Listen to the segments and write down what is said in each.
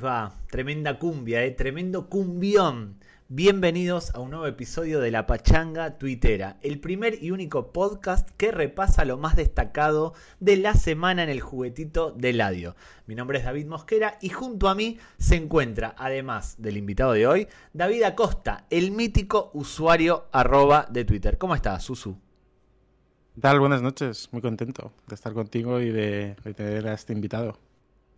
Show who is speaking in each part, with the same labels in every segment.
Speaker 1: Hola, hola, ¿cómo les va? Tremenda cumbia, ¿eh? Tremendo cumbión. Bienvenidos a un nuevo episodio de La Pachanga Tuitera, el primer y único podcast que repasa lo más destacado de la semana en el juguetito de Ladio. Mi nombre es David Mosquera y junto a mí se encuentra, además del invitado de hoy, David Acosta, el mítico usuario arroba de Twitter. ¿Cómo estás, Susu?
Speaker 2: ¿Qué tal? Buenas noches. Muy contento de estar contigo y de, de tener a este invitado.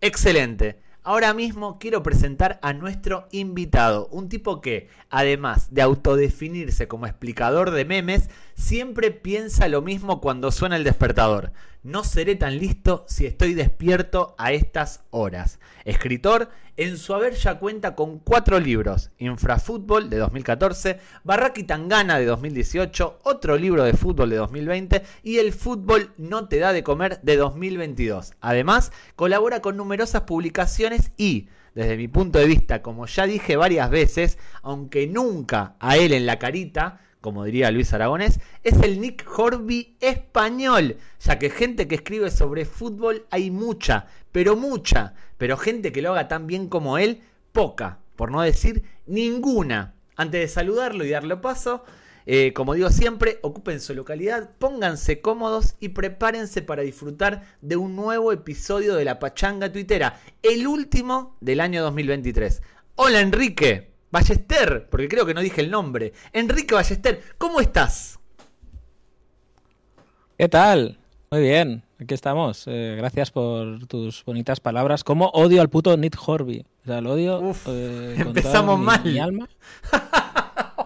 Speaker 1: Excelente. Ahora mismo quiero presentar a nuestro invitado, un tipo que, además de autodefinirse como explicador de memes, siempre piensa lo mismo cuando suena el despertador. No seré tan listo si estoy despierto a estas horas. Escritor, en su haber ya cuenta con cuatro libros, Infrafútbol de 2014, Barraki Tangana de 2018, otro libro de fútbol de 2020 y El fútbol no te da de comer de 2022. Además, colabora con numerosas publicaciones y, desde mi punto de vista, como ya dije varias veces, aunque nunca a él en la carita, como diría Luis Aragonés, es el Nick Horby español, ya que gente que escribe sobre fútbol hay mucha, pero mucha, pero gente que lo haga tan bien como él, poca, por no decir ninguna. Antes de saludarlo y darle paso, eh, como digo siempre, ocupen su localidad, pónganse cómodos y prepárense para disfrutar de un nuevo episodio de La Pachanga Tuitera, el último del año 2023. Hola Enrique. Ballester, porque creo que no dije el nombre. Enrique Ballester, ¿cómo estás?
Speaker 3: ¿Qué tal? Muy bien, aquí estamos. Eh, gracias por tus bonitas palabras. ¿Cómo odio al puto Nick Horby? O sea, lo odio.
Speaker 1: Uf,
Speaker 3: eh,
Speaker 1: empezamos
Speaker 3: mi,
Speaker 1: mal.
Speaker 3: Mi alma.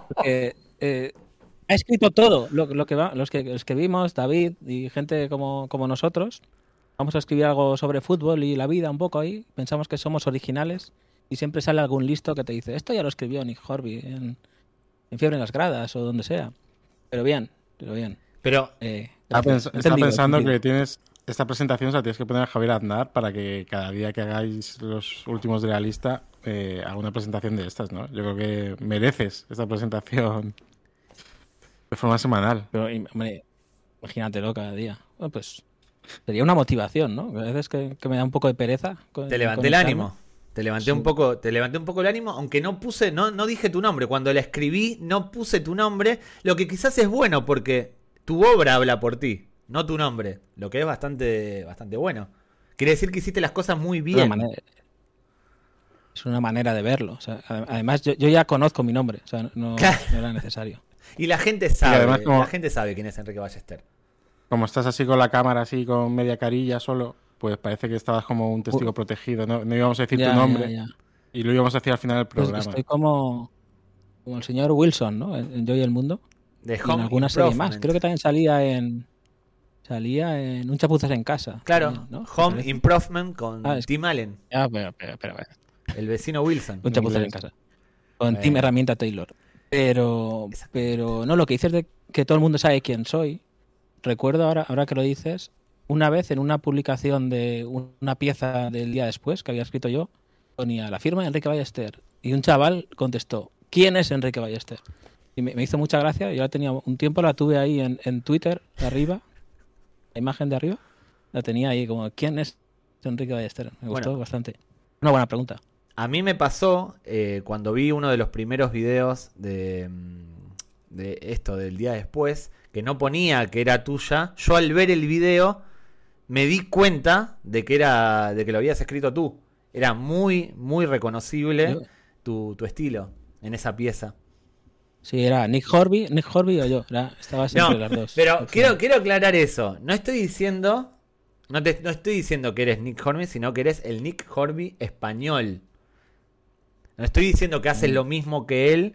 Speaker 3: Porque, eh, ha escrito todo lo, lo que va, los, que, los que vimos, David y gente como, como nosotros. Vamos a escribir algo sobre fútbol y la vida un poco ahí. Pensamos que somos originales y siempre sale algún listo que te dice, esto ya lo escribió Nick Horby en, en Fiebre en las Gradas o donde sea. Pero bien, pero bien.
Speaker 1: Pero
Speaker 3: Eh,
Speaker 2: Está,
Speaker 3: gracias.
Speaker 2: pens- está
Speaker 3: Entendido,
Speaker 2: pensando
Speaker 3: entendido.
Speaker 2: que tienes esta presentación, se la tienes que poner a Javier Aznar para que cada día que hagáis los últimos de la lista eh, haga una presentación de estas, ¿no? Yo creo que mereces esta presentación de forma semanal.
Speaker 3: Pero, hombre, imagínatelo cada día. Bueno, pues sería una motivación, ¿no? A veces que, que me da un poco de pereza. con-
Speaker 1: te levanté el ánimo. Te levanté
Speaker 3: Sí.
Speaker 1: un poco, te levanté un poco el ánimo, aunque no puse, no, no dije tu nombre. Cuando la escribí, no puse tu nombre. Lo que quizás es bueno, porque tu obra habla por ti, no tu nombre. Lo que es bastante, bastante bueno. Quiere decir que hiciste las cosas muy
Speaker 3: una
Speaker 1: bien.
Speaker 3: manera, es una manera de verlo. o sea, ade- además, yo, yo ya conozco mi nombre. O sea, no,
Speaker 1: Claro.
Speaker 3: no era necesario.
Speaker 1: Y la gente sabe,
Speaker 2: además como-
Speaker 1: la gente sabe quién es Enrique Ballester.
Speaker 2: Como estás así con la cámara, así con media carilla solo, pues parece que estabas como un testigo protegido. No, no íbamos a decir
Speaker 3: Ya,
Speaker 2: tu nombre
Speaker 3: ya, ya.
Speaker 2: y lo íbamos a decir al final del
Speaker 3: Pues
Speaker 2: programa.
Speaker 3: estoy como, como el señor Wilson, ¿no? En, Yo y el Mundo.
Speaker 1: De
Speaker 3: Y en
Speaker 1: Home
Speaker 3: alguna serie más. Creo que también salía en. Salía en Un Chapuzas en Casa.
Speaker 1: Claro,
Speaker 3: también, ¿no? Me
Speaker 1: Home. Improvement con
Speaker 3: Ah, es-
Speaker 1: Tim Allen,
Speaker 3: Ah, pero, pero, pero, bueno.
Speaker 1: el vecino Wilson.
Speaker 3: Un chapuzas en casa. Con. Team Herramienta Taylor. Pero, pero no, lo que dices de que todo el mundo sabe quién soy. Recuerdo ahora, ahora que lo dices, una vez en una publicación de un- una pieza del día después que había escrito yo, ponía la firma de Enrique Ballester. Y un chaval contestó, ¿quién es Enrique Ballester? Y me, me hizo mucha gracia. Yo la tenía un tiempo, la tuve ahí en, en Twitter, arriba, la imagen de arriba. La tenía ahí como, ¿quién es Enrique Ballester? Me gustó
Speaker 1: Bueno.
Speaker 3: bastante. Una buena pregunta.
Speaker 1: A mí me pasó eh, cuando vi uno de los primeros videos de, mm, de esto del día después, que no ponía que era tuya. Yo al ver el video me di cuenta de que era de que lo habías escrito tú. Era muy, muy reconocible tu, tu estilo en esa pieza.
Speaker 3: Sí, era Nick Horby, Nick Horby o yo. Era, estaba siempre
Speaker 1: No,
Speaker 3: las dos.
Speaker 1: pero quiero, quiero aclarar eso. No estoy diciendo. No, te, no estoy diciendo que eres Nick Horby, sino que eres el Nick Horby español. No estoy diciendo que haces
Speaker 3: Mm.
Speaker 1: lo mismo que él,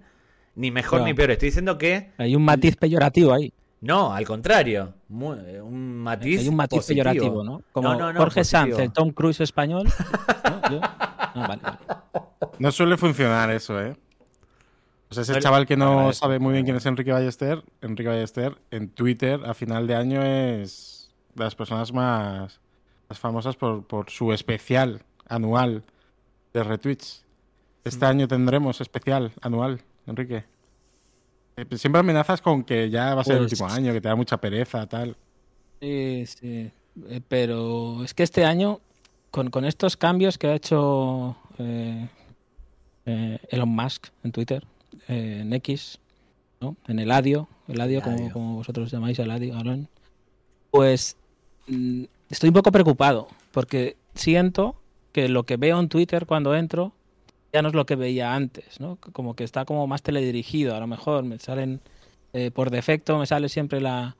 Speaker 1: ni mejor
Speaker 3: No.
Speaker 1: ni peor. Estoy diciendo que.
Speaker 3: Hay un matiz peyorativo ahí.
Speaker 1: No, al contrario. Eh, un matiz.
Speaker 3: Hay un matiz
Speaker 1: positivo.
Speaker 3: peyorativo, ¿no? Como
Speaker 1: No, no, no,
Speaker 3: Jorge
Speaker 1: positivo.
Speaker 3: Sanz, el Tom Cruise español. ah, vale, vale.
Speaker 2: No suele funcionar eso, ¿eh? O sea, ese
Speaker 1: Bueno,
Speaker 2: chaval que no sabe muy bien quién es Enrique Ballester, Enrique Ballester en Twitter a final de año es de las personas más, más famosas por, por su especial anual de retweets. Este
Speaker 1: Mm.
Speaker 2: año tendremos especial anual, Enrique. Eh, pues Siempre amenazas con que ya va a ser el
Speaker 3: Pues-
Speaker 2: último año, que te da mucha pereza, tal.
Speaker 3: Sí, sí. Eh, Pero es que este año con, con estos cambios que ha hecho eh, eh, Elon Musk en Twitter, eh, en X, ¿no? en el Adio, el Adio, como,
Speaker 1: Eladio.
Speaker 3: como vosotros llamáis el Adio, Aaron, pues mm, estoy un poco preocupado porque siento que lo que veo en Twitter cuando entro ya no es lo que veía antes, ¿no? Como que está como más teledirigido, a lo mejor me salen eh, por defecto, me sale siempre la,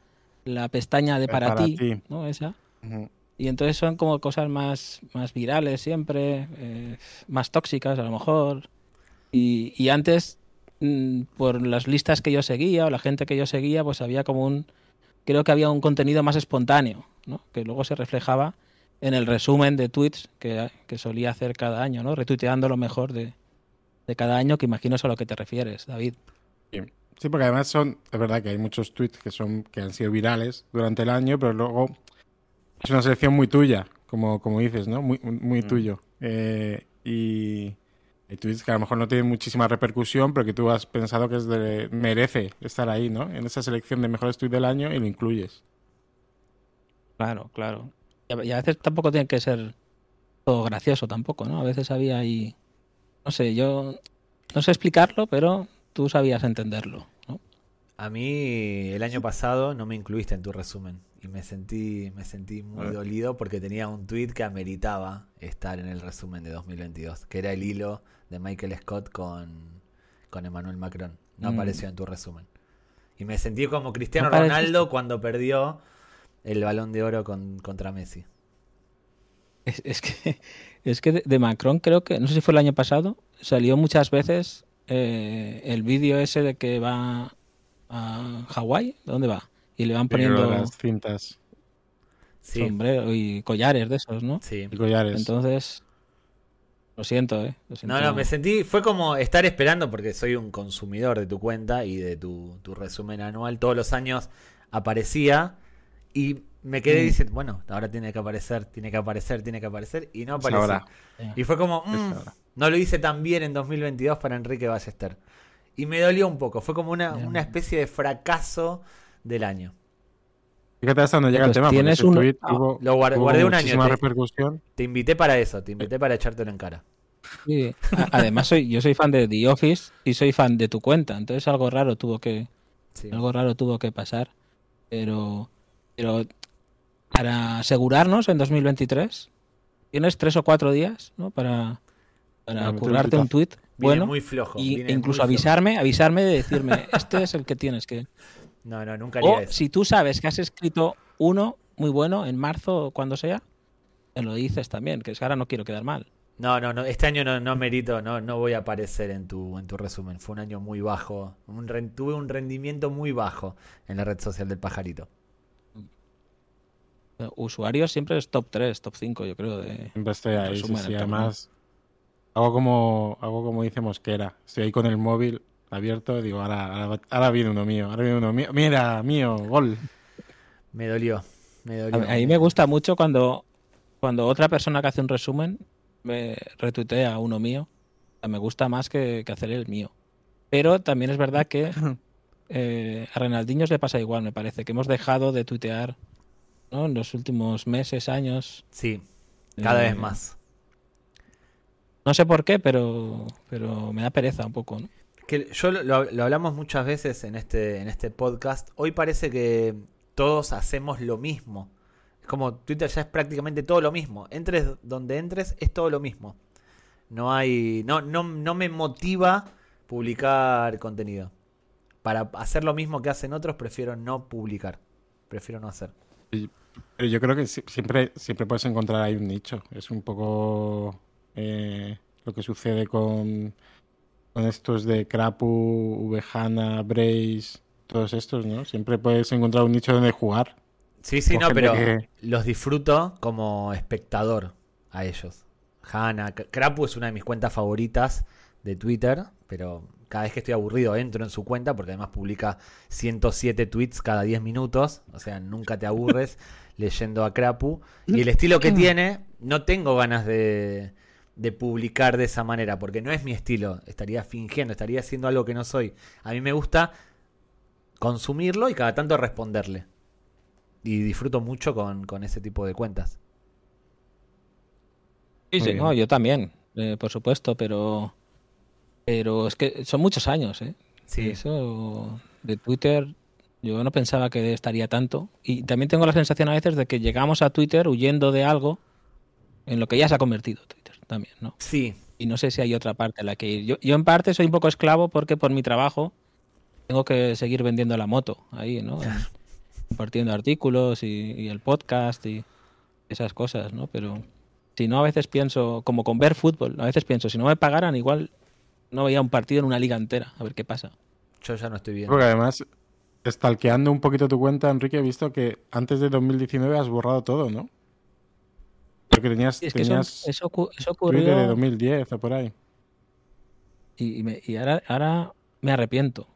Speaker 3: la pestaña de para,
Speaker 2: Para
Speaker 3: ti,
Speaker 2: ti.
Speaker 3: ¿no? Esa. Y entonces son como cosas más, más virales siempre, eh, más tóxicas a lo mejor. Y, y antes, mm, por las listas que yo seguía o la gente que yo seguía, pues había como un, creo que había un contenido más espontáneo, ¿no? que luego se reflejaba en el resumen de tweets que, que solía hacer cada año, ¿no? retuiteando lo mejor de, de cada año, que imagino es a lo que te refieres, David.
Speaker 2: Sí, porque además son, es verdad que hay muchos tweets que son que han sido virales durante el año, pero luego es una selección muy tuya, como, como dices, ¿no? Muy, muy
Speaker 1: Mm.
Speaker 2: tuyo. Eh, y hay tweets que a lo mejor no tienen muchísima repercusión, pero que tú has pensado que es de, merece estar ahí, ¿no? En esa selección de mejores tweets del año y lo incluyes.
Speaker 3: Claro, claro. Y a, veces tampoco tiene que ser todo gracioso tampoco, ¿no? A veces había ahí, no sé, yo no sé explicarlo, pero tú sabías entenderlo, ¿no?
Speaker 1: A mí el año pasado no me incluiste en tu resumen y me sentí me sentí muy dolido porque tenía un tweet que ameritaba estar en el resumen de 2022, que era el hilo de Michael Scott con, con Emmanuel Macron. No
Speaker 3: Mm.
Speaker 1: apareció en tu resumen. Y me sentí como Cristiano
Speaker 3: No.
Speaker 1: Ronaldo cuando perdió el balón de oro con- contra Messi.
Speaker 3: Es, es que es que de, de Macron creo que, no sé si fue el año pasado, salió muchas veces eh, el vídeo ese de que va a Hawái, ¿dónde va? Y le van poniendo
Speaker 2: las cintas
Speaker 1: Sí,
Speaker 3: sombrero y collares de esos, ¿no?
Speaker 1: sí.
Speaker 2: y collares.
Speaker 3: Entonces, lo siento, ¿eh? Lo siento.
Speaker 1: No, no, me sentí, fue como estar esperando porque soy un consumidor de tu cuenta y de tu, tu resumen anual. Todos los años aparecía y me quedé
Speaker 3: Mm.
Speaker 1: diciendo, bueno, ahora tiene que aparecer, tiene que aparecer, tiene que aparecer y no apareció.
Speaker 2: ahora.
Speaker 1: Y fue como, mm, no lo hice tan bien en 2022 para Enrique Ballester. Y me dolió un poco, fue como una, una especie de fracaso del año.
Speaker 2: Fíjate hasta dónde llega el tema,
Speaker 3: tienes un-
Speaker 2: tweet
Speaker 3: ah,
Speaker 1: lo guardé-
Speaker 2: tuvo
Speaker 1: guardé un año, te-
Speaker 2: repercusión.
Speaker 1: Te invité para eso, te invité para echártelo en cara.
Speaker 3: Sí. Además, soy, yo soy fan de The Office y soy fan de tu cuenta, entonces algo raro tuvo que,
Speaker 1: Sí.
Speaker 3: algo raro tuvo que pasar. Pero, pero para asegurarnos en 2023, tienes tres o cuatro días ¿no? para,
Speaker 2: meter un
Speaker 1: Viene
Speaker 3: bueno
Speaker 1: muy flojo.
Speaker 3: y, e incluso
Speaker 1: muy flojo.
Speaker 3: avisarme, avisarme de decirme, este es el que tienes que...
Speaker 1: No, no, nunca haría
Speaker 3: O
Speaker 1: eso.
Speaker 3: si tú sabes que has escrito uno muy bueno en marzo o cuando sea, te lo dices también, que es que ahora no quiero quedar mal.
Speaker 1: No, no, no, este año no, no merito, no, no voy a aparecer en tu, en tu resumen. Fue un año muy bajo. Un tuve un rendimiento muy bajo en la red social del pajarito.
Speaker 3: Usuarios siempre es top 3, top 5, yo creo. De...
Speaker 2: Siempre estoy ahí, sí,
Speaker 3: Resumen,
Speaker 2: sí. Además, hago como, hago como dice Mosquera. Estoy ahí con el móvil abierto, digo, ahora, ahora, ahora viene uno mío, ahora viene uno mío. Mira, mío, gol.
Speaker 1: Me dolió. Me
Speaker 3: A,
Speaker 1: dolió.
Speaker 3: a mí me gusta mucho cuando, cuando otra persona que hace un resumen me retuitea uno mío. O sea, Me gusta más que, que hacer el mío. Pero también es verdad que eh, a Renaldiños le pasa igual, me parece, que hemos dejado de tuitear ¿no? en los últimos meses, años.
Speaker 1: Sí, cada
Speaker 3: Eh,
Speaker 1: vez más.
Speaker 3: No sé por qué, pero, pero me da pereza un poco. ¿no?
Speaker 1: Que yo lo, lo- lo hablamos muchas veces en este, en este podcast. Hoy parece que todos hacemos lo mismo. Es como Twitter ya es prácticamente todo lo mismo. Entres donde entres, es todo lo mismo. No hay. No, no, no me motiva publicar contenido. Para hacer lo mismo que hacen otros, prefiero no publicar. Prefiero no hacer.
Speaker 2: Pero yo creo que si- siempre, siempre puedes encontrar ahí un nicho. Es un poco eh, lo que sucede con, con estos de Krapu, Vejana, Brace, todos estos, ¿no? Siempre puedes encontrar un nicho donde jugar.
Speaker 1: Sí, sí, no, pero
Speaker 2: que-
Speaker 1: los disfruto como espectador a ellos. Hanna, Krapu es una de mis cuentas favoritas de Twitter, pero cada vez que estoy aburrido entro en su cuenta porque además publica 107 tweets cada 10 minutos, o sea, nunca te aburres leyendo a Krapu. Y el estilo que tiene, no tengo ganas de, de publicar de esa manera, porque no es mi estilo, estaría fingiendo, estaría haciendo algo que no soy. A mí me gusta consumirlo y cada tanto responderle. Y disfruto mucho con, con ese tipo de cuentas.
Speaker 3: Sí, sí, no, yo también, eh, por supuesto, pero pero es que son muchos años, ¿eh?
Speaker 1: Sí.
Speaker 3: Eso de Twitter, yo no pensaba que estaría tanto. Y también tengo la sensación a veces de que llegamos a Twitter huyendo de algo en lo que ya se ha convertido Twitter también, ¿no?
Speaker 1: Sí,
Speaker 3: Y no sé si hay otra parte a la que ir. Yo, yo en parte soy un poco esclavo porque por mi trabajo tengo que seguir vendiendo la moto ahí, ¿no? En- compartiendo artículos y, y el podcast y esas cosas, ¿no? Pero si no, a veces pienso, como con ver fútbol, a veces pienso, si no me pagaran, igual no veía un partido en una liga entera, a ver qué pasa.
Speaker 1: yo ya no estoy viendo.
Speaker 2: Porque además, stalkeando un poquito tu cuenta, Enrique, he visto que antes de 2019 has borrado todo, ¿no? Porque tenías,
Speaker 3: Y es que
Speaker 2: tenías
Speaker 3: eso, eso
Speaker 2: Twitter de
Speaker 3: ocurrió
Speaker 2: 2010 o por ahí.
Speaker 3: y, y me- y ahora, ahora me arrepiento.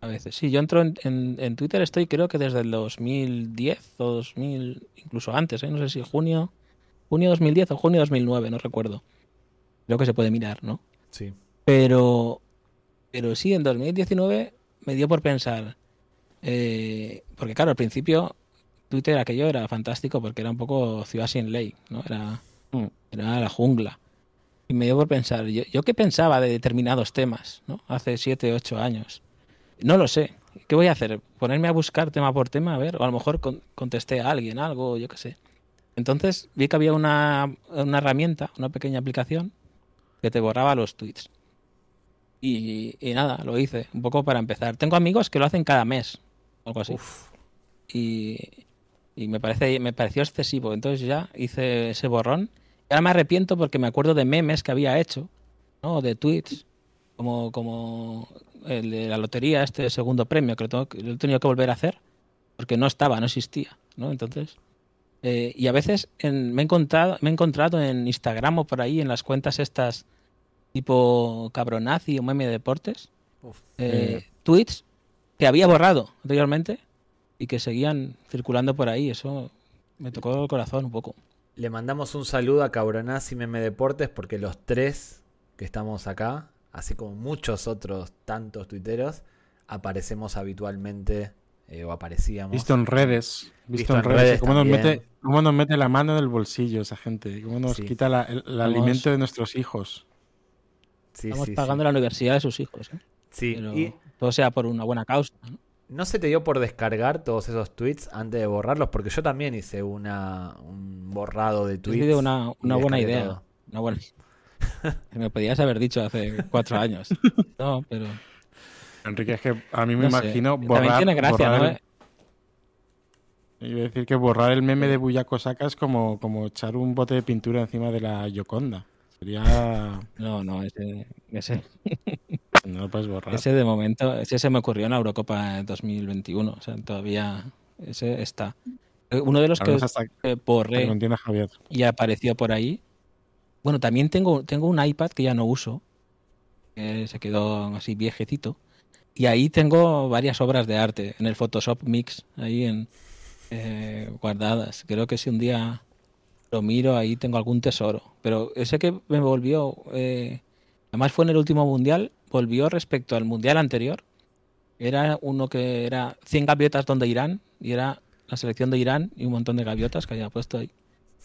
Speaker 3: A veces. Sí, yo entro en, en- en Twitter, estoy creo que desde el 2010 o 2000, incluso antes, ¿eh? no sé si junio, junio 2010 o junio 2009, no recuerdo. Creo que se puede mirar, ¿no?
Speaker 1: Sí.
Speaker 3: Pero, pero sí, en 2019 me dio por pensar, eh, porque claro, al principio Twitter aquello era fantástico porque era un poco ciudad sin ley, ¿no? Era,
Speaker 2: Mm.
Speaker 3: era la jungla. Y me dio por pensar, yo, yo qué pensaba de determinados temas, ¿no? Hace siete, ocho años. No lo sé. ¿Qué voy a hacer? ¿Ponerme a buscar tema por tema? A ver, o a lo mejor con- contesté a alguien algo, yo qué sé. Entonces vi que había una, una herramienta, una pequeña aplicación que te borraba los tweets. Y, y nada, lo hice, un poco para empezar. Tengo amigos que lo hacen cada mes, algo así.
Speaker 1: Uf,
Speaker 3: Y, y me, parece, me pareció excesivo. Entonces ya hice ese borrón. Y ahora me arrepiento porque me acuerdo de memes que había hecho, ¿no? De tweets, como, como el de la lotería, este segundo premio, que lo, tengo, lo he tenido que volver a hacer, porque no estaba, no existía, ¿no? Entonces... eh, y a veces en- me, he encontrado, me he encontrado en Instagram o por ahí, en las cuentas estas tipo cabronazi o meme de deportes,
Speaker 1: uf.
Speaker 3: eh, tweets que había borrado anteriormente y que seguían circulando por ahí. Eso me tocó el corazón un poco.
Speaker 1: Le mandamos un saludo a Cabronaz y Meme Deportes porque los tres que estamos acá, así como muchos otros tantos tuiteros, aparecemos habitualmente eh, o aparecíamos.
Speaker 2: Visto en redes. Visto,
Speaker 1: Visto
Speaker 2: en redes.
Speaker 1: redes
Speaker 2: ¿Cómo, nos mete, ¿Cómo nos mete la mano en el bolsillo esa gente? ¿Cómo nos
Speaker 1: Sí.
Speaker 2: quita la- el, el
Speaker 3: Vamos.
Speaker 2: alimento de nuestros hijos?
Speaker 1: Sí,
Speaker 3: Estamos
Speaker 1: sí,
Speaker 3: pagando
Speaker 1: sí.
Speaker 3: la universidad de sus hijos. ¿eh?
Speaker 1: Sí,
Speaker 3: Pero
Speaker 1: y
Speaker 3: todo sea por una buena causa. ¿no?
Speaker 1: ¿no se te dio por descargar todos esos tweets antes de borrarlos? Porque yo también hice una, un borrado de tweets.
Speaker 3: una, una buena idea.
Speaker 1: todo.
Speaker 3: Una buena... Me podías haber dicho hace cuatro años. No, pero
Speaker 2: Enrique, es que a mí me
Speaker 3: no sé.
Speaker 2: imagino
Speaker 3: También
Speaker 2: borrar.
Speaker 3: tiene gracia,
Speaker 2: borrar
Speaker 3: ¿no?
Speaker 2: el- Iba a decir que borrar el meme de Buyaco Saka es como, como echar un bote de pintura encima de la Yoconda. Sería.
Speaker 3: No, no, ese, ese,
Speaker 2: No lo puedes borrar.
Speaker 3: ese de momento, ese se me ocurrió en la Eurocopa de 2021. O sea, todavía ese está. Eh, Uno de los que
Speaker 2: hasta
Speaker 3: eh,
Speaker 2: que
Speaker 3: borré
Speaker 2: lo entienda Javier.
Speaker 3: y apareció por ahí. Bueno, también tengo, tengo un iPad que ya no uso. que se quedó así viejecito. Y ahí tengo varias obras de arte en el Photoshop Mix, ahí en, eh, guardadas. Creo que si un día lo miro, ahí tengo algún tesoro. Pero ese que me volvió, eh, además fue en el último mundial, volvió respecto al mundial anterior. Era uno que era 100 gaviotas donde Irán, y era la selección de Irán y un montón de gaviotas que había puesto ahí.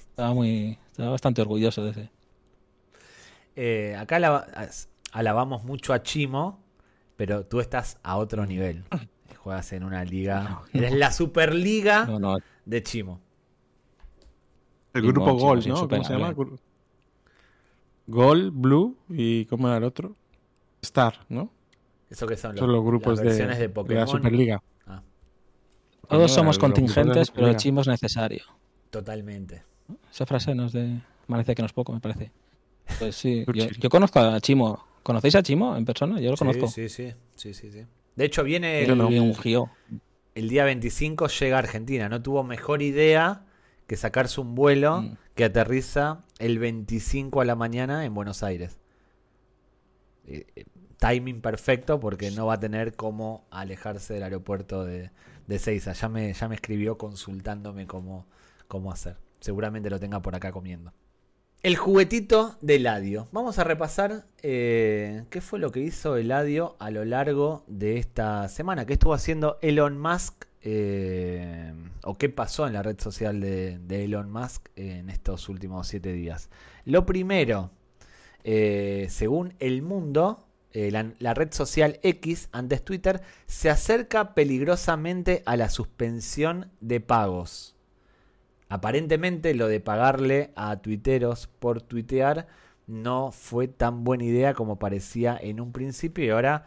Speaker 3: Estaba muy, estaba bastante orgulloso de ese.
Speaker 1: Eh, acá alabamos mucho a Chimo, pero tú estás a otro nivel. Juegas en una liga.
Speaker 3: No,
Speaker 1: Eres la Superliga
Speaker 3: no,
Speaker 1: de Chimo.
Speaker 2: El grupo
Speaker 3: no,
Speaker 2: Gol, ¿no? ¿Cómo se llama? Gol, Blue y ¿cómo era el otro? Star, ¿no?
Speaker 1: Eso que son,
Speaker 2: Son los grupos
Speaker 1: las
Speaker 2: de,
Speaker 1: de,
Speaker 2: de la Superliga.
Speaker 1: Ah,
Speaker 3: todos
Speaker 2: No,
Speaker 3: somos
Speaker 2: los
Speaker 3: contingentes, pero el chimo es necesario.
Speaker 1: totalmente.
Speaker 3: Esa frase no es de. Parece que no es poco, me parece. Pues sí, yo, conozco a Chimo. ¿Conocéis a Chimo en persona? Yo lo
Speaker 1: Sí,
Speaker 3: conozco.
Speaker 1: Sí, sí, sí, sí, sí. De hecho, viene el,
Speaker 3: me ungió.
Speaker 1: el día 25, llega a Argentina. No tuvo mejor idea que sacarse un vuelo
Speaker 3: Mm.
Speaker 1: que aterriza el 25 a la mañana en Buenos Aires. Eh, eh, timing perfecto porque no va a tener cómo alejarse del aeropuerto de, de Seiza. Ya me, ya me escribió consultándome cómo, cómo hacer. Seguramente lo tenga por acá comiendo. El juguetito de Eladio. Vamos a repasar eh, qué fue lo que hizo Eladio a lo largo de esta semana. ¿Qué estuvo haciendo Elon Musk eh, o qué pasó en la red social de, Elon Musk en estos últimos siete días. Lo primero, eh, según El Mundo, eh, la, la red social X, antes Twitter, se acerca peligrosamente a la suspensión de pagos. Aparentemente lo de pagarle a tuiteros por tuitear no fue tan buena idea como parecía en un principio y ahora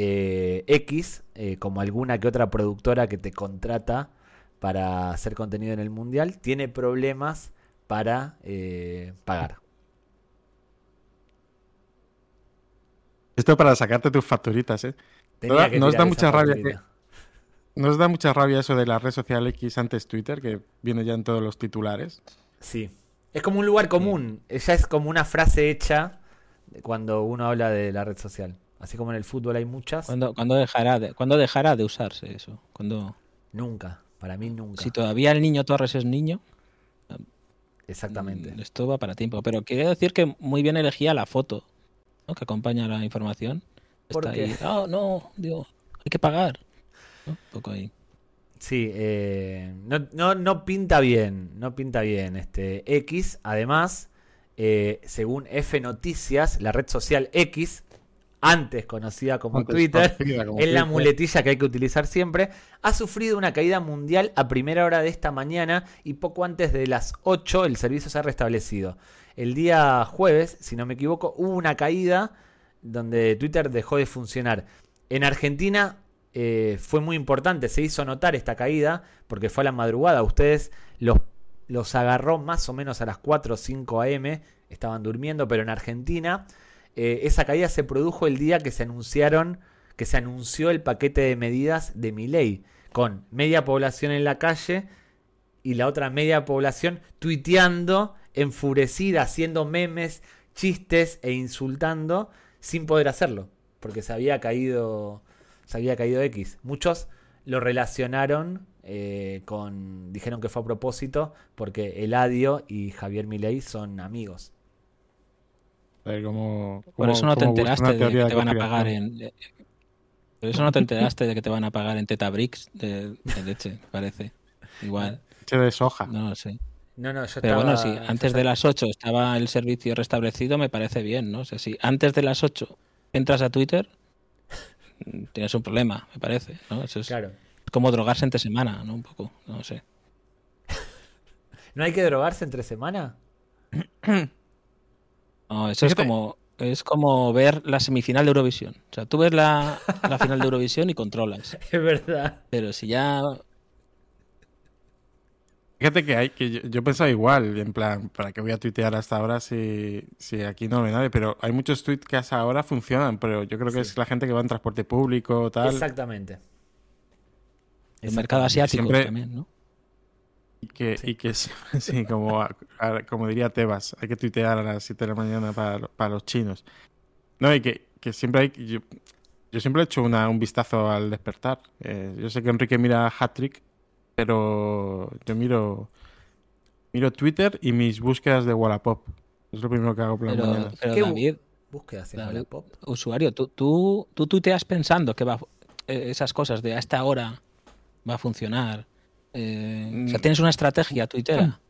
Speaker 1: eh, X, eh, como alguna que otra productora que te contrata para hacer contenido en el mundial, tiene problemas para eh, pagar.
Speaker 2: Esto para sacarte tus facturitas, ¿eh?
Speaker 1: Tenía
Speaker 2: nos da mucha rabia. ¿Nos da mucha rabia eso de la red social X antes Twitter, que viene ya en todos los titulares?
Speaker 1: Sí. Es como un lugar común. Ya es como una frase hecha cuando uno habla de la red social. Así como en el fútbol hay muchas.
Speaker 3: ¿Cuándo, dejará de, ¿Cuándo dejará de usarse eso?
Speaker 1: Nunca. Para mí nunca.
Speaker 3: si todavía el niño Torres es niño,
Speaker 1: Exactamente.
Speaker 3: mm, esto va para tiempo. Pero quiero decir que muy bien elegía la foto ¿no? que acompaña la información.
Speaker 1: ¿Por
Speaker 3: Está
Speaker 1: qué?
Speaker 3: ahí. Oh, no, digo, hay que pagar. ¿no? Un poco ahí.
Speaker 1: Sí, eh, no, no, no pinta bien, no pinta bien. Este X, además, eh, según F Noticias, la red social X, antes conocida como
Speaker 2: Antes
Speaker 1: Twitter,
Speaker 2: conocida como
Speaker 1: es la muletilla que hay que utilizar siempre, ha sufrido una caída mundial a primera hora de esta mañana y poco antes de las 8 el servicio se ha restablecido. El día jueves, si no me equivoco, hubo una caída donde Twitter dejó de funcionar. En Argentina eh, fue muy importante, se hizo notar esta caída porque fue a la madrugada. Ustedes los, los agarró más o menos a las 4 o 5 am, estaban durmiendo, pero en Argentina eh, esa caída se produjo el día que se anunciaron, que se anunció el paquete de medidas de Milei, con media población en la calle y la otra media población tuiteando, enfurecida, haciendo memes, chistes e insultando sin poder hacerlo, porque se había caído, se había caído X. Muchos lo relacionaron eh, con, dijeron que fue a propósito, porque Eladio y Javier Milei son amigos.
Speaker 2: Cómo-
Speaker 3: Por eso no te enteraste de que te van a pagar en. eh, Por eso no te enteraste de que te van a pagar en Tetabricks de, de leche, me parece. Igual,
Speaker 2: Leche de soja.
Speaker 3: no lo sé.
Speaker 1: No, no,
Speaker 3: Pero bueno, si antes de las 8 estaba el servicio restablecido, me parece bien, ¿no? O sea, si antes de las 8 entras a Twitter, mm, tienes un problema, me parece, ¿no? Eso es
Speaker 1: Claro.
Speaker 3: como drogarse entre semana, ¿no? Un poco, no sé.
Speaker 1: ¿No hay que drogarse entre semana?
Speaker 3: No, eso es como, es como ver la semifinal de Eurovisión. O sea, tú ves la, la final de Eurovisión y controlas.
Speaker 1: Es verdad.
Speaker 3: Pero si ya
Speaker 2: Fíjate que hay que yo, yo pensaba igual, en plan, ¿para qué voy a tuitear hasta ahora si, si aquí no ve nadie? Pero hay muchos tweets que hasta ahora funcionan, pero yo creo que
Speaker 1: Sí.
Speaker 2: es la gente que va en transporte público, tal,
Speaker 1: Exactamente.
Speaker 3: el mercado asiático
Speaker 2: Siempre-
Speaker 3: también, ¿no?
Speaker 2: Y que, y que sí, sí, como, como diría Tebas, hay que tuitear a las 7 de la mañana para, para los chinos. No, y que, que siempre hay... Yo, yo siempre he hecho una, un vistazo al despertar. Eh, yo sé que Enrique mira Hattrick, pero yo miro miro Twitter y mis búsquedas de Wallapop. Es lo primero que hago por las
Speaker 3: Pero,
Speaker 2: mañanas.
Speaker 3: pero
Speaker 1: ¿Qué
Speaker 3: David,
Speaker 1: Búsquedas en Wallapop.
Speaker 3: usuario, tú, tú, tú tuiteas pensando que va eh, esas cosas de a esta hora va a funcionar. Eh, o sea,
Speaker 2: Mm.
Speaker 3: tienes una estrategia tuitera.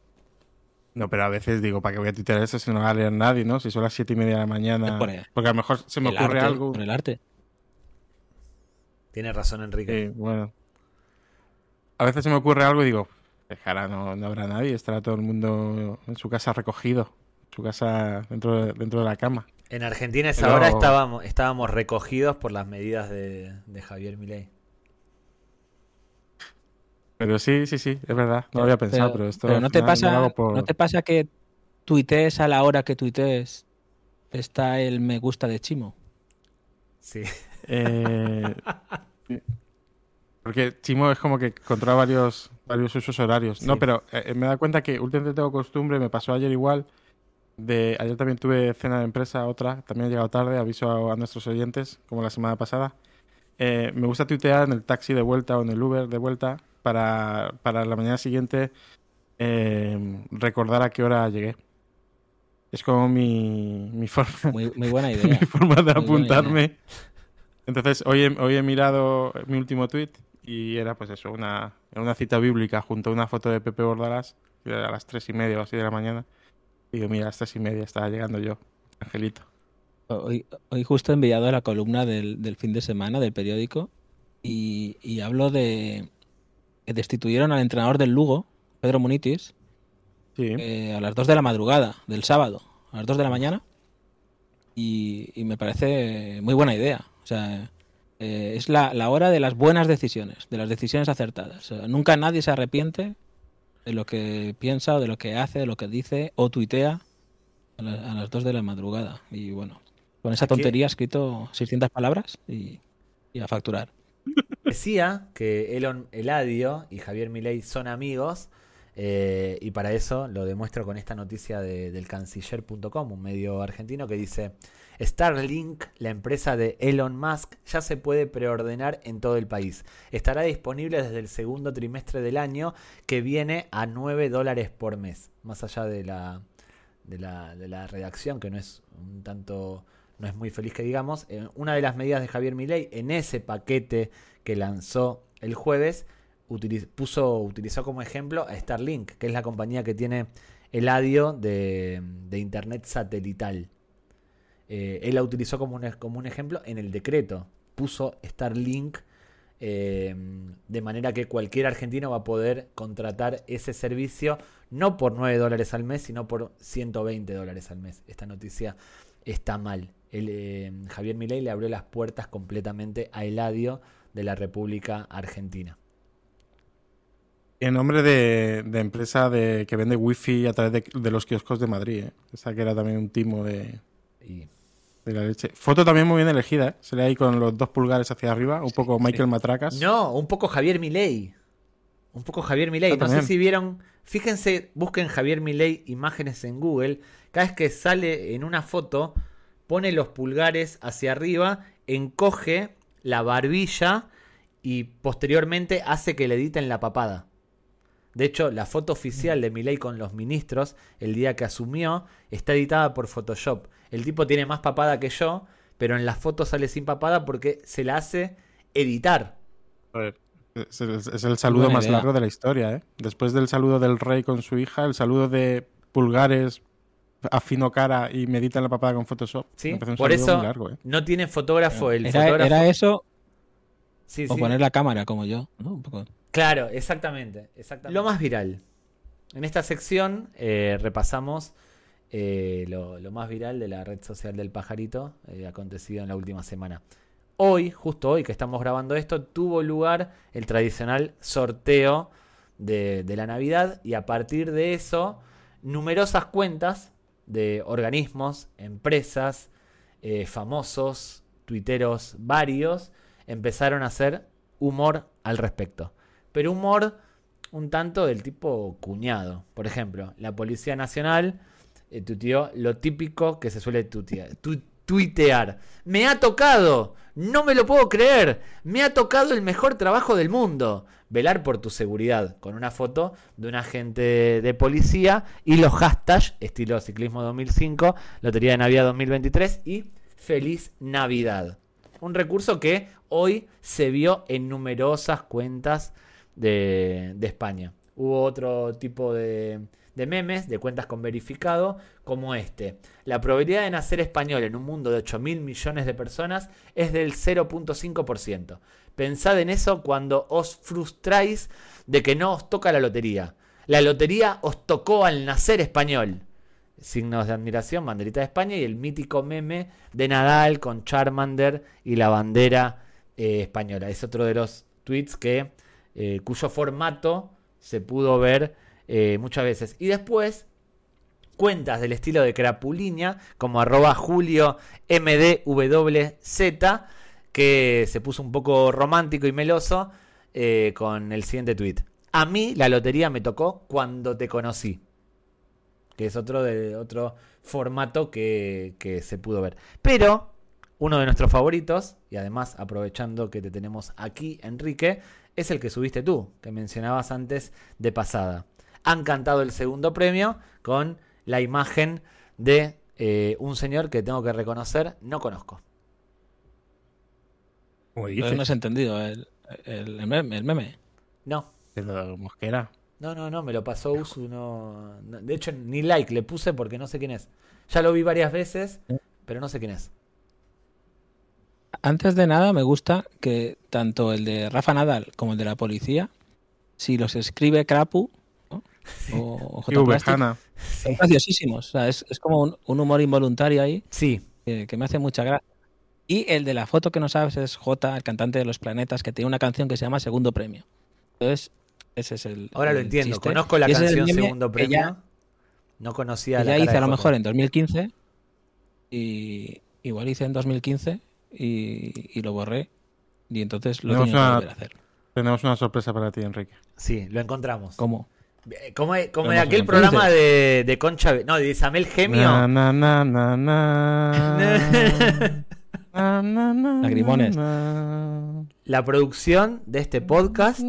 Speaker 2: No, pero a veces digo, ¿para qué voy a tuitear eso si no va a leer nadie, no? Si son las siete y media de la mañana. Porque a lo mejor se me
Speaker 3: el
Speaker 2: ocurre
Speaker 3: arte,
Speaker 2: algo.
Speaker 3: por el arte.
Speaker 1: Tiene razón Enrique.
Speaker 2: Sí, bueno. A veces se me ocurre algo y digo, dejará, no, no habrá nadie, estará todo el mundo en su casa recogido, en su casa dentro de, dentro de la cama.
Speaker 1: En Argentina a esa
Speaker 2: Pero-
Speaker 1: hora estábamos, estábamos recogidos por las medidas de, de Javier Milei.
Speaker 2: Pero sí, sí, sí, es verdad, no lo había pensado, pero, esto
Speaker 3: pero no te pasa,
Speaker 2: por-
Speaker 3: no te pasa que tuitees a la hora que tuitees está el me gusta de Chimo.
Speaker 1: Sí.
Speaker 2: Eh, porque Chimo es como que controla varios, varios usos horarios. No, pero eh, me he dado cuenta que últimamente tengo costumbre, me pasó ayer igual. De, ayer también tuve cena de empresa, otra, también he llegado tarde, aviso a, a nuestros oyentes, como la semana pasada. Eh, me gusta tuitear en el taxi de vuelta o en el Uber de vuelta para, para la mañana siguiente eh, recordar a qué hora llegué. Es como mi, mi forma,
Speaker 3: Muy, muy buena
Speaker 2: mi
Speaker 3: idea.
Speaker 2: forma de
Speaker 3: Muy
Speaker 2: apuntarme. Entonces, hoy he, hoy he mirado mi último tweet y era pues eso, una, una cita bíblica junto a una foto de Pepe Bordalas, que era a las tres y media o así de la mañana. Y digo, mira, a las tres y media estaba llegando yo, Angelito.
Speaker 3: Hoy, hoy justo he enviado la columna del, del fin de semana del periódico y, y hablo de que destituyeron al entrenador del Lugo, Pedro Munitis,
Speaker 2: Sí.
Speaker 3: eh, a las 2 de la madrugada del sábado, a las 2 de la mañana. Y, y me parece muy buena idea. O sea, eh, es la, la hora de las buenas decisiones, de las decisiones acertadas. O sea, nunca nadie se arrepiente de lo que piensa o de lo que hace, de lo que dice o tuitea a, la- a las 2 de la madrugada. Y bueno, con esa tontería he escrito 600 palabras y, y a facturar.
Speaker 1: Decía que Elon Eladio y Javier Milei son amigos eh, y para eso lo demuestro con esta noticia de- del canciller.com, un medio argentino que dice Starlink, la empresa de Elon Musk, ya se puede preordenar en todo el país. Estará disponible desde el segundo trimestre del año que viene a 9 dólares por mes, más allá de la, de la, de la redacción que no es un tanto no es muy feliz que digamos, eh, una de las medidas de Javier Milei en ese paquete que lanzó el jueves puso, utilizó como ejemplo a Starlink, que es la compañía que tiene el ADIO de, internet satelital. Eh, él la utilizó como un, como un ejemplo en el decreto. Puso Starlink eh, de manera que cualquier argentino va a poder contratar ese servicio no por 9 dólares al mes, sino por 120 dólares al mes. Esta noticia está mal. El, eh, Javier Milei le abrió las puertas completamente a Eladio de la República Argentina.
Speaker 2: En nombre de, de empresa de, que vende wifi a través de, de los kioscos de Madrid, ¿eh? Esa que era también un timo de,
Speaker 1: Y
Speaker 2: de la leche. Foto también muy bien elegida, ¿eh? Se le ahí con los dos pulgares hacia arriba, un poco Michael Matracas.
Speaker 1: No, un poco Javier Milei. Un poco Javier Milei. No sé si vieron. Fíjense, busquen Javier Milei imágenes en Google. Cada vez que sale en una foto, pone los pulgares hacia arriba, encoge la barbilla y posteriormente hace que le editen la papada. De hecho, la foto oficial de Milei con los ministros, el día que asumió, está editada por Photoshop. El tipo tiene más papada que yo, pero en la foto sale sin papada porque se la hace editar.
Speaker 2: Joder, Es el, es el saludo más largo de la historia, ¿eh? Después del saludo del rey con su hija, el saludo de pulgares afino cara y medita la papada con Photoshop.
Speaker 1: ¿sí?
Speaker 2: Me
Speaker 1: Por eso
Speaker 2: muy largo, ¿eh?
Speaker 1: no tiene fotógrafo. El
Speaker 3: Era,
Speaker 1: fotógrafo...
Speaker 3: era eso
Speaker 1: Sí,
Speaker 3: o
Speaker 1: sí.
Speaker 3: poner la cámara como yo. ¿no? Un poco.
Speaker 1: Claro, exactamente, exactamente. Lo más viral. En esta sección eh, repasamos eh, lo, lo más viral de la red social del pajarito eh, acontecido en la última semana. Hoy, justo hoy que estamos grabando esto, tuvo lugar el tradicional sorteo de, de la Navidad y a partir de eso, numerosas cuentas de organismos, empresas, eh, famosos, tuiteros varios, empezaron a hacer humor al respecto. Pero humor un tanto del tipo cuñado. Por ejemplo, la Policía Nacional eh, tuiteó lo típico que se suele tuitear. Me ha tocado, no me lo puedo creer, me ha tocado el mejor trabajo del mundo. Velar por tu seguridad, con una foto de un agente de policía y los hashtags, estilo ciclismo 2005, Lotería de Navidad 2023 y Feliz Navidad. Un recurso que hoy se vio en numerosas cuentas de, de España. Hubo otro tipo de, de memes, de cuentas con verificado, como este. La probabilidad de nacer español en un mundo de 8 mil millones de personas es del 0.5%. Pensad en eso cuando os frustráis de que no os toca la lotería. La lotería os tocó al nacer español. Signos de admiración, banderita de España y el mítico meme de Nadal con Charmander y la bandera eh, española. Es otro de los tweets que, eh, cuyo formato se pudo ver eh, muchas veces. Y después, cuentas del estilo de Crapuliña, como arroba Julio MDWZ, que se puso un poco romántico y meloso eh, con el siguiente tweet. A mí la lotería me tocó cuando te conocí. Que es otro, de, otro formato que, que se pudo ver. Pero uno de nuestros favoritos, y además aprovechando que te tenemos aquí, Enrique, es el que subiste tú, que mencionabas antes de pasada. Han cantado el segundo premio con la imagen de eh, un señor que tengo que reconocer, no conozco.
Speaker 2: Dices.
Speaker 3: no has entendido. El, el, el meme, el meme.
Speaker 1: No,
Speaker 2: Pero Mosquera.
Speaker 1: no, no, no, me lo pasó Usu. No, no- de hecho, ni like le puse porque no sé quién es. Ya lo vi varias veces, pero no sé quién es.
Speaker 3: Antes de nada, me gusta que tanto el de Rafa Nadal como el de la policía, si los escribe Krapu ¿no? O, o J. Son graciosísimos. O sea, es, es como un, un humor involuntario ahí
Speaker 1: Sí,
Speaker 3: que, que me hace mucha gracia. Y el de la foto que no sabes es J, el cantante de los planetas, que tiene una canción que se llama Segundo Premio. Entonces, ese es el.
Speaker 1: ahora lo
Speaker 3: el
Speaker 1: entiendo.
Speaker 3: chiste.
Speaker 1: Conozco la canción Segundo Premio.
Speaker 3: ya-
Speaker 1: no conocía la
Speaker 3: ya hice a lo mejor en 2015 y igual hice en 2015 y, y lo borré y entonces lo
Speaker 2: Tenemos
Speaker 3: tengo que
Speaker 2: una-
Speaker 3: volver a hacer.
Speaker 2: Tenemos una sorpresa para ti, Enrique.
Speaker 1: Sí, lo encontramos.
Speaker 3: ¿Cómo?
Speaker 1: Como, como
Speaker 2: hemos
Speaker 1: aquel programa de, de Concha, no, de Isabel Gemio.
Speaker 2: Na, na, na, na, na. Na, na, na,
Speaker 3: Lagrimones.
Speaker 1: La producción de este podcast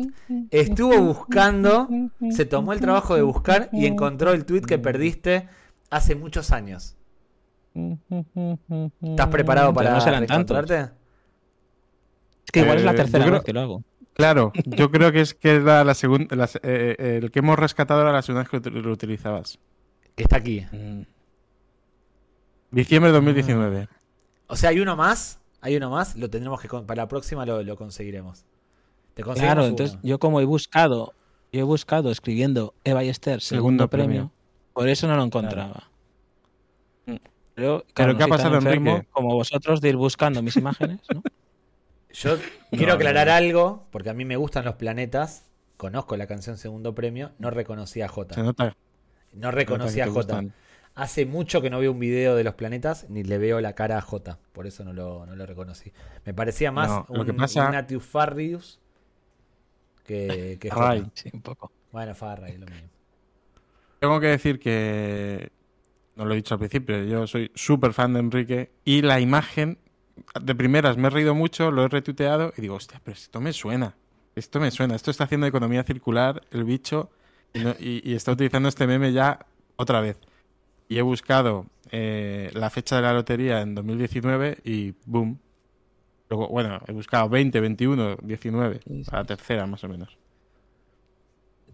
Speaker 1: estuvo buscando, se tomó el trabajo de buscar y encontró el tweet que perdiste hace muchos años. ¿Estás preparado para
Speaker 3: no serán tantos. Es que igual es la
Speaker 2: Eh,
Speaker 3: tercera
Speaker 2: creo-
Speaker 3: vez que lo hago.
Speaker 2: Claro, yo creo que es que era la segunda, la eh, eh, el que hemos rescatado era la segunda vez que lo utilizabas.
Speaker 1: Que está aquí.
Speaker 3: Mm.
Speaker 2: Diciembre de 2019.
Speaker 1: O sea, hay uno más, hay uno más, lo tendremos que con- para la próxima lo, lo conseguiremos. Te
Speaker 3: Claro,
Speaker 1: uno.
Speaker 3: entonces yo como he buscado, yo he buscado escribiendo Eva y Esther segundo,
Speaker 2: Segundo
Speaker 3: premio,
Speaker 2: premio.
Speaker 3: por eso no lo encontraba.
Speaker 2: Mm.
Speaker 3: Pero,
Speaker 2: ¿Pero
Speaker 3: claro,
Speaker 2: qué ha pasado,
Speaker 3: enfermo
Speaker 2: Enrique?
Speaker 3: Como vosotros de ir buscando mis imágenes, ¿no?
Speaker 1: Yo quiero aclarar algo, porque a mí me gustan los planetas. Conozco la canción Segundo Premio, no reconocí a
Speaker 2: Se nota,
Speaker 1: No
Speaker 2: se
Speaker 1: reconocí
Speaker 2: nota
Speaker 1: a
Speaker 2: gustan.
Speaker 1: Hace mucho que no veo un video de los planetas, ni le veo la cara a Jota. Por eso no lo, no lo reconocí. Me parecía más
Speaker 2: No,
Speaker 1: un
Speaker 2: pasa-
Speaker 1: Ignatius Farrius que, que.
Speaker 2: Ray.
Speaker 3: Sí, un poco.
Speaker 1: Bueno, Farray, lo mismo.
Speaker 2: Tengo que decir que, no lo he dicho al principio, yo soy súper fan de Enrique y la imagen, de primeras me he reído mucho, lo he retuiteado y digo, hostia, pero esto me suena, esto me suena, esto está haciendo economía circular el bicho y, no- y- y está utilizando este meme ya otra vez. Y he buscado eh, la fecha de la lotería en 2019 y boom. Luego, bueno, he buscado 20, 21, 19,
Speaker 3: Sí, sí.
Speaker 2: a la tercera más o menos.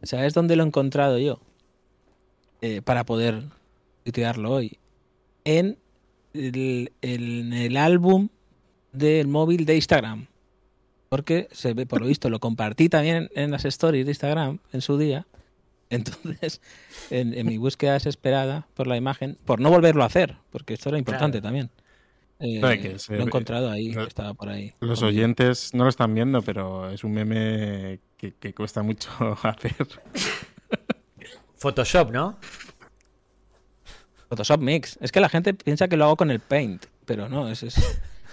Speaker 3: ¿Sabes dónde lo he encontrado yo? Eh, para poder tuitearlo hoy. En el, en el álbum del móvil de Instagram. Porque se ve, por lo visto, lo compartí también en las stories de Instagram en su día. Entonces, en, en mi búsqueda desesperada por la imagen, por no volverlo a hacer, porque esto era importante
Speaker 1: Claro.
Speaker 3: también. eh,
Speaker 2: que se
Speaker 3: lo he encontrado ahí,
Speaker 2: no-
Speaker 3: estaba por ahí.
Speaker 2: Los
Speaker 3: conmigo.
Speaker 2: oyentes no lo están viendo, pero es un meme que, que cuesta mucho hacer.
Speaker 1: Photoshop, ¿no?
Speaker 3: Photoshop Mix. Es que la gente piensa que lo hago con el Paint, pero no, es, es,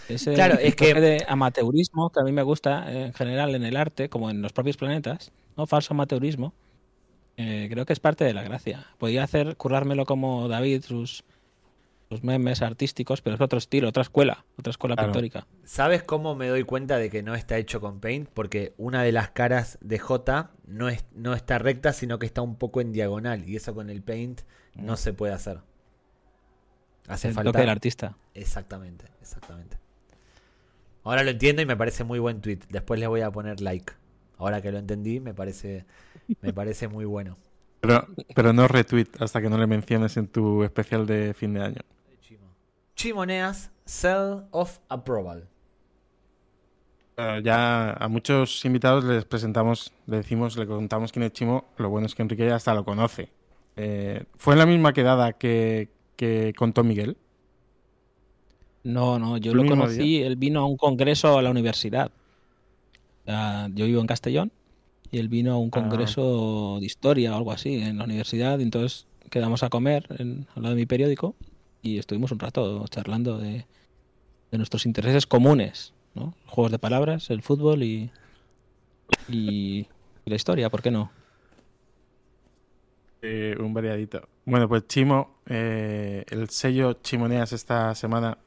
Speaker 3: es el
Speaker 1: Claro, es que-
Speaker 3: de amateurismo que a mí me gusta eh, en general en el arte, como en los propios planetas, ¿no? Falso amateurismo. Eh, creo que es parte de la gracia. Podía hacer, currármelo como David, sus, sus memes artísticos, pero es otro estilo, otra escuela, otra escuela
Speaker 2: Claro.
Speaker 3: pictórica.
Speaker 1: ¿Sabes cómo me doy cuenta de que no está hecho con Paint? Porque una de las caras de J no, es, no está recta, sino que está un poco en diagonal. Y eso con el Paint no se puede hacer. Hace
Speaker 3: el
Speaker 1: falta.
Speaker 3: toque del artista.
Speaker 1: Exactamente, exactamente. Ahora lo entiendo y me parece muy buen tweet. Después le voy a poner like. Ahora que lo entendí, me parece, me parece muy bueno.
Speaker 2: Pero, pero no retweet hasta que no le menciones en tu especial de fin de año.
Speaker 1: Chimoneas, Cell of Approval.
Speaker 2: Eh, ya a muchos invitados les presentamos, le decimos, le contamos quién es Chimo. Lo bueno es que Enrique ya hasta lo conoce. Eh, ¿Fue en la misma quedada que, que contó Miguel?
Speaker 3: No, no, yo
Speaker 2: ¿El
Speaker 3: lo conocí, él vino a un congreso a la universidad. Ah, yo vivo en Castellón y él vino a un
Speaker 2: Ah.
Speaker 3: congreso de historia o algo así en la universidad y entonces quedamos a comer en, al lado de mi periódico y estuvimos un rato charlando de, de nuestros intereses comunes, ¿no? Juegos de palabras, el fútbol y, y la historia, ¿por qué no?
Speaker 2: Eh, un variadito. Bueno, pues Chimo, eh, el sello Chimoneas esta semana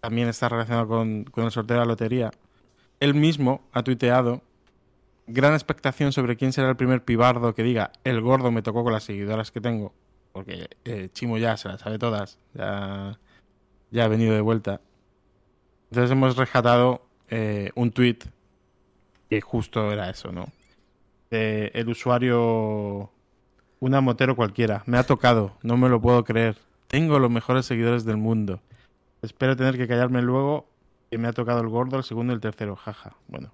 Speaker 2: también está relacionado con, con el sorteo de la lotería. Él mismo ha tuiteado gran expectación sobre quién será el primer pibardo que diga el gordo me tocó con las seguidoras que tengo, porque eh, Chimo ya se las sabe todas, ya, ya ha venido de vuelta. Entonces hemos rescatado eh, un tuit que justo era eso, ¿no? Eh, el usuario, una motero cualquiera, me ha tocado, no me lo puedo creer. Tengo los mejores seguidores del mundo. Espero tener que callarme luego que me ha tocado el gordo, el segundo y el tercero. Jaja. Bueno.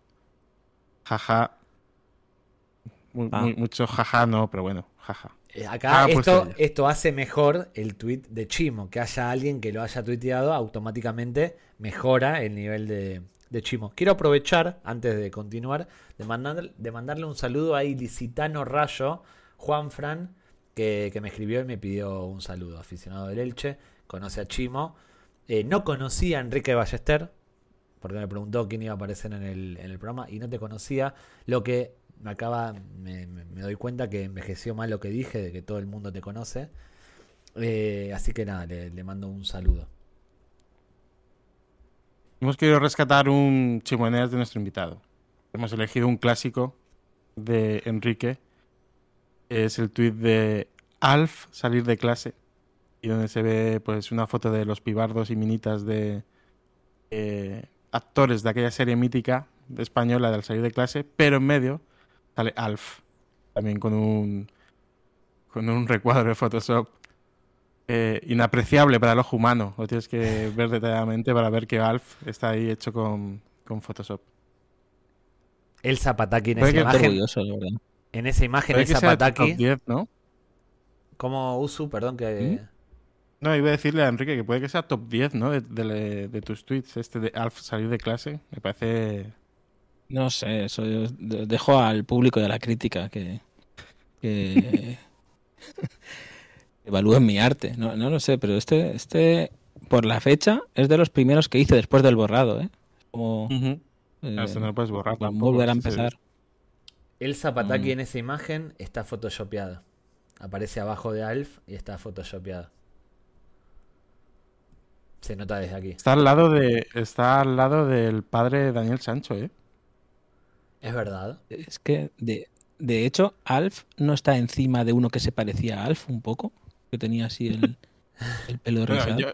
Speaker 2: Jaja. Mu-
Speaker 3: Ah.
Speaker 2: muy- mucho jaja no, pero bueno, jaja.
Speaker 1: Eh, Acá
Speaker 2: Ah, pues
Speaker 1: esto,
Speaker 2: ella.
Speaker 1: esto hace mejor el tweet de Chimo. Que haya alguien que lo haya tuiteado, automáticamente mejora el nivel de, de Chimo. Quiero aprovechar, antes de continuar, de, mandar- de mandarle un saludo a Ilicitano Rayo, Juan Fran, que, que me escribió y me pidió un saludo. Aficionado del Elche, conoce a Chimo. Eh, no conocía a Enrique Ballester, porque me preguntó quién iba a aparecer en el, programa y no te conocía. Lo que me acaba, me, doy cuenta que envejeció mal lo que dije, de que todo el mundo te conoce. Eh, así que nada, le, le mando un saludo.
Speaker 2: Hemos querido rescatar un chimoneas de nuestro invitado. Hemos elegido un clásico de Enrique. Es el tuit de Alf salir de clase. Y donde se ve pues una foto de los pibardos y minitas de eh, actores de aquella serie mítica española del salir de clase, pero en medio sale Alf. También con un con un recuadro de Photoshop eh, inapreciable para el ojo humano. Lo tienes que ver detalladamente para ver que Alf está ahí hecho con, con Photoshop.
Speaker 1: El Zapataki en
Speaker 2: Puede
Speaker 1: esa imagen.
Speaker 3: orgulloso.
Speaker 1: En esa imagen,
Speaker 2: Puede
Speaker 1: el Zapataki.
Speaker 2: 10, ¿no?
Speaker 1: Como Usu, perdón, que.
Speaker 2: No, iba a decirle a Enrique que puede que sea top 10, ¿no? De, de- de tus tweets, este de Alf salir de clase. Me parece...
Speaker 3: No sé, eso yo de- dejo al público y a la crítica que, que evalúen mi arte. No, no lo sé, pero este, este, por la fecha, es de los primeros que hice después del borrado, ¿eh? Como eh,
Speaker 2: Esto no lo puedes borrar tampoco,
Speaker 3: volver a
Speaker 2: sí, sí.
Speaker 3: empezar.
Speaker 1: El Zapataki
Speaker 3: Mm.
Speaker 1: en esa imagen está photoshopeado. Aparece abajo de Alf y está photoshopeado. Se nota desde aquí.
Speaker 2: Está al lado de está al lado del padre de Daniel Sancho, ¿eh?
Speaker 1: Es verdad.
Speaker 3: Es que, de, de hecho, Alf no está encima de uno que se parecía a Alf un poco, que tenía así el, el pelo
Speaker 2: Bueno,
Speaker 3: rizado.
Speaker 2: yo-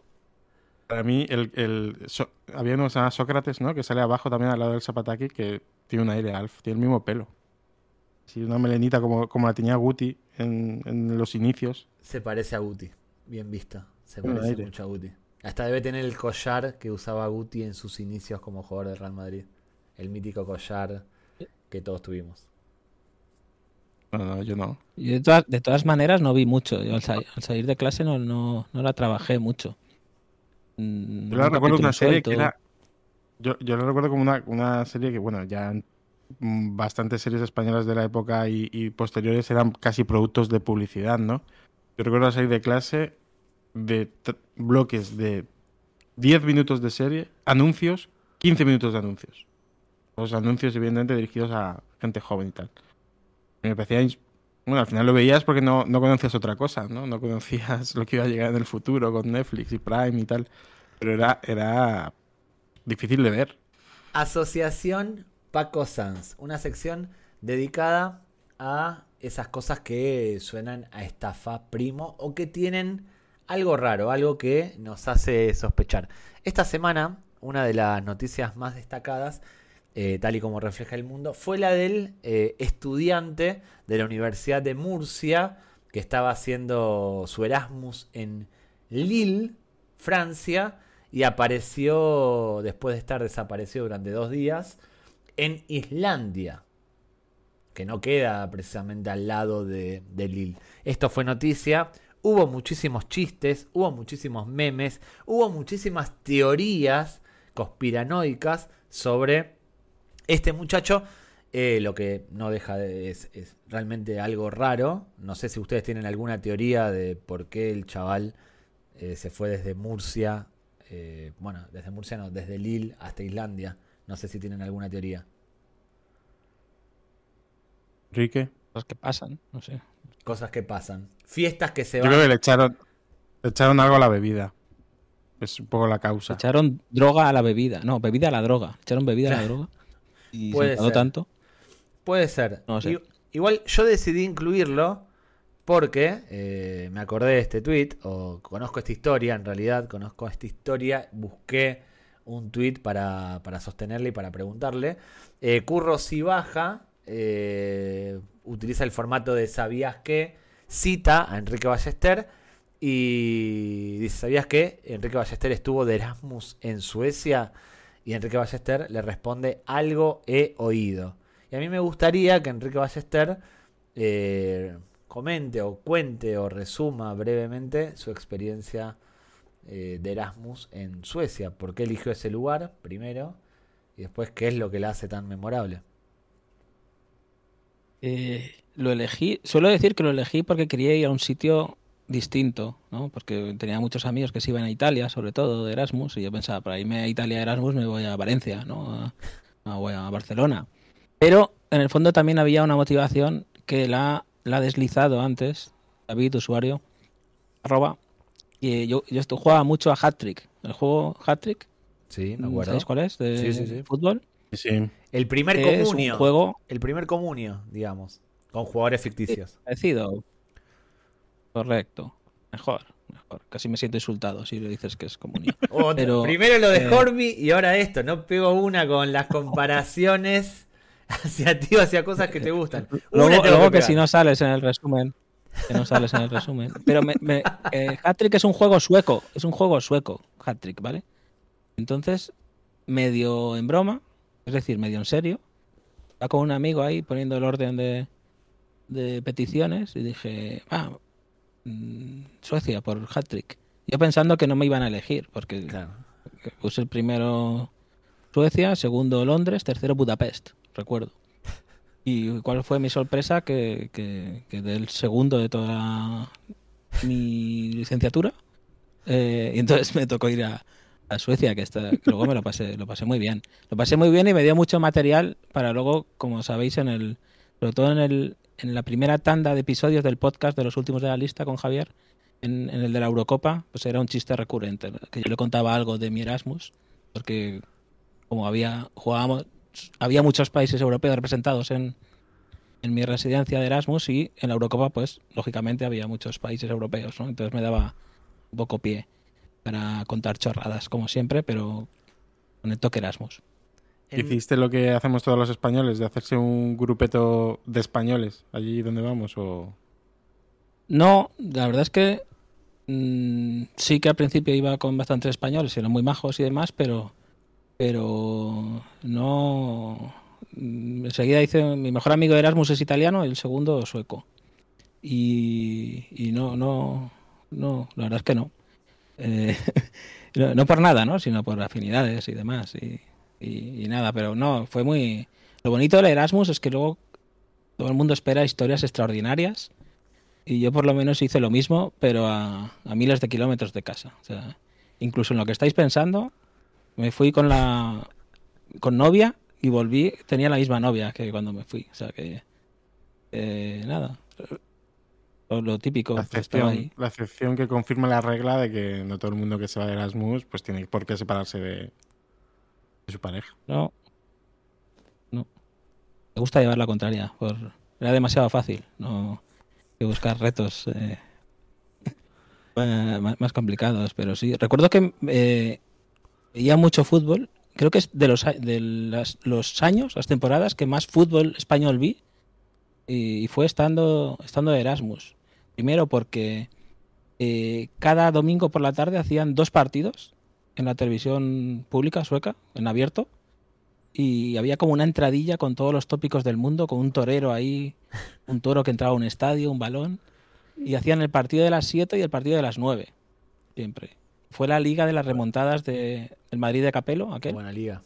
Speaker 2: para mí, el, el- So- había uno que se llama Sócrates, ¿no? Que sale abajo también al lado del Zapataki, que tiene un aire Alf, tiene el mismo pelo. Sí, una melenita como, como la tenía Guti en, en los inicios.
Speaker 1: Se parece a Guti. Bien vista. Se
Speaker 2: Bueno,
Speaker 1: parece mucho a Guti. Hasta debe tener el collar que usaba Guti en sus inicios como jugador de Real Madrid. El mítico collar que todos tuvimos.
Speaker 2: No, no, yo no.
Speaker 3: Y de, todas, de todas maneras no vi mucho. Yo al, sa- al salir de clase no, no, no la trabajé mucho. Mm,
Speaker 2: Yo la recuerdo una serie que era. Yo, yo la recuerdo como una, una serie que, bueno, ya mm, bastantes series españolas de la época y, y posteriores eran casi productos de publicidad, ¿no? Yo recuerdo salir de clase de bloques de 10 minutos de serie, anuncios, 15 minutos de anuncios. Los anuncios, evidentemente, dirigidos a gente joven y tal. Me parecía. Bueno, al final lo veías porque no, no conocías otra cosa, ¿no? No conocías lo que iba a llegar en el futuro con Netflix y Prime y tal. Pero era, era difícil de ver.
Speaker 1: Asociación Paco Sanz. Una sección dedicada a esas cosas que suenan a estafa primo o que tienen algo raro, algo que nos hace sospechar. Esta semana, una de las noticias más destacadas, eh, tal y como refleja el mundo, fue la del eh, estudiante de la Universidad de Murcia que estaba haciendo su Erasmus en Lille, Francia, y apareció, después de estar desaparecido durante dos días, en Islandia, que no queda precisamente al lado de, de Lille. Esto fue noticia. Hubo muchísimos chistes, hubo muchísimos memes, hubo muchísimas teorías conspiranoicas sobre este muchacho. Eh, lo que no deja de es, es realmente algo raro. No sé si ustedes tienen alguna teoría de por qué el chaval eh, se fue desde Murcia. eh, bueno, desde Murcia no, desde Lille hasta Islandia. No sé si tienen alguna teoría.
Speaker 2: Enrique.
Speaker 3: Cosas que pasan, no sé.
Speaker 1: Cosas que pasan. Fiestas que se
Speaker 2: Yo
Speaker 1: van.
Speaker 2: creo que le echaron, le echaron algo a la bebida. Es un poco la causa.
Speaker 3: Echaron droga a la bebida. No, bebida a la droga. Echaron bebida a la droga. Y
Speaker 1: Puede
Speaker 3: se
Speaker 1: ser.
Speaker 3: tanto.
Speaker 1: Puede ser.
Speaker 3: No sé.
Speaker 1: Igual yo decidí incluirlo porque eh, me acordé de este tweet, o conozco esta historia, en realidad conozco esta historia, busqué un tweet para, para sostenerle y para preguntarle. Eh, Curro si baja, eh, utiliza el formato de ¿sabías que? Cita a Enrique Ballester y dice, ¿sabías que? Enrique Ballester estuvo de Erasmus en Suecia y Enrique Ballester le responde, algo he oído. Y a mí me gustaría que Enrique Ballester eh, comente o cuente o resuma brevemente su experiencia eh, de Erasmus en Suecia. ¿Por qué eligió ese lugar primero? Y después, ¿qué es lo que le hace tan memorable?
Speaker 3: Eh, lo elegí, suelo decir que lo elegí porque quería ir a un sitio distinto, ¿no? Porque tenía muchos amigos que se iban a Italia, sobre todo de Erasmus, y yo pensaba, para irme a Italia Erasmus me voy a Valencia, ¿no? A, voy a Barcelona. Pero en el fondo también había una motivación que la, la ha deslizado antes, David, usuario, arroba, y yo, yo jugaba mucho a Hat-Trick, el juego Hat-Trick.
Speaker 1: Sí, acuerdo.
Speaker 3: ¿Sabéis cuál es? De,
Speaker 1: Sí, sí, sí.
Speaker 3: fútbol.
Speaker 2: Sí.
Speaker 1: El primer
Speaker 3: Es un
Speaker 1: comunio.
Speaker 3: juego
Speaker 1: El primer comunio, digamos. Con jugadores ficticios.
Speaker 3: parecido. Correcto. Mejor, mejor. Casi me siento insultado si le dices que es comunio. Pero,
Speaker 1: Primero lo de
Speaker 3: eh,
Speaker 1: Horby y ahora esto. No pego una con las comparaciones hacia ti o hacia cosas que te gustan.
Speaker 3: Luego, que si no sales en el resumen. Que no sales en el resumen. Pero me, me- eh, Hat-Trick es un juego sueco. Es un juego sueco, Hat-Trick, ¿vale? Entonces, medio en broma, es decir, medio en serio, va con un amigo ahí poniendo el orden de, de peticiones y dije, ah, mm, Suecia por Hat-Trick. Yo pensando que no me iban a elegir, porque
Speaker 1: Claro.
Speaker 3: puse el primero Suecia, segundo Londres, tercero Budapest, recuerdo. ¿Y cuál fue mi sorpresa? Que, que, que del segundo de toda mi licenciatura. eh, y entonces me tocó ir a, a Suecia, que, está, luego me lo pasé, lo pasé muy bien. Lo pasé muy bien y me dio mucho material para luego, como sabéis, en el, sobre todo en, el, en la primera tanda de episodios del podcast de los últimos de la lista con Javier, en, en el de la Eurocopa, pues era un chiste recurrente, que yo le contaba algo de mi Erasmus, porque como había jugábamos había muchos países europeos representados en, en mi residencia de Erasmus y en la Eurocopa pues lógicamente había muchos países europeos ¿no? entonces me daba un poco pie para contar chorradas como siempre pero con el toque Erasmus.
Speaker 2: ¿Hiciste lo que hacemos todos los españoles, de hacerse un grupeto de españoles allí donde vamos? O...
Speaker 3: no la verdad es que mm, sí que al principio iba con bastantes españoles eran muy majos y demás pero pero no mm, enseguida hice mi mejor amigo de Erasmus es italiano y el segundo sueco. Y, y no no no la verdad es que no Eh, no, por nada no sino por afinidades y demás y, y- y nada pero no fue muy lo bonito del Erasmus es que luego todo el mundo espera historias extraordinarias y yo por lo menos hice lo mismo pero a, a miles de kilómetros de casa. O sea incluso en lo que estáis pensando me fui con la con novia y volví tenía la misma novia que cuando me fui o sea que eh, nada lo, lo típico
Speaker 2: La excepción,
Speaker 3: ahí.
Speaker 2: la excepción que confirma la regla de que no todo el mundo que se va de Erasmus pues tiene por qué separarse de, de su pareja.
Speaker 3: no no me gusta llevar la contraria por era demasiado fácil no que buscar retos eh, más, complicados pero sí recuerdo que eh, veía mucho fútbol creo que es de los de las- los años las temporadas que más fútbol español vi y, y fue estando estando de Erasmus primero porque eh, cada domingo por la tarde hacían dos partidos en la televisión pública sueca en abierto y había como una entradilla con todos los tópicos del mundo, con un torero ahí, un toro que entraba a un estadio, un balón, y hacían el partido de las 7 y el partido de las 9, siempre. Fue la liga de las remontadas de, del Madrid de Capelo, aquel,
Speaker 1: buena liga.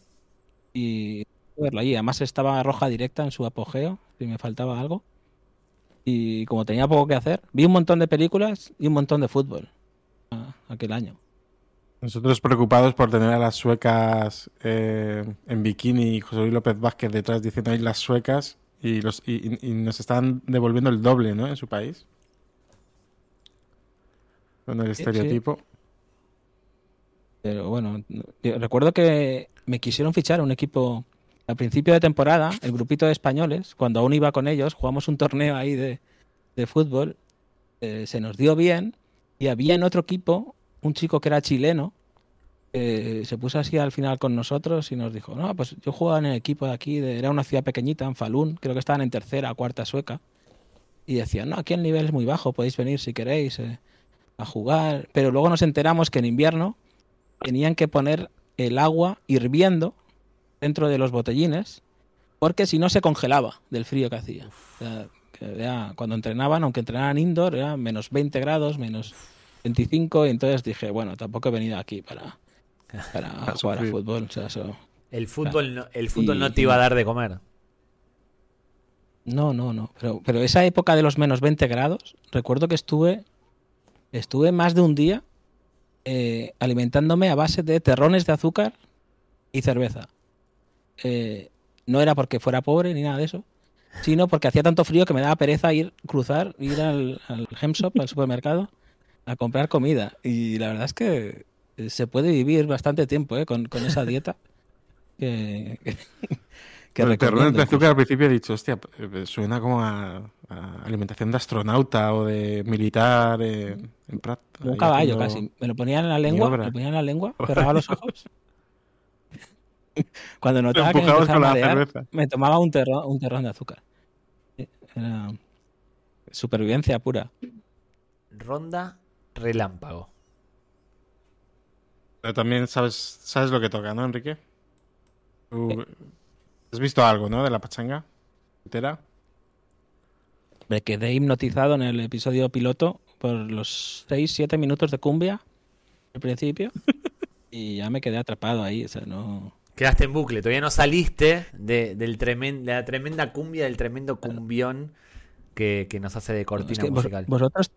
Speaker 3: y verlo allí. Además estaba roja directa en su apogeo, si me faltaba algo. Y como tenía poco que hacer, vi un montón de películas y un montón de fútbol ah, aquel año.
Speaker 2: Nosotros preocupados por tener a las suecas eh, en bikini y José Luis López Vázquez detrás diciendo ahí las suecas y, los, y, nos están devolviendo el doble, ¿no? En su país. Con el
Speaker 3: Sí,
Speaker 2: estereotipo.
Speaker 3: Pero bueno, recuerdo que me quisieron fichar a un equipo al principio de temporada, el grupito de españoles, cuando aún iba con ellos, jugamos un torneo ahí de, fútbol, eh, se nos dio bien y había en otro equipo un chico que era chileno se puso así al final con nosotros y nos dijo, no, pues yo jugaba en el equipo de aquí, de- era una ciudad pequeñita, en Falun, creo que estaban en tercera o cuarta sueca. Y decían, no, aquí el nivel es muy bajo, podéis venir si queréis eh, a jugar. Pero luego nos enteramos que en invierno tenían que poner el agua hirviendo dentro de los botellines porque si no se congelaba del frío que hacía. O sea, que era- cuando entrenaban, aunque entrenaban indoor, era menos 20 grados, menos 25, y entonces dije, bueno, tampoco he venido aquí para, para
Speaker 2: A
Speaker 3: jugar fútbol. o sea, eso-
Speaker 1: El fútbol, no, el fútbol
Speaker 3: Y-
Speaker 1: no te iba a dar de comer.
Speaker 3: No, no, no. Pero, pero esa época de los menos 20 grados, recuerdo que estuve, estuve más de un día eh, alimentándome a base de terrones de azúcar y cerveza. Eh, no era porque fuera pobre ni nada de eso, sino porque hacía tanto frío que me daba pereza ir, cruzar, ir al, al Hemshop, al supermercado, a comprar comida. Y la verdad es que eh, se puede vivir bastante tiempo eh, con, con esa dieta. Que, que, que
Speaker 2: el
Speaker 3: incluso.
Speaker 2: azúcar al principio he dicho, hostia, eh, suena como a, a alimentación de astronauta o de militar eh, en Prat.
Speaker 3: Un caballo
Speaker 2: haciendo-
Speaker 3: casi. Me lo ponían en la lengua, me lo ponían en la lengua, cerraba los ojos. Cuando notaba que me
Speaker 2: con la
Speaker 3: marear,
Speaker 2: cerveza.
Speaker 3: me tomaba un terrón, un terrón de azúcar. Era supervivencia pura.
Speaker 1: Ronda relámpago.
Speaker 2: Pero también sabes, sabes lo que toca, ¿no, Enrique? Tú- ¿Has visto algo, no? De la pachanga entera.
Speaker 3: Me quedé hipnotizado en el episodio piloto por los 6-7 minutos de cumbia al principio y ya me quedé atrapado ahí. O sea, no...
Speaker 1: Quedaste en bucle, todavía no saliste de, del tremen- de la tremenda cumbia, del tremendo cumbión que, que nos hace de
Speaker 3: Es
Speaker 1: cortina
Speaker 3: vos-
Speaker 1: musical.
Speaker 3: vosotros,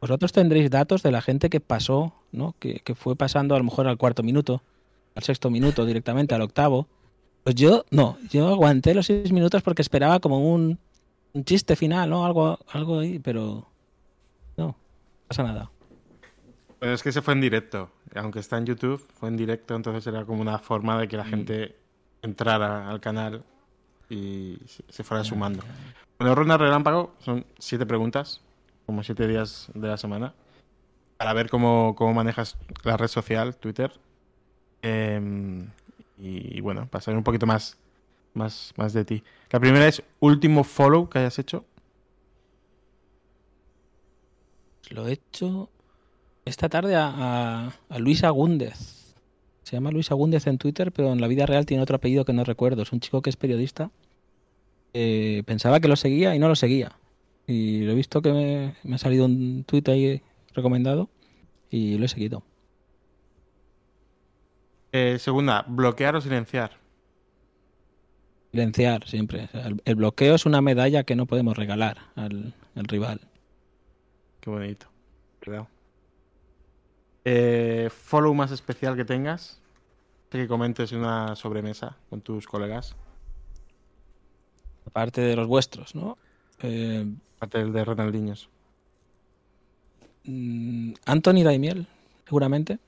Speaker 3: vosotros tendréis datos de la gente que pasó, ¿no? Que, que fue pasando a lo mejor al cuarto minuto, al sexto minuto, directamente al octavo. Pues yo, no, yo aguanté los seis minutos porque esperaba como un, un chiste final, ¿no? Algo, algo ahí, pero no pasa nada.
Speaker 2: Pero es que se fue en directo. Aunque está en YouTube, fue en directo, entonces era como una forma de que la gente entrara al canal y se- fuera sumando. Bueno, ronda relámpago son siete preguntas, como siete días de la semana, para ver cómo, cómo manejas la red social, Twitter. Em, y bueno, para saber un poquito más, más, más de ti. La primera es último follow que hayas hecho.
Speaker 3: Lo he hecho esta tarde a, a, a Luis Agúndez. Se llama Luis Agúndez en Twitter, pero en la vida real tiene otro apellido que no recuerdo. Es un chico que es periodista. Eh, pensaba que lo seguía y no lo seguía. Y lo he visto que me, me ha salido un tweet ahí recomendado y lo he seguido.
Speaker 2: Eh, segunda, bloquear o silenciar.
Speaker 3: Silenciar siempre. El, el bloqueo es una medalla que no podemos regalar al, al rival.
Speaker 2: Qué bonito. Cuidado. Eh, follow más especial que tengas. Que comentes en una sobremesa con tus colegas.
Speaker 3: Aparte de los vuestros, ¿no? Eh,
Speaker 2: Aparte del de Ronaldinhos.
Speaker 3: Mm, Anthony Daimiel, seguramente.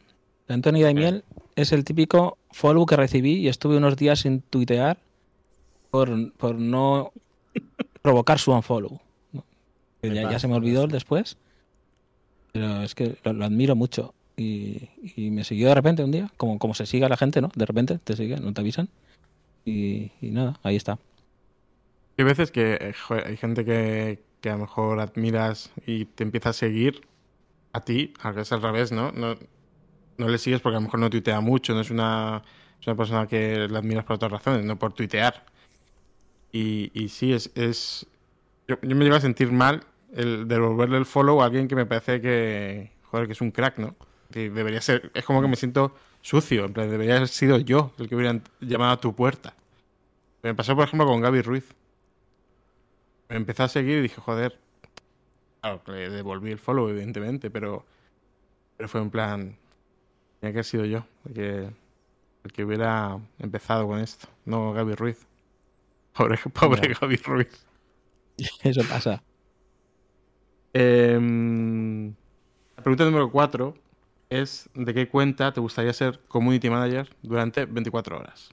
Speaker 3: Anthony Daimiel es el típico follow que recibí y estuve unos días sin tuitear por, por no provocar su unfollow. ¿no? Ya, se me olvidó después. Pero es que lo, lo admiro mucho. Y, y me siguió de repente un día, como, como se sigue a la gente, ¿no? De repente te sigue, no te avisan. Y, y nada, ahí está.
Speaker 2: Hay veces que eh, joder, hay gente que, que a lo mejor admiras y te empieza a seguir a ti, aunque es al revés, ¿no? No, no le sigues porque a lo mejor no tuitea mucho, no es una, es una persona que la admiras por otras razones, no por tuitear. Y, y sí, es. es yo, yo me llevo a sentir mal el devolverle el follow a alguien que me parece que. Joder, que es un crack, ¿no? Debería ser. Es como que me siento sucio, en plan, debería haber sido yo el que hubiera llamado a tu puerta. Me pasó, por ejemplo, con Gaby Ruiz. Me empezó a seguir y dije, joder. Claro, le devolví el follow, evidentemente, pero. Pero fue en plan. Tenía que haber sido yo el que, el que hubiera empezado con esto, no Gaby Ruiz. Pobre, pobre. Gaby Ruiz.
Speaker 3: Eso pasa.
Speaker 2: Em, la pregunta número 4 es: ¿de qué cuenta te gustaría ser community manager durante 24 horas?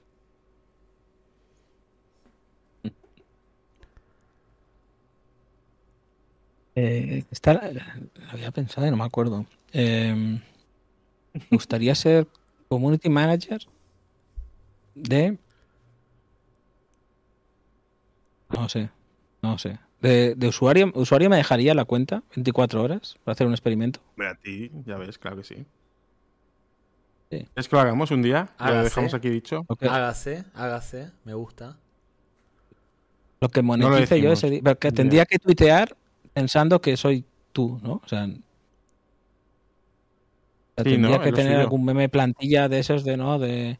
Speaker 3: Eh, esta la, había pensado y no me acuerdo. Eh, me gustaría ser community manager de. No sé, no sé. De, de usuario, usuario me dejaría la cuenta 24 horas para hacer un experimento.
Speaker 2: Hombre, a ti, ya ves, claro que sí.
Speaker 3: Sí.
Speaker 2: ¿Es que lo hagamos un día? Lo
Speaker 1: Hágase.
Speaker 2: dejamos aquí dicho.
Speaker 3: Lo
Speaker 1: Hágase, hágase, me gusta.
Speaker 3: lo que monetice yo ese día. Porque tendría que tuitear pensando que soy tú, ¿no? O sea. o sea,
Speaker 2: Sí,
Speaker 3: tendría
Speaker 2: ¿no?
Speaker 3: que
Speaker 2: lo
Speaker 3: tener
Speaker 2: suyo.
Speaker 3: algún meme plantilla de esos de, ¿no? De,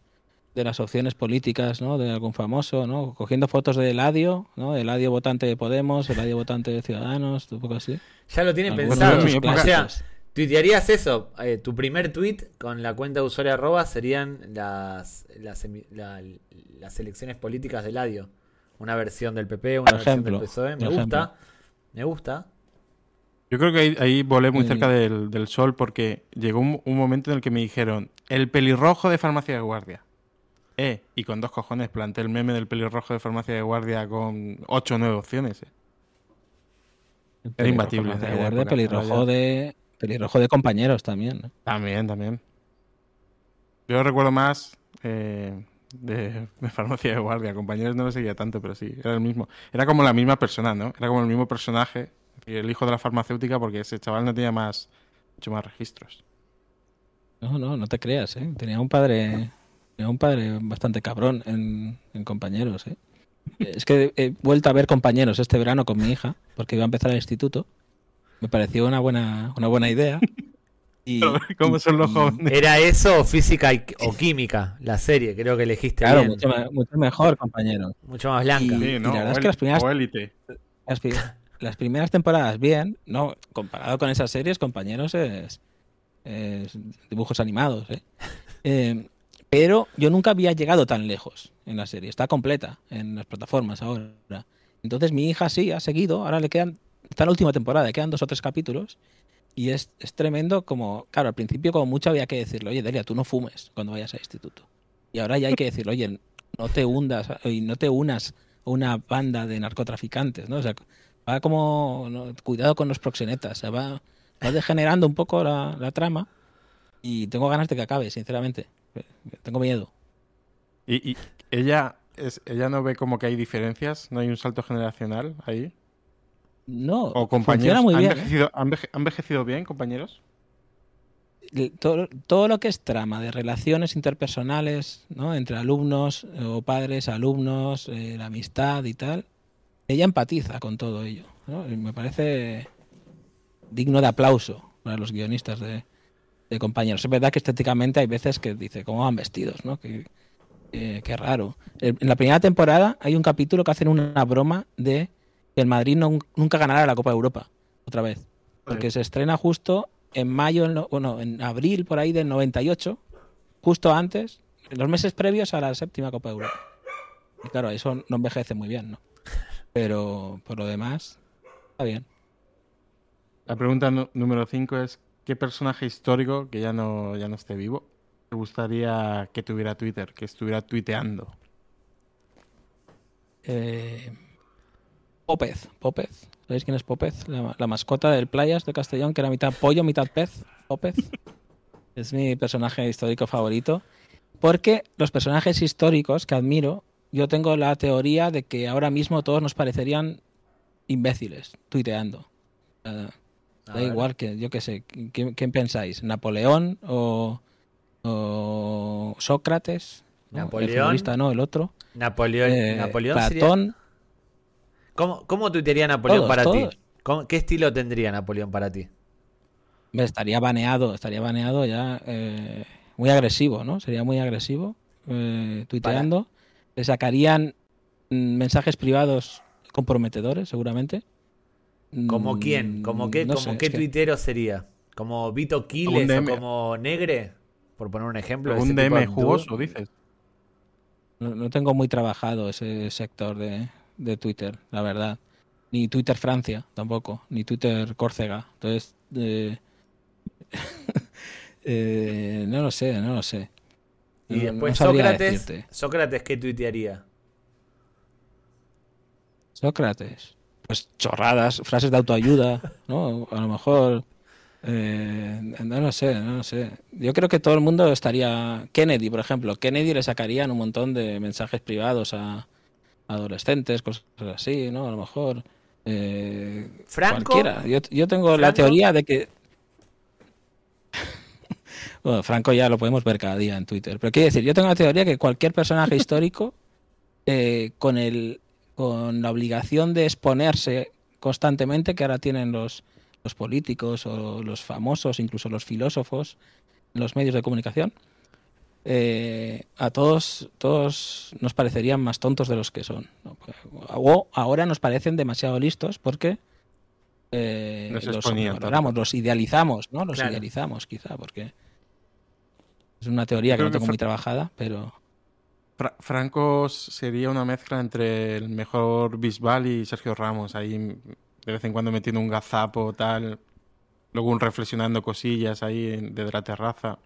Speaker 3: de las opciones políticas, ¿no? De algún famoso, ¿no? Cogiendo fotos de Eladio, ¿no? Eladio votante de Podemos, Eladio votante de Ciudadanos, un poco así.
Speaker 1: Ya lo tiene
Speaker 3: Algunos
Speaker 1: pensado. O sea, tuitearías eso. eh, tu primer tweet con la cuenta de usuario arroba serían las, las, la- las elecciones políticas de Ladio. Una versión del PP, una
Speaker 3: Por
Speaker 1: versión
Speaker 3: ejemplo,
Speaker 1: del PSOE. Me gusta. Me gusta.
Speaker 2: Yo creo que ahí, ahí volé muy
Speaker 3: Sí.
Speaker 2: cerca del, del sol porque llegó un, un momento en el que me dijeron el pelirrojo de farmacia de guardia. Eh, y con dos cojones planté el meme del pelirrojo de farmacia de guardia con ocho o nueve opciones. eh. Era imbatible.
Speaker 3: De
Speaker 2: en aquella
Speaker 3: guardia, pelirrojo de, pelirrojo de compañeros también. ¿no?
Speaker 2: También, también. Yo recuerdo más eh, de, de farmacia de guardia. Compañeros no lo seguía tanto, pero sí, era el mismo. Era como la misma persona, ¿no? Era como el mismo personaje, el hijo de la farmacéutica, porque ese chaval no tenía más, mucho más registros.
Speaker 3: No, no, no te creas, ¿eh? Tenía un padre, un padre bastante cabrón en, en compañeros, ¿eh? Es que he vuelto a ver compañeros este verano con mi hija, porque iba a empezar el instituto. Me pareció una buena, una buena idea. Y,
Speaker 2: ¿Cómo son los jóvenes?
Speaker 1: ¿Era eso o física y- o química? La serie, creo que elegiste
Speaker 3: Claro,
Speaker 1: bien.
Speaker 3: mucho, me- mucho mejor, compañeros.
Speaker 1: Mucho más blanca.
Speaker 3: Y-
Speaker 2: Sí, ¿no?
Speaker 3: la verdad
Speaker 2: o
Speaker 3: es que las primeras-. Las, las primeras temporadas bien, no, comparado con esas series, compañeros, es, es dibujos animados, ¿eh? Eh, pero yo nunca había llegado tan lejos en la serie. Está completa en las plataformas ahora. Entonces mi hija sí ha seguido. Ahora le quedan. Está en la última temporada, le quedan dos o tres capítulos. Y es, es tremendo como. Claro, al principio, como mucho había que decirle, oye, Delia, tú no fumes cuando vayas al instituto. Y ahora ya hay que decirle, oye, no te hundas y no te unas a una banda de narcotraficantes, ¿no? O sea, va como. ¿no? Cuidado con los proxenetas. O sea, va, va degenerando un poco la, la trama. Y tengo ganas de que acabe, sinceramente. Tengo miedo.
Speaker 2: Y, y ella, es, ella no ve como que hay diferencias, no hay un salto generacional ahí.
Speaker 3: No,
Speaker 2: O compañeros.
Speaker 3: funciona muy
Speaker 2: ¿Han,
Speaker 3: bien. ¿eh?
Speaker 2: envejecido, han enveje- han envejecido bien, compañeros?
Speaker 3: Todo, todo lo que es trama de relaciones interpersonales, ¿no? Entre alumnos eh, o padres, alumnos, eh, la amistad y tal, ella empatiza con todo ello. ¿no? Y me parece digno de aplauso para los guionistas de, de compañeros. Es verdad que estéticamente hay veces que dice, ¿cómo van vestidos? ¿no? Que, qué raro. En en la primera temporada hay un capítulo que hacen una broma de que el Madrid no- nunca ganará la Copa de Europa, otra vez. Porque se estrena justo en mayo, no- bueno, en abril por ahí del 98, justo antes, en los meses previos a la séptima Copa de Europa. Y claro, eso no envejece muy bien, ¿no? Pero por lo demás, está bien.
Speaker 2: La pregunta número 5 es: ¿qué personaje histórico que ya no, ya no esté vivo te gustaría que tuviera Twitter, que estuviera tuiteando?
Speaker 3: Eh, Pópez, Pópez. ¿Sabéis quién es Pópez? La, la mascota del Playas de Castellón, que era mitad pollo, mitad pez. Pópez. Es mi personaje histórico favorito. Porque los personajes históricos que admiro, yo tengo la teoría de que ahora mismo todos nos parecerían imbéciles, tuiteando.
Speaker 1: A
Speaker 3: da
Speaker 1: ver.
Speaker 3: igual que, yo qué sé, ¿quién, quién pensáis? ¿Napoleón o, o Sócrates? ¿No? El
Speaker 1: Napoleón.
Speaker 3: no, el otro.
Speaker 1: Napoleón,
Speaker 3: Eh,
Speaker 1: Napoleón sería-
Speaker 3: Platón.
Speaker 1: ¿Cómo, cómo tuitearía Napoleón
Speaker 3: Todos,
Speaker 1: para
Speaker 3: todos.
Speaker 1: ti? ¿Cómo- ¿Qué estilo tendría Napoleón para ti?
Speaker 3: Estaría baneado, estaría baneado ya eh, muy agresivo, ¿no? Sería muy agresivo eh, tuiteando. Le sacarían mm, mensajes privados comprometedores, seguramente.
Speaker 1: ¿Como
Speaker 3: Mm,
Speaker 1: quién? ¿Como qué,
Speaker 3: no
Speaker 1: como
Speaker 3: sé,
Speaker 1: qué
Speaker 3: que
Speaker 1: tuitero sería? ¿Como Vito
Speaker 2: ¿Algún
Speaker 1: Quiles o como Negre? Por poner un ejemplo.
Speaker 2: ¿Un
Speaker 1: tipo
Speaker 2: DM
Speaker 1: de
Speaker 2: jugoso, dices?
Speaker 3: no, no tengo muy trabajado ese sector de, de Twitter, la verdad. Ni Twitter Francia tampoco, ni Twitter Córcega. Entonces, eh, eh, no lo sé, no lo sé.
Speaker 1: Y
Speaker 3: No-
Speaker 1: después Sócrates,
Speaker 3: decirte.
Speaker 1: Sócrates, ¿qué tuitearía?
Speaker 3: Sócrates. Pues chorradas, frases de autoayuda, ¿no? A lo mejor. eh, no lo sé, no lo sé. yo creo que todo el mundo estaría. Kennedy, por ejemplo. Kennedy le sacarían un montón de mensajes privados a adolescentes, cosas así, ¿no? A lo mejor. Eh,
Speaker 1: Franco.
Speaker 3: Cualquiera. Yo, yo tengo la teoría de que. bueno, Franco ya lo podemos ver cada día en Twitter. Pero quiero decir, yo tengo la teoría que cualquier personaje histórico, eh, con, el, con la obligación de exponerse constantemente, que ahora tienen los, los políticos o los famosos, incluso los filósofos, los medios de comunicación, eh, a todos, todos nos parecerían más tontos de los que son. O ahora nos parecen demasiado listos porque eh,
Speaker 2: Los
Speaker 3: los
Speaker 2: exponían
Speaker 3: valoramos, los idealizamos, ¿no? Los
Speaker 1: Claro.
Speaker 3: idealizamos, quizá, porque es una teoría que no tengo muy trabajada, pero
Speaker 2: Fra- Franco sería una mezcla entre el mejor Bisbal y Sergio Ramos, ahí de vez en cuando metiendo un gazapo tal, luego un reflexionando cosillas ahí desde la terraza.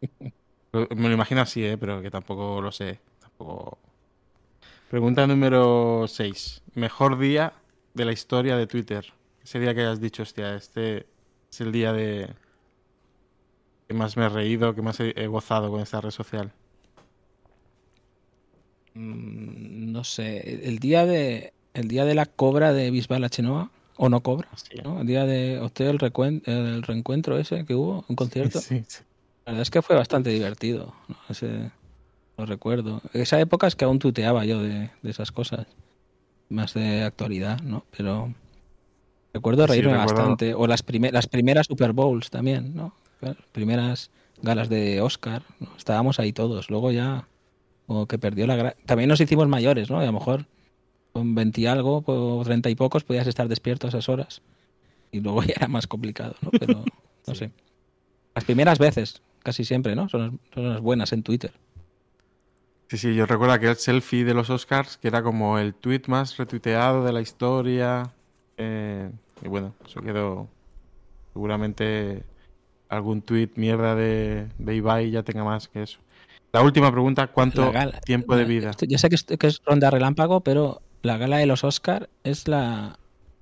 Speaker 2: Me lo imagino así, ¿eh? pero que tampoco lo sé. Tampoco... Pregunta número 6. Mejor día de la historia de Twitter. Ese día que hayas dicho, hostia, este es el día de que más me he reído, que más he gozado con esta red social.
Speaker 3: Mm, no sé, el día de el día de la cobra de Bisbal a Chenoa, o no cobra. El día de usted el, el reencuentro ese que hubo, un concierto.
Speaker 2: Sí, sí.
Speaker 3: La verdad es que fue bastante divertido. ¿no? Ese, lo recuerdo. Esa época es que aún tuteaba yo de, de esas cosas. Más de actualidad, ¿no? Pero recuerdo
Speaker 2: Sí,
Speaker 3: reírme
Speaker 2: recuerdo-
Speaker 3: bastante. O las, prime- las primeras Super Bowls también, ¿no? Las primeras galas de Oscar. ¿no? Estábamos ahí todos. Luego ya como que perdió la gra- También nos hicimos mayores, ¿no? Y a lo mejor con 20 y algo o 30 y pocos podías estar despierto a esas horas. Y luego ya era más complicado, ¿no? Pero no sé. Las primeras veces, casi siempre, ¿no? Son las, son las buenas en Twitter.
Speaker 2: Sí, sí, yo recuerdo aquel selfie de los Oscars que era como el tweet más retuiteado de la historia. eh, y bueno, eso quedó. Seguramente algún tweet mierda de, de Ibai ya tenga más que eso. La última pregunta: ¿cuánto
Speaker 3: gala-
Speaker 2: tiempo de vida?
Speaker 3: yo sé que es, que es ronda relámpago, pero la gala de los Oscar es la,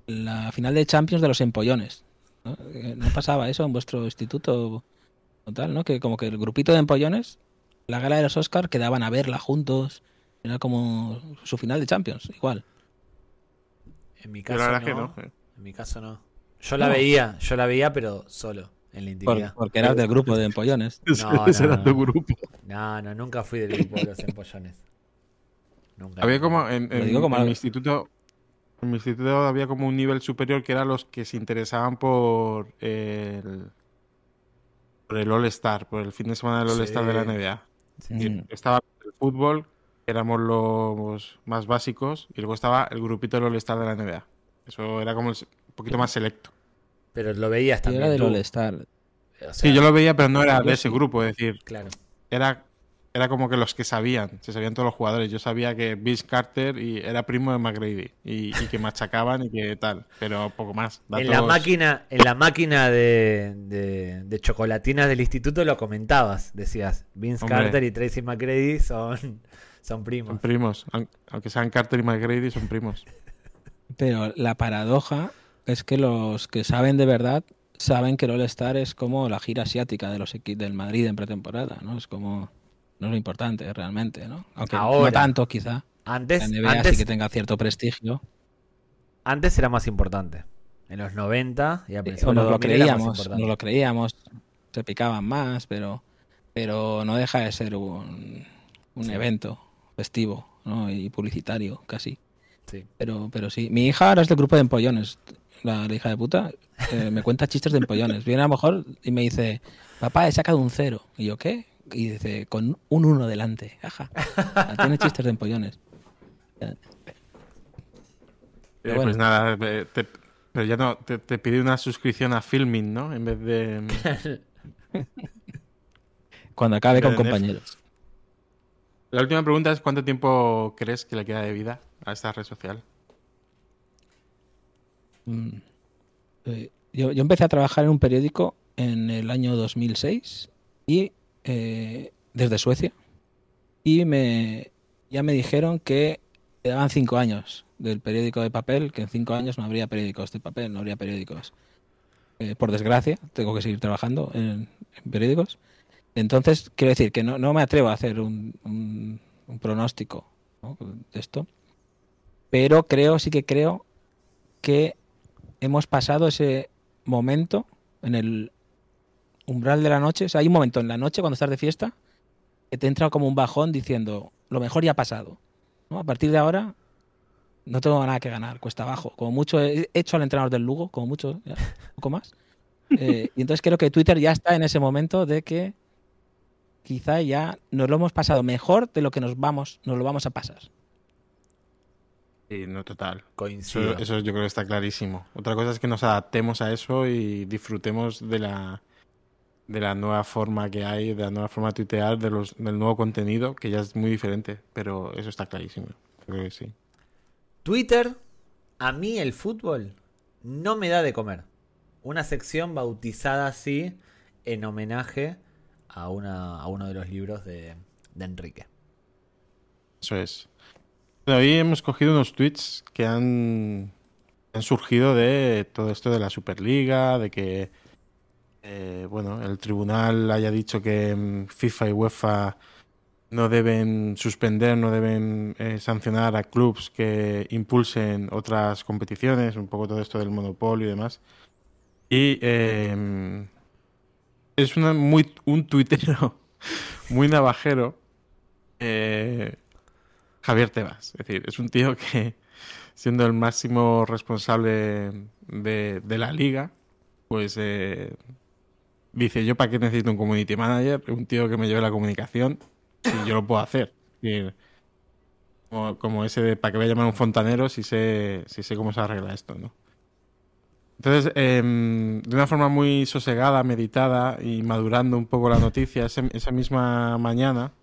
Speaker 3: la final de Champions de los empollones. ¿no? Eh, ¿No pasaba eso en vuestro instituto o tal, no? Que como que el grupito de empollones, la gala de los Oscar, quedaban a verla juntos. Era como su final de Champions, igual.
Speaker 1: En mi caso
Speaker 2: la
Speaker 1: no.
Speaker 2: no. eh.
Speaker 1: En mi caso no. Yo la
Speaker 3: No.
Speaker 1: veía, yo la veía, pero solo, en la
Speaker 3: Por-
Speaker 1: intimidad.
Speaker 3: porque eras del grupo de empollones.
Speaker 1: No,
Speaker 2: Ese
Speaker 1: no,
Speaker 2: era tu
Speaker 1: no.
Speaker 2: grupo.
Speaker 1: No, no, nunca fui del grupo de los empollones. Nunca.
Speaker 2: Había como en, en-
Speaker 3: digo como
Speaker 2: en mi
Speaker 3: algo-
Speaker 2: instituto. En mi instituto había como un nivel superior que eran los que se interesaban por el, por el All-Star, por el fin de semana del
Speaker 1: Sí.
Speaker 2: All-Star de la NBA.
Speaker 3: Mm.
Speaker 2: Estaba el fútbol, éramos los más básicos, y luego estaba el grupito del All-Star de la NBA. Eso era como el un poquito más selecto.
Speaker 1: Pero lo veías también.
Speaker 3: era del
Speaker 1: tú.
Speaker 3: All-Star.
Speaker 1: O sea,
Speaker 2: Sí, yo lo veía, pero no era de ese
Speaker 3: sí.
Speaker 2: grupo, es decir,
Speaker 1: Claro.
Speaker 2: era, era como que los que sabían, se sabían todos los jugadores. Yo sabía que Vince Carter y era primo de McGrady y, y que machacaban y que tal, pero poco más.
Speaker 1: En la máquina, en la máquina de, de- de chocolatinas del instituto lo comentabas. Decías, Vince
Speaker 2: Hombre.
Speaker 1: Carter y Tracy McGrady son, son
Speaker 2: Son
Speaker 1: primos.
Speaker 2: primos, aun- aunque sean Carter y McGrady, son primos.
Speaker 3: Pero la paradoja es que los que saben de verdad saben que el All-Star es como la gira asiática de los equipos del Madrid en pretemporada, ¿no? Es como no es lo importante realmente, ¿no? Aunque no
Speaker 1: Ahora.
Speaker 3: tanto quizá.
Speaker 1: Antes,
Speaker 3: La NBA sí
Speaker 1: antes,
Speaker 3: que tenga cierto prestigio.
Speaker 1: antes era más importante. En los 90 y a
Speaker 3: O
Speaker 1: principios de
Speaker 3: nos lo
Speaker 1: 2000 era más
Speaker 3: creíamos, nos lo creíamos, se picaban más, pero pero no deja de ser un, un
Speaker 1: Sí.
Speaker 3: evento festivo, ¿no? Y publicitario casi.
Speaker 1: Sí.
Speaker 3: Pero, pero sí. Mi hija ahora es del grupo de empollones. La, la hija de puta eh, me cuenta chistes de empollones. Viene a lo mejor y me dice, papá, he sacado un cero. Y yo, ¿qué? Y dice, con un uno delante. Ajá. Tiene chistes de empollones.
Speaker 2: Eh,
Speaker 3: Pero bueno.
Speaker 2: Pues nada, eh, te- pero ya no, te, te pide una suscripción a Filming, ¿no? En vez de...
Speaker 3: Cuando acabe con compañeros.
Speaker 2: La última pregunta es ¿cuánto tiempo crees que le queda de vida a esta red social?
Speaker 3: Mm. Eh, Yo, yo empecé a trabajar en un periódico en el año 2006 y eh, desde Suecia y me ya me dijeron que quedaban cinco años del periódico de papel, que en cinco años no habría periódicos de papel, no habría periódicos. Eh, por desgracia, tengo que seguir trabajando en, periódicos. Entonces, quiero decir que no, no me atrevo a hacer un, pronóstico de esto, pero creo, sí que creo que hemos pasado ese momento en el umbral de la noche. O sea, hay un momento en la noche cuando estás de fiesta que te entra como un bajón diciendo, lo mejor ya ha pasado. ¿no? A partir de ahora no tengo nada que ganar, cuesta abajo. Como mucho he hecho al entrenador del Lugo, como mucho, ya, un poco más. Eh, y entonces creo que Twitter ya está en ese momento de que quizá ya nos lo hemos pasado mejor de lo que nos vamos, nos lo vamos a pasar.
Speaker 2: Sí, no, total.
Speaker 1: Coincido.
Speaker 2: Eso, eso yo creo que está clarísimo. Otra cosa es que nos adaptemos a eso y disfrutemos de la, de la nueva forma que hay, de la nueva forma de tuitear, de los, del nuevo contenido, que ya es muy diferente, pero eso está clarísimo. Creo que sí.
Speaker 1: Twitter, a mí el fútbol no me da de comer. Una sección bautizada así en homenaje a, una, a uno de los libros de, de Enrique.
Speaker 2: Eso es. Bueno, Hoy hemos cogido unos tweets que han, surgido de todo esto de la Superliga, de que eh, bueno, el tribunal haya dicho que mm, FIFA y UEFA no deben suspender, no deben eh, sancionar a clubes que impulsen otras competiciones, un poco todo esto del monopolio y demás. Y eh, es una, muy, un tuitero muy navajero. eh, Javier Tebas. Es decir, es un tío que, siendo el máximo responsable de, de la liga, pues eh, dice, yo para qué necesito un community manager, un tío que me lleve la comunicación, si yo lo puedo hacer. Como, ese de, para que voy a llamar a un fontanero si sé, si sé cómo se arregla esto, ¿no? Entonces, em, de una forma muy sosegada, meditada y madurando un poco la noticia, esa misma mañana,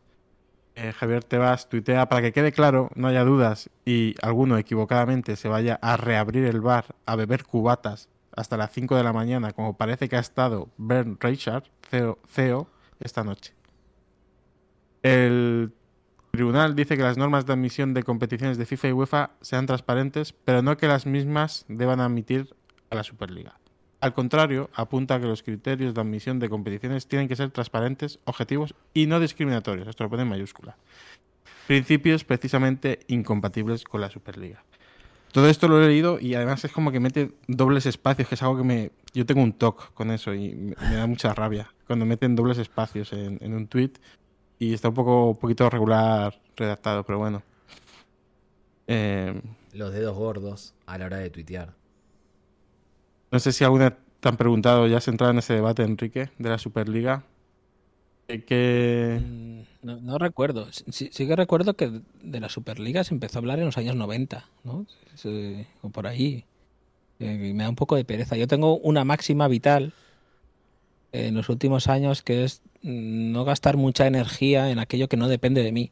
Speaker 2: eh, Javier Tebas tuitea para que quede claro, no haya dudas y alguno equivocadamente se vaya a reabrir el bar a beber cubatas hasta las 5 de la mañana, como parece que ha estado Bernd Reichard, CEO, CEO, esta noche. El tribunal dice que las normas de admisión de competiciones de FIFA y UEFA sean transparentes, pero no que las mismas deban admitir a la Superliga. Al contrario, apunta que los criterios de admisión de competiciones tienen que ser transparentes, objetivos y no discriminatorios. Esto lo pone en mayúscula. Principios precisamente incompatibles con la Superliga. Todo esto lo he leído y además es como que mete dobles espacios, que es algo que me... Yo tengo un toque con eso y me, da mucha rabia cuando meten dobles espacios en, un tweet y está un poco poquito regular redactado, pero bueno. Eh,
Speaker 1: Los dedos gordos a la hora de tuitear.
Speaker 2: No sé si alguna te han preguntado, ya has entrado en ese debate, Enrique, de la Superliga. Eh, Que...
Speaker 3: Mm, No, recuerdo. Sí, que recuerdo que de la Superliga se empezó a hablar en los años 90, ¿no? O por ahí. Eh, me da un poco de pereza. Yo tengo una máxima vital en los últimos años que es mm, no gastar mucha energía en aquello que no depende de mí.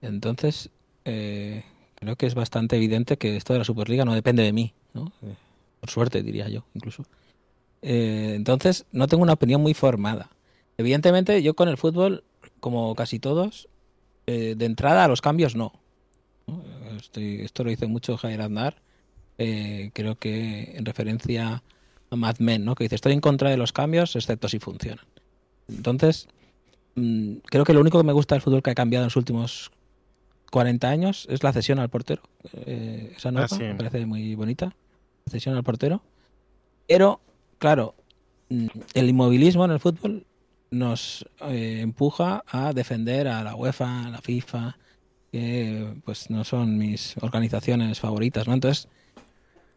Speaker 3: Entonces, eh, creo que es bastante evidente que esto de la Superliga no depende de mí, ¿no? Eh, por suerte, diría yo, incluso. Eh, entonces, no tengo una opinión muy formada. Evidentemente, yo con el fútbol, como casi todos, eh, de entrada a los cambios no. ¿no? Estoy- esto lo dice mucho Javier Aznar, eh, creo que en referencia a Mad Men, ¿no? que dice, estoy en contra de los cambios, excepto si funcionan. Entonces, mm, creo que lo único que me gusta del fútbol que ha cambiado en los últimos 40 años es la cesión al portero. Eh, esa nota
Speaker 2: sí.
Speaker 3: me parece muy bonita, cesión al portero. Pero, claro, mm, el inmovilismo en el fútbol nos eh, empuja a defender a la UEFA, a la FIFA, que pues no son mis organizaciones favoritas, ¿no? Entonces,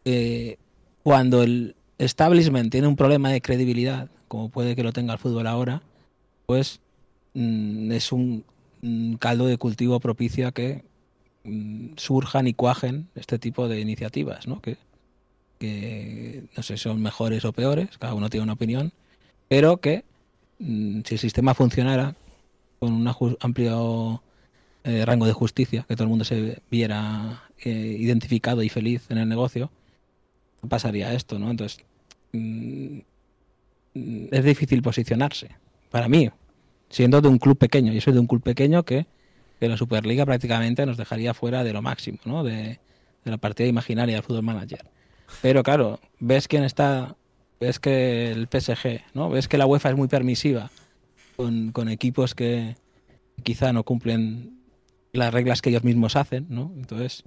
Speaker 3: eh, cuando el establishment tiene un problema de credibilidad, como puede que lo tenga el fútbol ahora, pues mm, es un, un caldo de cultivo propicio a que mm, surjan y cuajen este tipo de iniciativas, ¿no? Que, que no sé si son mejores o peores, cada uno tiene una opinión, pero que mm, si el sistema funcionara con un amplio eh, rango de justicia, que todo el mundo se viera eh, identificado y feliz en el negocio, pasaría esto, ¿no? Entonces, mm, mm, es difícil posicionarse, para mí, siendo de un club pequeño. Yo soy de un club pequeño que, que la Superliga prácticamente nos dejaría fuera de lo máximo, ¿no? De, de la partida imaginaria del fútbol manager. Pero claro, ves quién está ves que el PSG, ¿no? Ves que la UEFA es muy permisiva con, con equipos que quizá no cumplen las reglas que ellos mismos hacen, ¿no? Entonces,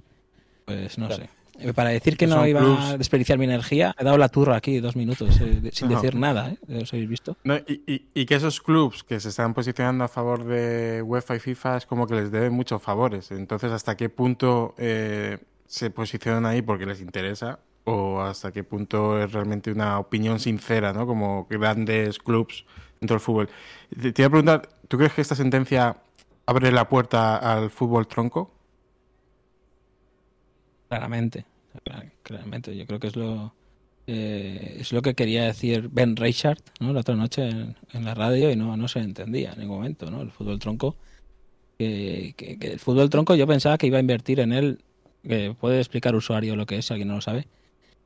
Speaker 3: pues no
Speaker 1: Claro.
Speaker 3: sé. Eh, Para decir que no iba a desperdiciar mi energía, he dado la turra aquí dos minutos eh, sin decir nada, ¿eh? ¿Os habéis visto?
Speaker 2: No, y, y- y que esos clubs que se están posicionando a favor de UEFA y FIFA es como que les deben muchos favores. Entonces, ¿hasta qué punto eh, se posicionan ahí porque les interesa? ¿O hasta qué punto es realmente una opinión sincera, ¿no? Como grandes clubs dentro del fútbol. Te, iba a preguntar, ¿tú crees que esta sentencia abre la puerta al fútbol tronco?
Speaker 3: Claramente, cla- claramente. Yo creo que es lo eh, es lo que quería decir Ben Reichard, ¿no? La otra noche en, en la radio y no, no se entendía en ningún momento, ¿no? El fútbol tronco. Que, que- que el fútbol tronco yo pensaba que iba a invertir en él. que puede explicar usuario lo que es, alguien no lo sabe.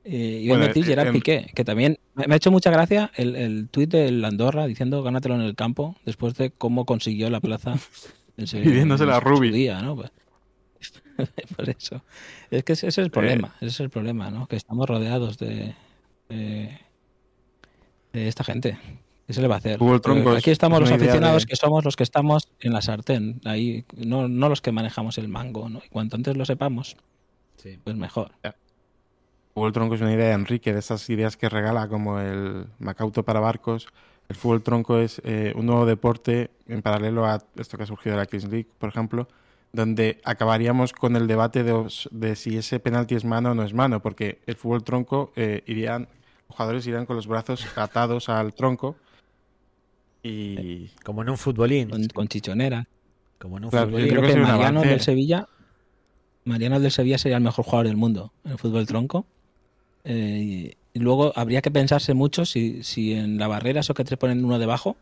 Speaker 3: Eh, iba
Speaker 2: Bueno,
Speaker 3: a invertir
Speaker 2: eh,
Speaker 3: Gerard
Speaker 2: en-
Speaker 3: Piqué, que también me, me ha hecho mucha gracia el, el tuit del Andorra diciendo gánatelo en el campo después de cómo consiguió la plaza. en su-
Speaker 2: Pidiéndosela a
Speaker 3: en su
Speaker 2: Rubi.
Speaker 3: día, ¿no? Pues- por eso. Es que ese es el problema, ese es el problema, ¿no? Que estamos rodeados de, de, de esta gente. ¿Qué se le va a hacer? Aquí estamos
Speaker 2: es
Speaker 3: los aficionados
Speaker 2: de-
Speaker 3: que somos los que estamos en la sartén, ahí, no, no los que manejamos el mango, ¿no? Y cuanto antes lo sepamos,
Speaker 1: Sí.
Speaker 3: pues mejor.
Speaker 2: Fútbol tronco es una idea de Enrique, de esas ideas que regala como el Macauto para barcos. El fútbol tronco es eh, un nuevo deporte en paralelo a esto que ha surgido de la Kings League, por ejemplo, donde acabaríamos con el debate de, os- de si ese penalti es mano o no es mano, porque el fútbol tronco eh, irían, los jugadores irían con los brazos atados al tronco y
Speaker 1: Como en un futbolín.
Speaker 3: Con, con chichonera.
Speaker 1: Como en un
Speaker 2: Claro,
Speaker 1: futbolín.
Speaker 2: yo
Speaker 3: creo
Speaker 2: creo que
Speaker 3: que Mariano del Sevilla, Mariano del Sevilla sería el mejor jugador del mundo en el fútbol tronco. Eh, y luego habría que pensarse mucho si, si en la barrera, eso que te ponen uno debajo,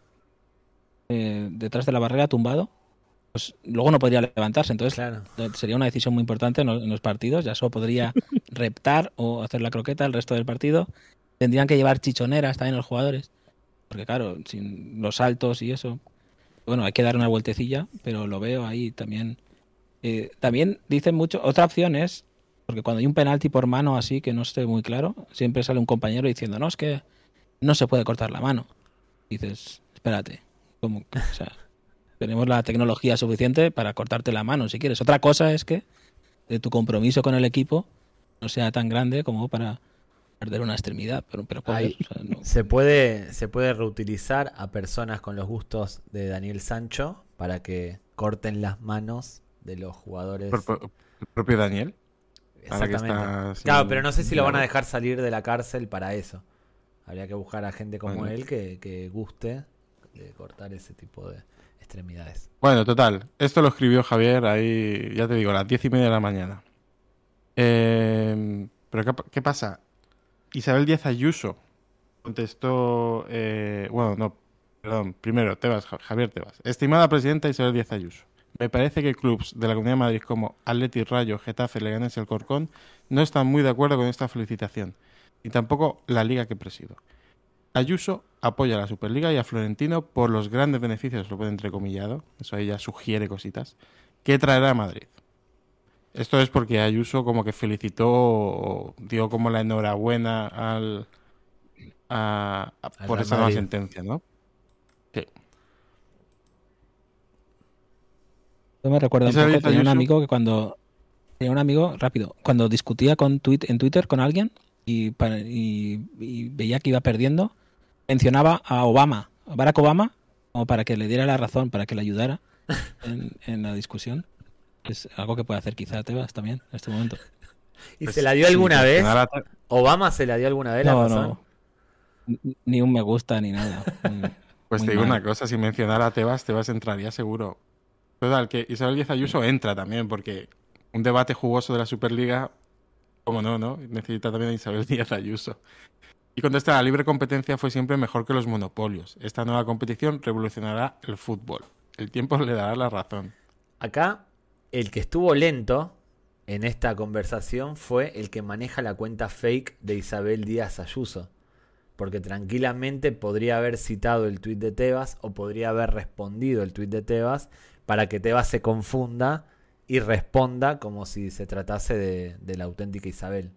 Speaker 3: eh, detrás de la barrera tumbado, pues luego no podría levantarse. Entonces
Speaker 1: Claro.
Speaker 3: sería una decisión muy importante en los, en los partidos. Ya solo podría reptar o hacer la croqueta el resto del partido. Tendrían que llevar chichoneras también los jugadores. Porque claro, sin los saltos y eso. Bueno, hay que dar una vueltecilla, pero lo veo ahí también. Eh, también dicen mucho. Otra opción es, porque cuando hay un penalti por mano así que no esté muy claro, siempre sale un compañero diciendo, no, es que no se puede cortar la mano. dices, espérate, ¿cómo? que? O sea, tenemos la tecnología suficiente para cortarte la mano si quieres. Otra cosa es que eh, tu compromiso con el equipo no sea tan grande como para perder una extremidad. Pero, pero joder,
Speaker 1: Ahí.
Speaker 3: o sea, no-
Speaker 1: Se puede, se puede reutilizar a personas con los gustos de Daniel Sancho para que corten las manos de los jugadores.
Speaker 2: el propio Daniel.
Speaker 1: Exactamente.
Speaker 2: está
Speaker 1: Claro, pero no sé si lo van a dejar salir de la cárcel para eso. Habría que buscar a gente como
Speaker 2: Bueno.
Speaker 1: él que, que guste de cortar ese tipo de extremidades.
Speaker 2: Bueno, total. Esto lo escribió Javier ahí, ya te digo, a las diez y media de la mañana. Eh, pero ¿qué, pa- qué pasa? Isabel Díaz Ayuso contestó, eh, bueno, no, perdón, primero, Tebas, Ja- Javier Tebas. Estimada presidenta Isabel Díaz Ayuso, me parece que clubs de la Comunidad de Madrid como Atleti, Rayo, Getafe, Leganés y Alcorcón no están muy de acuerdo con esta felicitación, y tampoco la liga que presido. Ayuso apoya a la Superliga y a Florentino por los grandes beneficios, lo pone entrecomillado, eso ella sugiere cositas, que traerá a Madrid. Esto es porque Ayuso como que felicitó, o dio como la enhorabuena al, a- a-
Speaker 1: Al
Speaker 2: por esta nueva sentencia, ¿no?
Speaker 3: Yo me recuerdo un poco, tenía un amigo que cuando tenía un amigo rápido, cuando discutía con tuit, en Twitter con alguien y, pa- y- y veía que iba perdiendo, mencionaba a Obama, a Barack Obama, como para que le diera la razón, para que le ayudara en, en la discusión. Es algo que puede hacer quizá Tebas también en este momento.
Speaker 1: ¿Y
Speaker 2: Pues
Speaker 1: se la dio
Speaker 2: sí,
Speaker 1: alguna vez? ¿Obama se la dio alguna vez la
Speaker 3: No,
Speaker 1: razón?
Speaker 3: no. Ni- un me gusta ni nada.
Speaker 2: Pues
Speaker 3: muy
Speaker 2: te digo
Speaker 3: mal.
Speaker 2: una cosa, si mencionara a Tebas, Tebas entraría seguro. Total, que Isabel Díaz Ayuso entra también, porque un debate jugoso de la Superliga, como no, ¿no? Necesita también a Isabel Díaz Ayuso. Y contesta, la libre competencia fue siempre mejor que los monopolios. Esta nueva competición revolucionará el fútbol. El tiempo le dará la razón.
Speaker 1: Acá, el que estuvo lento en esta conversación fue el que maneja la cuenta fake de Isabel Díaz Ayuso. Porque tranquilamente podría haber citado el tuit de Tebas o podría haber respondido el tuit de Tebas para que Tebas se confunda y responda como si se tratase de, la auténtica Isabel.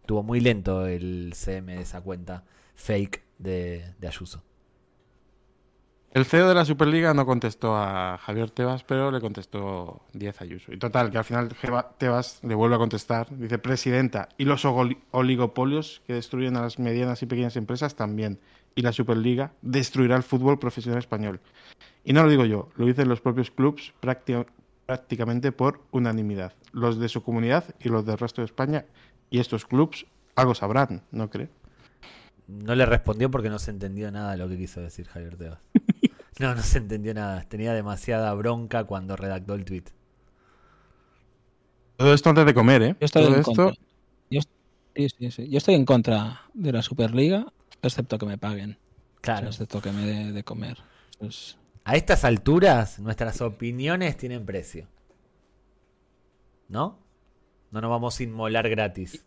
Speaker 1: Estuvo muy lento el CM de esa cuenta. fake de, de Ayuso.
Speaker 2: El CEO de la Superliga no contestó a Javier Tebas, pero le contestó 10 Ayuso. Y total, que al final Tebas le vuelve a contestar. Dice, presidenta, y los oligopolios que destruyen a las medianas y pequeñas empresas también. Y la Superliga destruirá el fútbol profesional español. Y no lo digo yo, lo dicen los propios clubs prácti- prácticamente por unanimidad. Los de su comunidad y los del resto de España. Y estos clubs algo sabrán, ¿no cree?
Speaker 1: No le respondió porque no se entendió nada de lo que quiso decir Javier Tebas. No, no se entendió nada. Tenía demasiada bronca cuando redactó el tweet.
Speaker 2: Todo esto antes de comer, ¿eh?
Speaker 3: Yo estoy
Speaker 2: Todo
Speaker 3: en
Speaker 2: esto...
Speaker 3: contra. Yo, sí, sí, sí. Yo estoy en contra de la Superliga, excepto que me paguen.
Speaker 1: Claro.
Speaker 3: Excepto que me dé de comer. Pues,
Speaker 1: A estas alturas, nuestras opiniones tienen precio. ¿No? No nos vamos a inmolar gratis.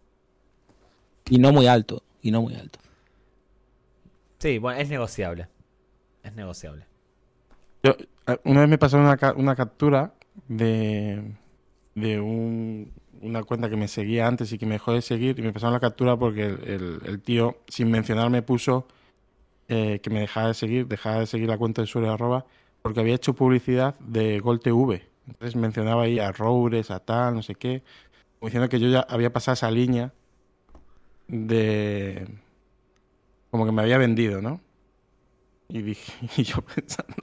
Speaker 3: y no muy alto. Y no muy alto.
Speaker 1: Sí, bueno, es negociable. Es negociable.
Speaker 2: Yo, una vez me pasaron una, ca- una captura de, de un- una cuenta que me seguía antes y que me dejó de seguir y me pasaron la captura porque el, el- el tío, sin mencionar, me puso eh, que me dejaba de seguir, dejaba de seguir la cuenta de usuario arroba porque había hecho publicidad de Gol TV. Entonces mencionaba ahí a Roures, a tal, no sé qué, diciendo que yo ya había pasado esa línea de... como que me había vendido, ¿no? Y dije, y yo pensando,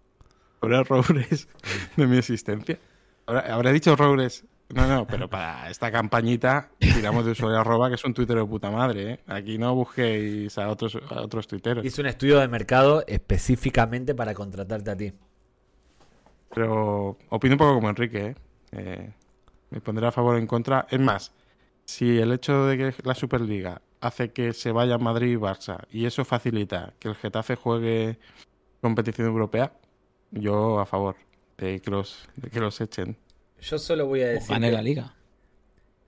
Speaker 2: ¿habrá Roures de mi existencia? ¿Habrá, habrá dicho Roures? No, no, pero para esta campañita tiramos de usuario arroba, que es un tuitero de puta madre, ¿eh? Aquí no busquéis a otros, a otros tuiteros.
Speaker 1: Hice un estudio de mercado específicamente para contratarte a ti.
Speaker 2: Pero opino un poco como Enrique, ¿eh? Eh, me pondré a favor o en contra. Es más, si el hecho de que la Superliga hace que se vaya Madrid y Barça y eso facilita que el Getafe juegue competición europea, yo a favor de que los, de que los echen.
Speaker 1: Yo solo voy a decir. que
Speaker 3: la liga.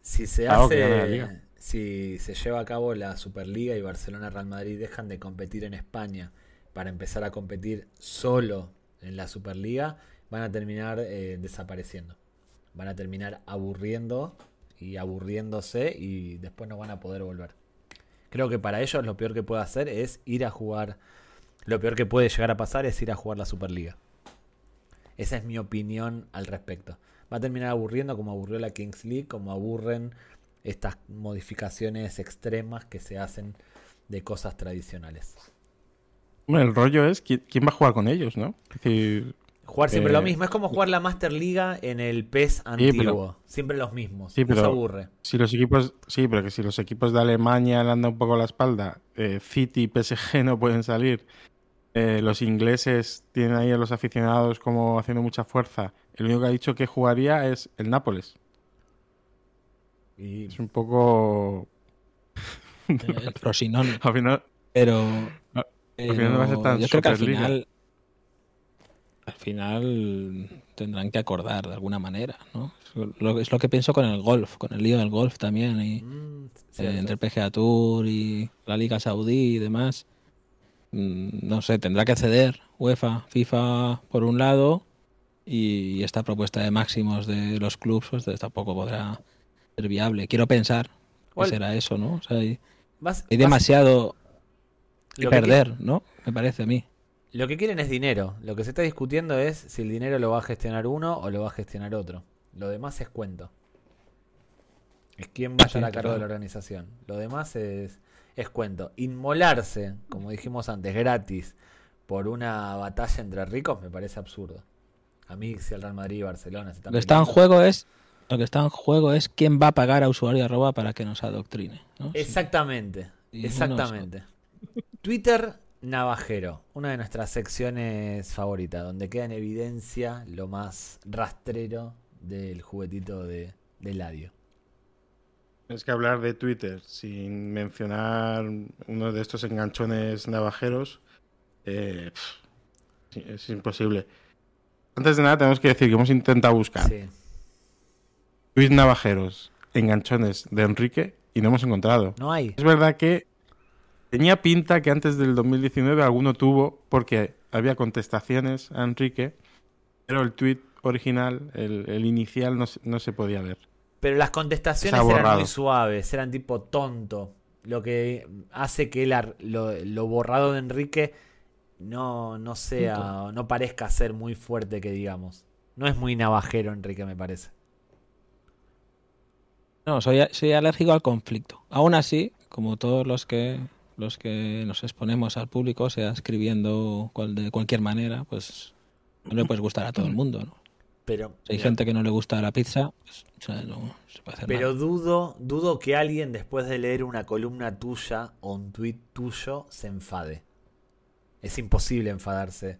Speaker 1: Si se
Speaker 2: Ah,
Speaker 1: hace.
Speaker 2: liga.
Speaker 1: Si se lleva a cabo la Superliga y Barcelona Real Madrid dejan de competir en España para empezar a competir solo en la Superliga, van a terminar eh, desapareciendo. Van a terminar aburriendo y aburriéndose y después no van a poder volver. Creo que para ellos lo peor que puede hacer es ir a jugar. Lo peor que puede llegar a pasar es ir a jugar la Superliga. Esa es mi opinión al respecto. Va a terminar aburriendo como aburrió la Kings League, como aburren estas modificaciones extremas que se hacen de cosas tradicionales.
Speaker 2: Hombre, el rollo es ¿qui- quién va a jugar con ellos, ¿no? Es decir,
Speaker 1: Jugar siempre
Speaker 2: Eh,
Speaker 1: lo mismo, es como jugar la Master Liga en el PES antiguo. siempre los mismos.
Speaker 2: Sí, pero-
Speaker 1: aburre.
Speaker 2: si los equipos, sí, pero que si los equipos de Alemania le anda un poco la espalda, eh, City y PSG no pueden salir, eh, los ingleses tienen ahí a los aficionados como haciendo mucha fuerza. El único que ha dicho que jugaría es el Nápoles.
Speaker 1: Y
Speaker 2: Es un poco.
Speaker 3: El Frosinone.
Speaker 2: Al final,
Speaker 3: Pero,
Speaker 2: al final no va a ser
Speaker 3: pero
Speaker 2: tan
Speaker 3: yo creo que al final al final tendrán que acordar de alguna manera, ¿no? Lo- Es lo que pienso con el golf, con el lío del golf también y
Speaker 1: mm,
Speaker 3: eh, entre el PGA Tour y la Liga Saudí y demás. Mm, No sé, tendrá que ceder UEFA, FIFA por un lado y esta propuesta de máximos de los clubes pues tampoco podrá ser viable. Quiero pensar que
Speaker 1: Igual-
Speaker 3: será eso, ¿no? O sea, hay,
Speaker 1: Vas-
Speaker 3: hay
Speaker 1: vas-
Speaker 3: demasiado que
Speaker 1: que
Speaker 3: perder, ¿no? Me parece a mí.
Speaker 1: Lo que quieren es dinero. Lo que se está discutiendo es si el dinero lo va a gestionar uno o lo va a gestionar otro. Lo demás es cuento. Es quién va a estar a cargo de la organización. Lo demás es, es cuento. Inmolarse, como dijimos antes, gratis por una batalla entre ricos me parece absurdo. A mí, si el Real Madrid y Barcelona se están
Speaker 3: Lo que está en juego es lo que está en juego es quién va a pagar a usuario arroba para que nos adoctrine. ¿no? Sí.
Speaker 1: Exactamente, exactamente. Twitter Navajero, una de nuestras secciones favoritas, donde queda en evidencia lo más rastrero del juguetito de, de Ladio.
Speaker 2: es que hablar de Twitter sin mencionar uno de estos enganchones navajeros eh, es imposible. Antes de nada, tenemos que decir que hemos intentado buscar
Speaker 1: Sí.
Speaker 2: tweets navajeros, enganchones de Enrique y no hemos encontrado.
Speaker 1: No hay.
Speaker 2: Es verdad que tenía pinta que antes del 2019 alguno tuvo, porque había contestaciones a Enrique, pero el tweet original, el, el inicial, no, se- no se podía ver.
Speaker 1: Pero las contestaciones eran muy suaves, eran tipo tonto. lo que hace que la- lo, lo borrado de Enrique no, no sea, no parezca ser muy fuerte que digamos. No es muy navajero Enrique, me parece.
Speaker 3: No, soy, soy alérgico al conflicto. Aún así, como todos los que los que nos exponemos al público, sea escribiendo cual- de cualquier manera, pues no le puedes gustar a todo el mundo, ¿no?
Speaker 1: Pero,
Speaker 3: Si hay gente que no le gusta la pizza, pues, o sea, no se puede hacer
Speaker 1: pero
Speaker 3: nada.
Speaker 1: dudo, dudo que alguien después de leer una columna tuya o un tuit tuyo se enfade. Es imposible enfadarse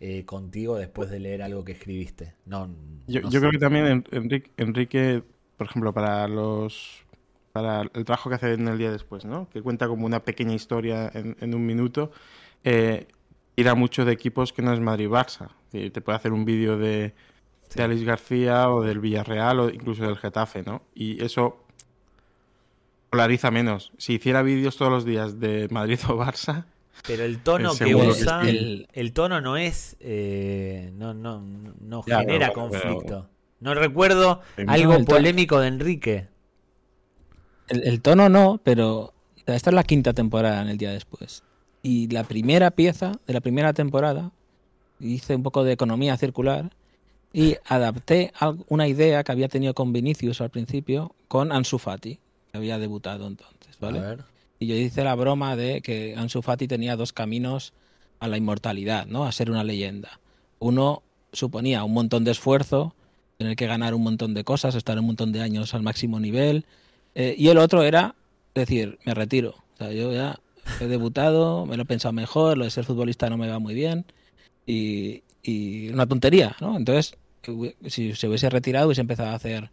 Speaker 1: eh, contigo después de leer algo que escribiste. No,
Speaker 2: Yo,
Speaker 1: no
Speaker 2: yo
Speaker 1: sé.
Speaker 2: creo que también En- Enrique, Enrique, por ejemplo, para los para el trabajo que hace en el día después, ¿no? Que cuenta como una pequeña historia en, en un minuto, eh, tira mucho de equipos que no es Madrid-Barça. Te puede hacer un vídeo de,
Speaker 1: Sí.
Speaker 2: de Alex García o del Villarreal o incluso del Getafe, ¿no? Y eso polariza menos. Si hiciera vídeos todos los días de Madrid o Barça,
Speaker 1: Pero el tono que usa, el, el tono no es, eh, no, no, no
Speaker 2: Ya,
Speaker 1: genera
Speaker 2: pero- pero-
Speaker 1: conflicto. No recuerdo algo polémico de Enrique.
Speaker 3: El, el tono no, pero esta es la quinta temporada en el día después. Y la primera pieza de la primera temporada hice un poco de economía circular y adapté una idea que había tenido con Vinicius al principio con Ansu Fati, que había debutado entonces, ¿vale?
Speaker 1: A ver.
Speaker 3: Y yo hice la broma de que Ansu Fati tenía dos caminos a la inmortalidad, ¿no? A ser una leyenda. Uno suponía un montón de esfuerzo, tener que ganar un montón de cosas, estar un montón de años al máximo nivel. eh, y el otro era decir, me retiro. O sea, yo ya he debutado, me lo he pensado mejor, lo de ser futbolista no me va muy bien. Y, y una tontería, ¿no? Entonces, si se hubiese retirado, hubiese empezado a hacer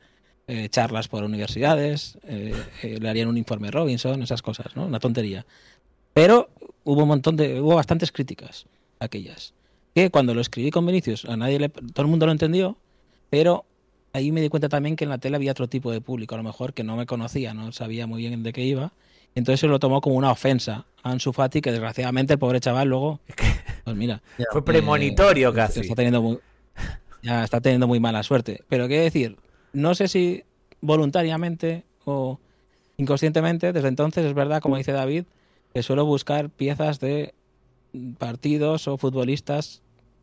Speaker 3: eh, charlas por universidades, eh, eh, le harían un informe Robinson, esas cosas, ¿no? Una tontería. Pero hubo un montón de, hubo bastantes críticas aquellas. Que cuando lo escribí con Vinicius, a nadie le, todo el mundo lo entendió, pero ahí me di cuenta también que en la tele había otro tipo de público, a lo mejor que no me conocía, no sabía muy bien de qué iba. Entonces se lo tomó como una ofensa a Ansu Fati, que desgraciadamente el pobre chaval luego, pues mira,
Speaker 1: Fue premonitorio
Speaker 3: eh,
Speaker 1: casi.
Speaker 3: Está teniendo muy, ya está teniendo muy mala suerte. Pero qué decir, no sé si voluntariamente o inconscientemente, desde entonces es verdad, como dice David, que suelo buscar piezas de partidos o futbolistas,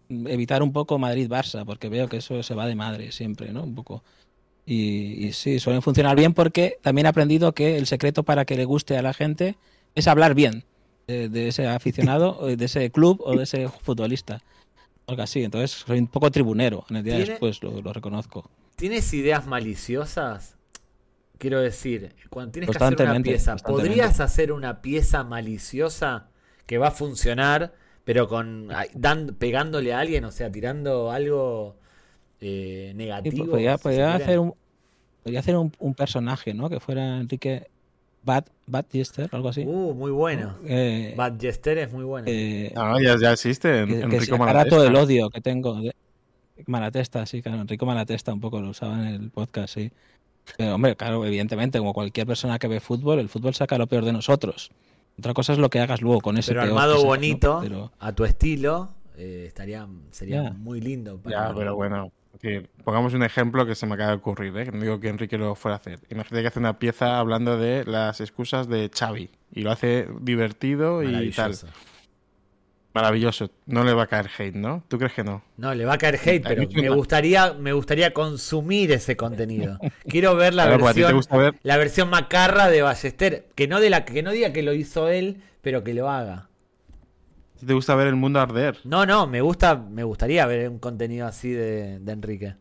Speaker 3: evitar un poco Madrid-Barça, porque veo que eso se va de madre siempre, ¿no? Un poco. Y, y sí, suelen funcionar bien porque también he aprendido que el secreto para que le guste a la gente es hablar bien de, de ese aficionado, de ese club o de ese futbolista. Algo así. Entonces soy un poco tribunero en el día
Speaker 1: ¿Tiene-
Speaker 3: después, lo, lo reconozco.
Speaker 1: ¿Tienes ideas maliciosas? Quiero decir, cuando tienes que hacer una
Speaker 3: Constantemente,
Speaker 1: pieza. ¿podrías hacer una pieza maliciosa que va a funcionar, pero con dan, pegándole a alguien, o sea, tirando algo eh,
Speaker 3: Sí,
Speaker 1: negativo?
Speaker 3: po- podría, hacer, un, podría hacer un, un personaje, ¿no? Que fuera Enrique Bad, Bad Jester, algo así.
Speaker 1: Uh, muy bueno.
Speaker 3: Eh,
Speaker 1: Bad Jester es muy bueno.
Speaker 3: eh,
Speaker 2: no, ya, ya existe.
Speaker 3: que, que
Speaker 2: Malatesta.
Speaker 3: todo el odio que tengo. de- Malatesta, sí, claro. Enrico Malatesta un poco lo usaba en el podcast, sí. Pero, hombre, claro, evidentemente, como cualquier persona que ve fútbol, el fútbol saca lo peor de nosotros. Otra cosa es lo que hagas luego con ese
Speaker 1: pero armado bonito,
Speaker 3: Pero-
Speaker 1: a tu estilo, eh, estaría, sería muy lindo. para-
Speaker 2: Ya, pero bueno. que pongamos un ejemplo que se me acaba de ocurrir, ¿eh? que no digo que Enrique lo fuera a hacer. Imagínate que hace una pieza hablando de las excusas de Xavi y lo hace divertido y tal.
Speaker 1: Maravilloso.
Speaker 2: No le va a caer hate, ¿no? ¿Tú crees que no?
Speaker 1: No, le va a caer hate, pero me gustaría, me gustaría consumir ese contenido. Quiero ver la
Speaker 2: Claro,
Speaker 1: versión,
Speaker 2: ver
Speaker 1: la versión macarra de Ballester, que no de la que no diga que lo hizo él, pero que lo haga.
Speaker 2: Si te gusta ver el mundo arder.
Speaker 1: No, no, me gusta, me gustaría ver un contenido así de, de Enrique.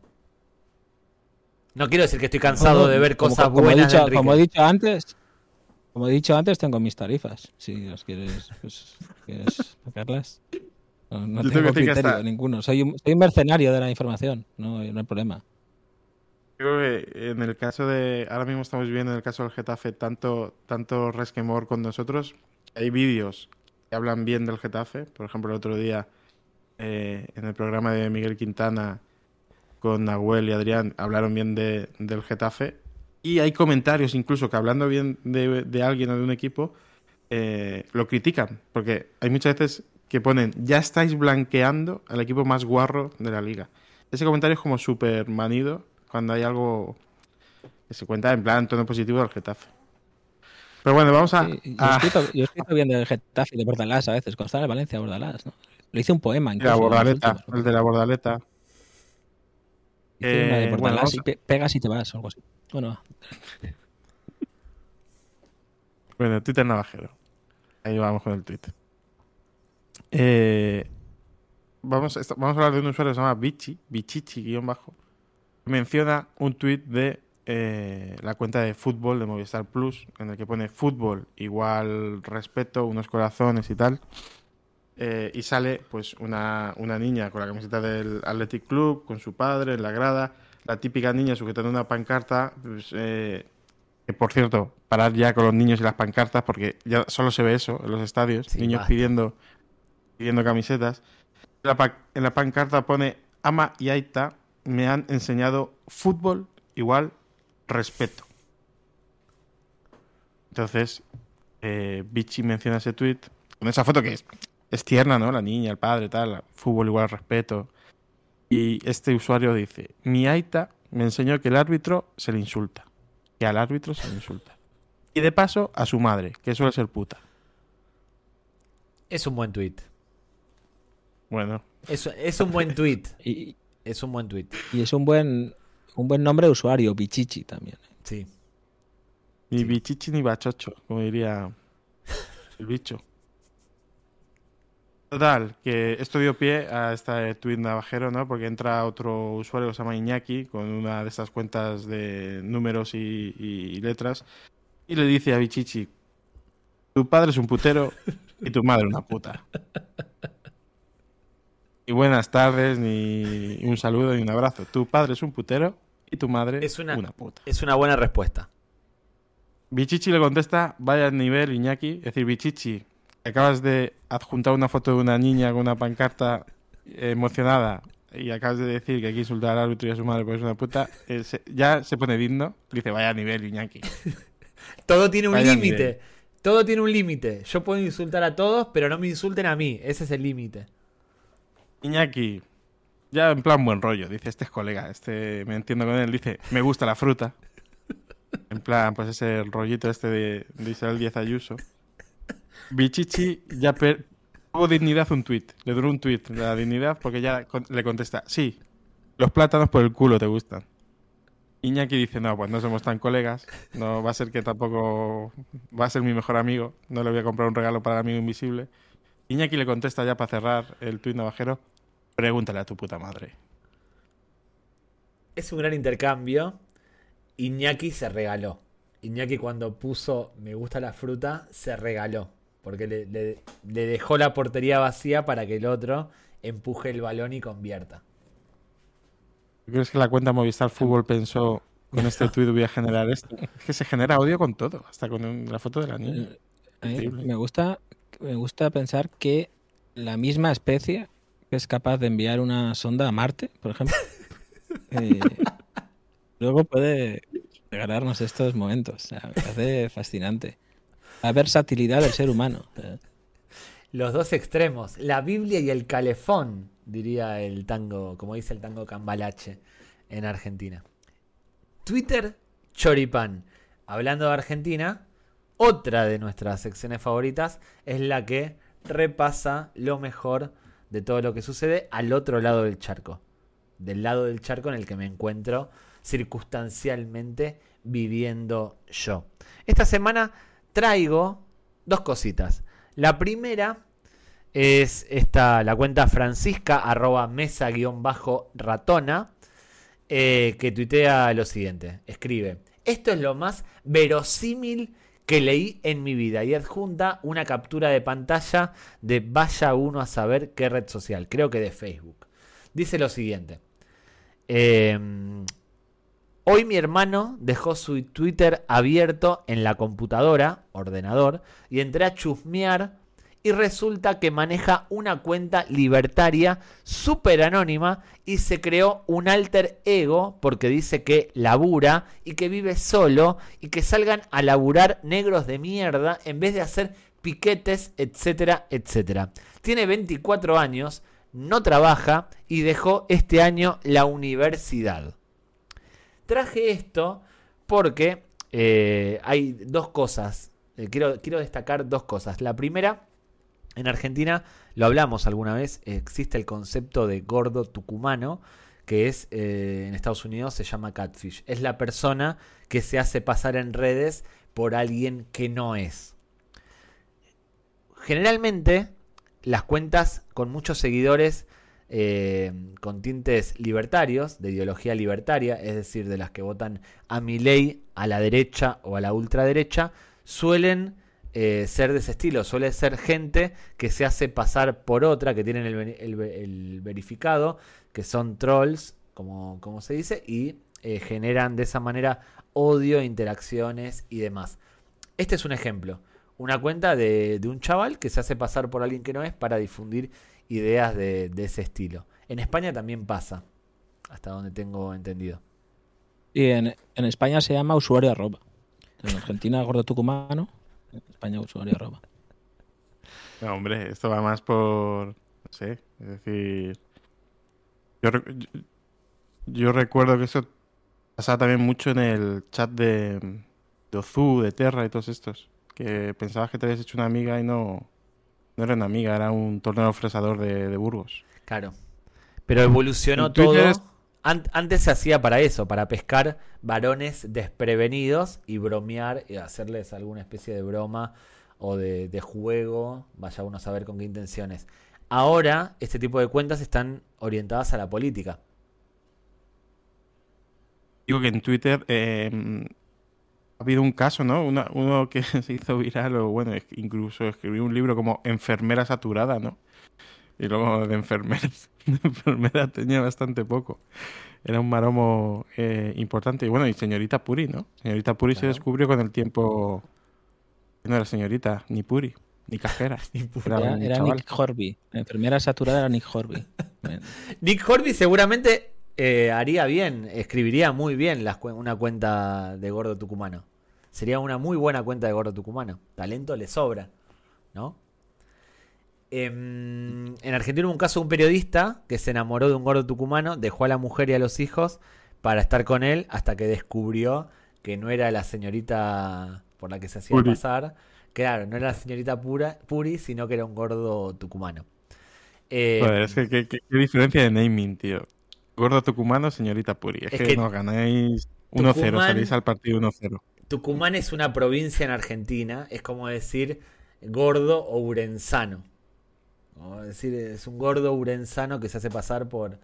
Speaker 1: No quiero decir que estoy cansado
Speaker 3: No,
Speaker 1: de ver
Speaker 3: como-
Speaker 1: cosas
Speaker 3: como he
Speaker 1: buenas
Speaker 3: dicho-
Speaker 1: de Enrique.
Speaker 3: Como he dicho antes, como he dicho antes, tengo mis tarifas. Si las quieres, pues, ¿quieres sacarlas. No, no
Speaker 2: tengo
Speaker 3: tengo criterio
Speaker 2: hasta-
Speaker 3: ninguno. Soy un, soy un mercenario de la información. No, no hay problema.
Speaker 2: Creo que en el caso de. Ahora mismo estamos viendo en el caso del Getafe tanto, tanto resquemor con nosotros. Hay vídeos que hablan bien del Getafe. Por ejemplo, el otro día eh, en el programa de Miguel Quintana con Nahuel y Adrián hablaron bien de, del Getafe. Y hay comentarios incluso que hablando bien de, de alguien o de un equipo eh, lo critican. Porque hay muchas veces que ponen ya estáis blanqueando al equipo más guarro de la liga. Ese comentario es como súper manido cuando hay algo que se cuenta en plan tono positivo del Getafe. Pero bueno, vamos a.
Speaker 3: Sí, yo,
Speaker 2: a-
Speaker 3: escrito, yo escrito bien del Getafe y de Bordalás a veces, cuando estaba en el Valencia, Bordalás, ¿no? Le hice un poema
Speaker 2: la
Speaker 3: incluso.
Speaker 2: bordaleta,
Speaker 3: últimos.
Speaker 2: el de la bordaleta.
Speaker 3: Hice una de
Speaker 2: Eh, bueno,
Speaker 3: Bordalás y pe- pegas y te vas o algo así. Bueno,
Speaker 2: Bueno, Twitter Navajero. Ahí vamos con el tweet. Eh, vamos, vamos a hablar de un usuario que se llama Bichi, Bichichi, guion bajo. Menciona un tweet de eh, la cuenta de fútbol de Movistar Plus, en el que pone fútbol igual respeto, unos corazones y tal. Eh, y sale pues una, una niña con la camiseta del Athletic Club, con su padre en la grada, la típica niña sujetando una pancarta, pues, eh, que por cierto, parar ya con los niños y las pancartas, porque ya solo se ve eso en los estadios,
Speaker 1: Sí,
Speaker 2: niños
Speaker 1: basta.
Speaker 2: pidiendo, pidiendo camisetas. En la, pa- en la pancarta pone Ama y Aita me han enseñado fútbol igual respeto. Entonces, eh, Vichy menciona ese tweet con esa foto que es, es tierna, ¿no? La niña, el padre, tal, fútbol igual respeto. Y este usuario dice, mi Aita me enseñó que el árbitro se le insulta, que al árbitro se le insulta. Y de paso a su madre, que suele ser puta.
Speaker 1: Es un buen tweet.
Speaker 2: Bueno,
Speaker 1: Es, es un buen tweet.
Speaker 3: y,
Speaker 1: Es un buen tweet.
Speaker 3: y es un buen un buen nombre de usuario, Bichichi también.
Speaker 1: Sí.
Speaker 2: ni
Speaker 1: Sí.
Speaker 2: bichichi ni bachocho, como diría el bicho. Total, que esto dio pie a este tweet navajero, ¿no? Porque entra otro usuario que se llama Iñaki, con una de estas cuentas de números y, y letras, y le dice a Bichichi, tu padre es un putero y tu madre una puta. Y buenas tardes, ni un saludo ni un abrazo. Tu padre es un putero y tu madre
Speaker 1: Es una-
Speaker 2: una puta.
Speaker 1: Es una buena respuesta.
Speaker 2: Bichichi le contesta, vaya nivel, Iñaki. Es decir, Bichichi, acabas de adjuntar una foto de una niña con una pancarta emocionada y acabas de decir que hay que insultar al árbitro y a su madre porque es una puta. eh, se- ya se pone digno. Dice, vaya nivel, Iñaki.
Speaker 1: Todo tiene un límite. Todo tiene un límite. Yo puedo insultar a todos, pero no me insulten a mí. Ese es el límite.
Speaker 2: Iñaki, ya en plan buen rollo. Dice, este es colega, este me entiendo con él. Dice, me gusta la fruta. En plan, pues ese rollito este de, de Isabel Díaz Ayuso. Bichichi ya per- dignidad un tuit. Le duró un tuit la dignidad porque ya le contesta, sí, los plátanos por el culo te gustan. Iñaki dice, no, pues no somos tan colegas. No va a ser que tampoco va a ser mi mejor amigo. No le voy a comprar un regalo para el amigo invisible. Iñaki le contesta ya para cerrar el tuit navajero. Pregúntale a tu puta madre.
Speaker 1: Es un gran intercambio. Iñaki se regaló. Iñaki cuando puso me gusta la fruta, se regaló. Porque le, le- le dejó la portería vacía para que el otro empuje el balón y convierta.
Speaker 2: ¿Crees que la cuenta Movistar Fútbol pensó con este tuit voy a generar esto? Es que se genera odio con todo, hasta con un- la foto de la niña.
Speaker 3: Me gusta me gusta pensar que la misma especie que es capaz de enviar una sonda a Marte, por ejemplo, eh, luego puede regalarnos estos momentos. O sea, me parece fascinante. La versatilidad del ser humano.
Speaker 1: Los dos extremos, la Biblia y el calefón, diría el tango, como dice el tango cambalache en Argentina. Twitter Choripán. Hablando de Argentina, otra de nuestras secciones favoritas es la que repasa lo mejor de todo lo que sucede al otro lado del charco. Del lado del charco en el que me encuentro circunstancialmente viviendo yo. Esta semana traigo dos cositas. La primera es esta, la cuenta francisca arroba mesa guion bajo ratona eh, que tuitea lo siguiente. Escribe, esto es lo más verosímil que leí en mi vida y adjunta una captura de pantalla de vaya uno a saber qué red social, creo que de Facebook. Dice lo siguiente. em, Hoy mi hermano dejó su Twitter abierto en la computadora, ordenador, y entré a chusmear y resulta que maneja una cuenta libertaria súper anónima y se creó un alter ego porque dice que labura y que vive solo y que salgan a laburar negros de mierda en vez de hacer piquetes, etcétera, etcétera. Tiene 24 años, no trabaja y dejó este año la universidad. Traje esto porque eh, hay dos cosas eh, quiero, destacar dos cosas. La primera, en Argentina, lo hablamos alguna vez, existe el concepto de gordo tucumano, que es eh, en Estados Unidos se llama catfish. Es la persona que se hace pasar en redes por alguien que no es. Generalmente, las cuentas con muchos seguidores eh, con tintes libertarios, de ideología libertaria, es decir, de las que votan a mi ley, a la derecha o a la ultraderecha, suelen eh, ser de ese estilo, suele ser gente que se hace pasar por otra, que tienen el, verificado, que son trolls, como, se dice, y eh, generan de esa manera odio, interacciones y demás. Este es un ejemplo. Una cuenta de, un chaval que se hace pasar por alguien que no es para difundir ideas de, ese estilo. En España también pasa, hasta donde tengo entendido.
Speaker 3: Y en, España se llama usuario arroba. En Argentina, gordo tucumano. En España, usuario arroba.
Speaker 2: No, hombre, esto va más por. No sé, es decir. Yo, yo, recuerdo que eso pasaba también mucho en el chat de, de Ozu, de Terra y todos estos. Que pensabas que te habías hecho una amiga y no, no era una amiga, era un torneo fresador de, Burgos.
Speaker 1: Claro. Pero evolucionó todo. antes se hacía para eso, para pescar varones desprevenidos y bromear y hacerles alguna especie de broma o de, juego, vaya uno a saber con qué intenciones. Ahora, este tipo de cuentas están orientadas a la política.
Speaker 2: Digo que en Twitter eh, ha habido un caso, ¿no? uno que se hizo viral, o bueno, incluso escribió un libro como Enfermera Saturada, ¿no? Y luego de enfermera, de enfermera tenía bastante poco. Era un maromo eh, importante. Y bueno, y señorita Puri, ¿no? Señorita Puri se descubrió con el tiempo no era señorita, ni Puri, ni cajera.
Speaker 3: Era, Nick Horby. La enfermera saturada era Nick Horby.
Speaker 1: Nick Horby seguramente eh, haría bien, escribiría muy bien una cuenta de gordo tucumano. Sería una muy buena cuenta de gordo tucumano. Talento le sobra, ¿no? Em, en Argentina hubo un caso de un periodista que se enamoró de un gordo tucumano, dejó a la mujer y a los hijos para estar con él hasta que descubrió que no era la señorita por la que se hacía pasar. Claro, no era la señorita pura, Puri, sino que era un gordo tucumano.
Speaker 2: es que qué diferencia de naming, tío. Gordo Tucumano, señorita Puri. Es, que, no ganáis 1-0, salís al partido 1-0.
Speaker 1: Tucumán es una provincia en Argentina, es como decir gordo o urenzano. Es decir, es un gordo urenzano que se hace pasar por,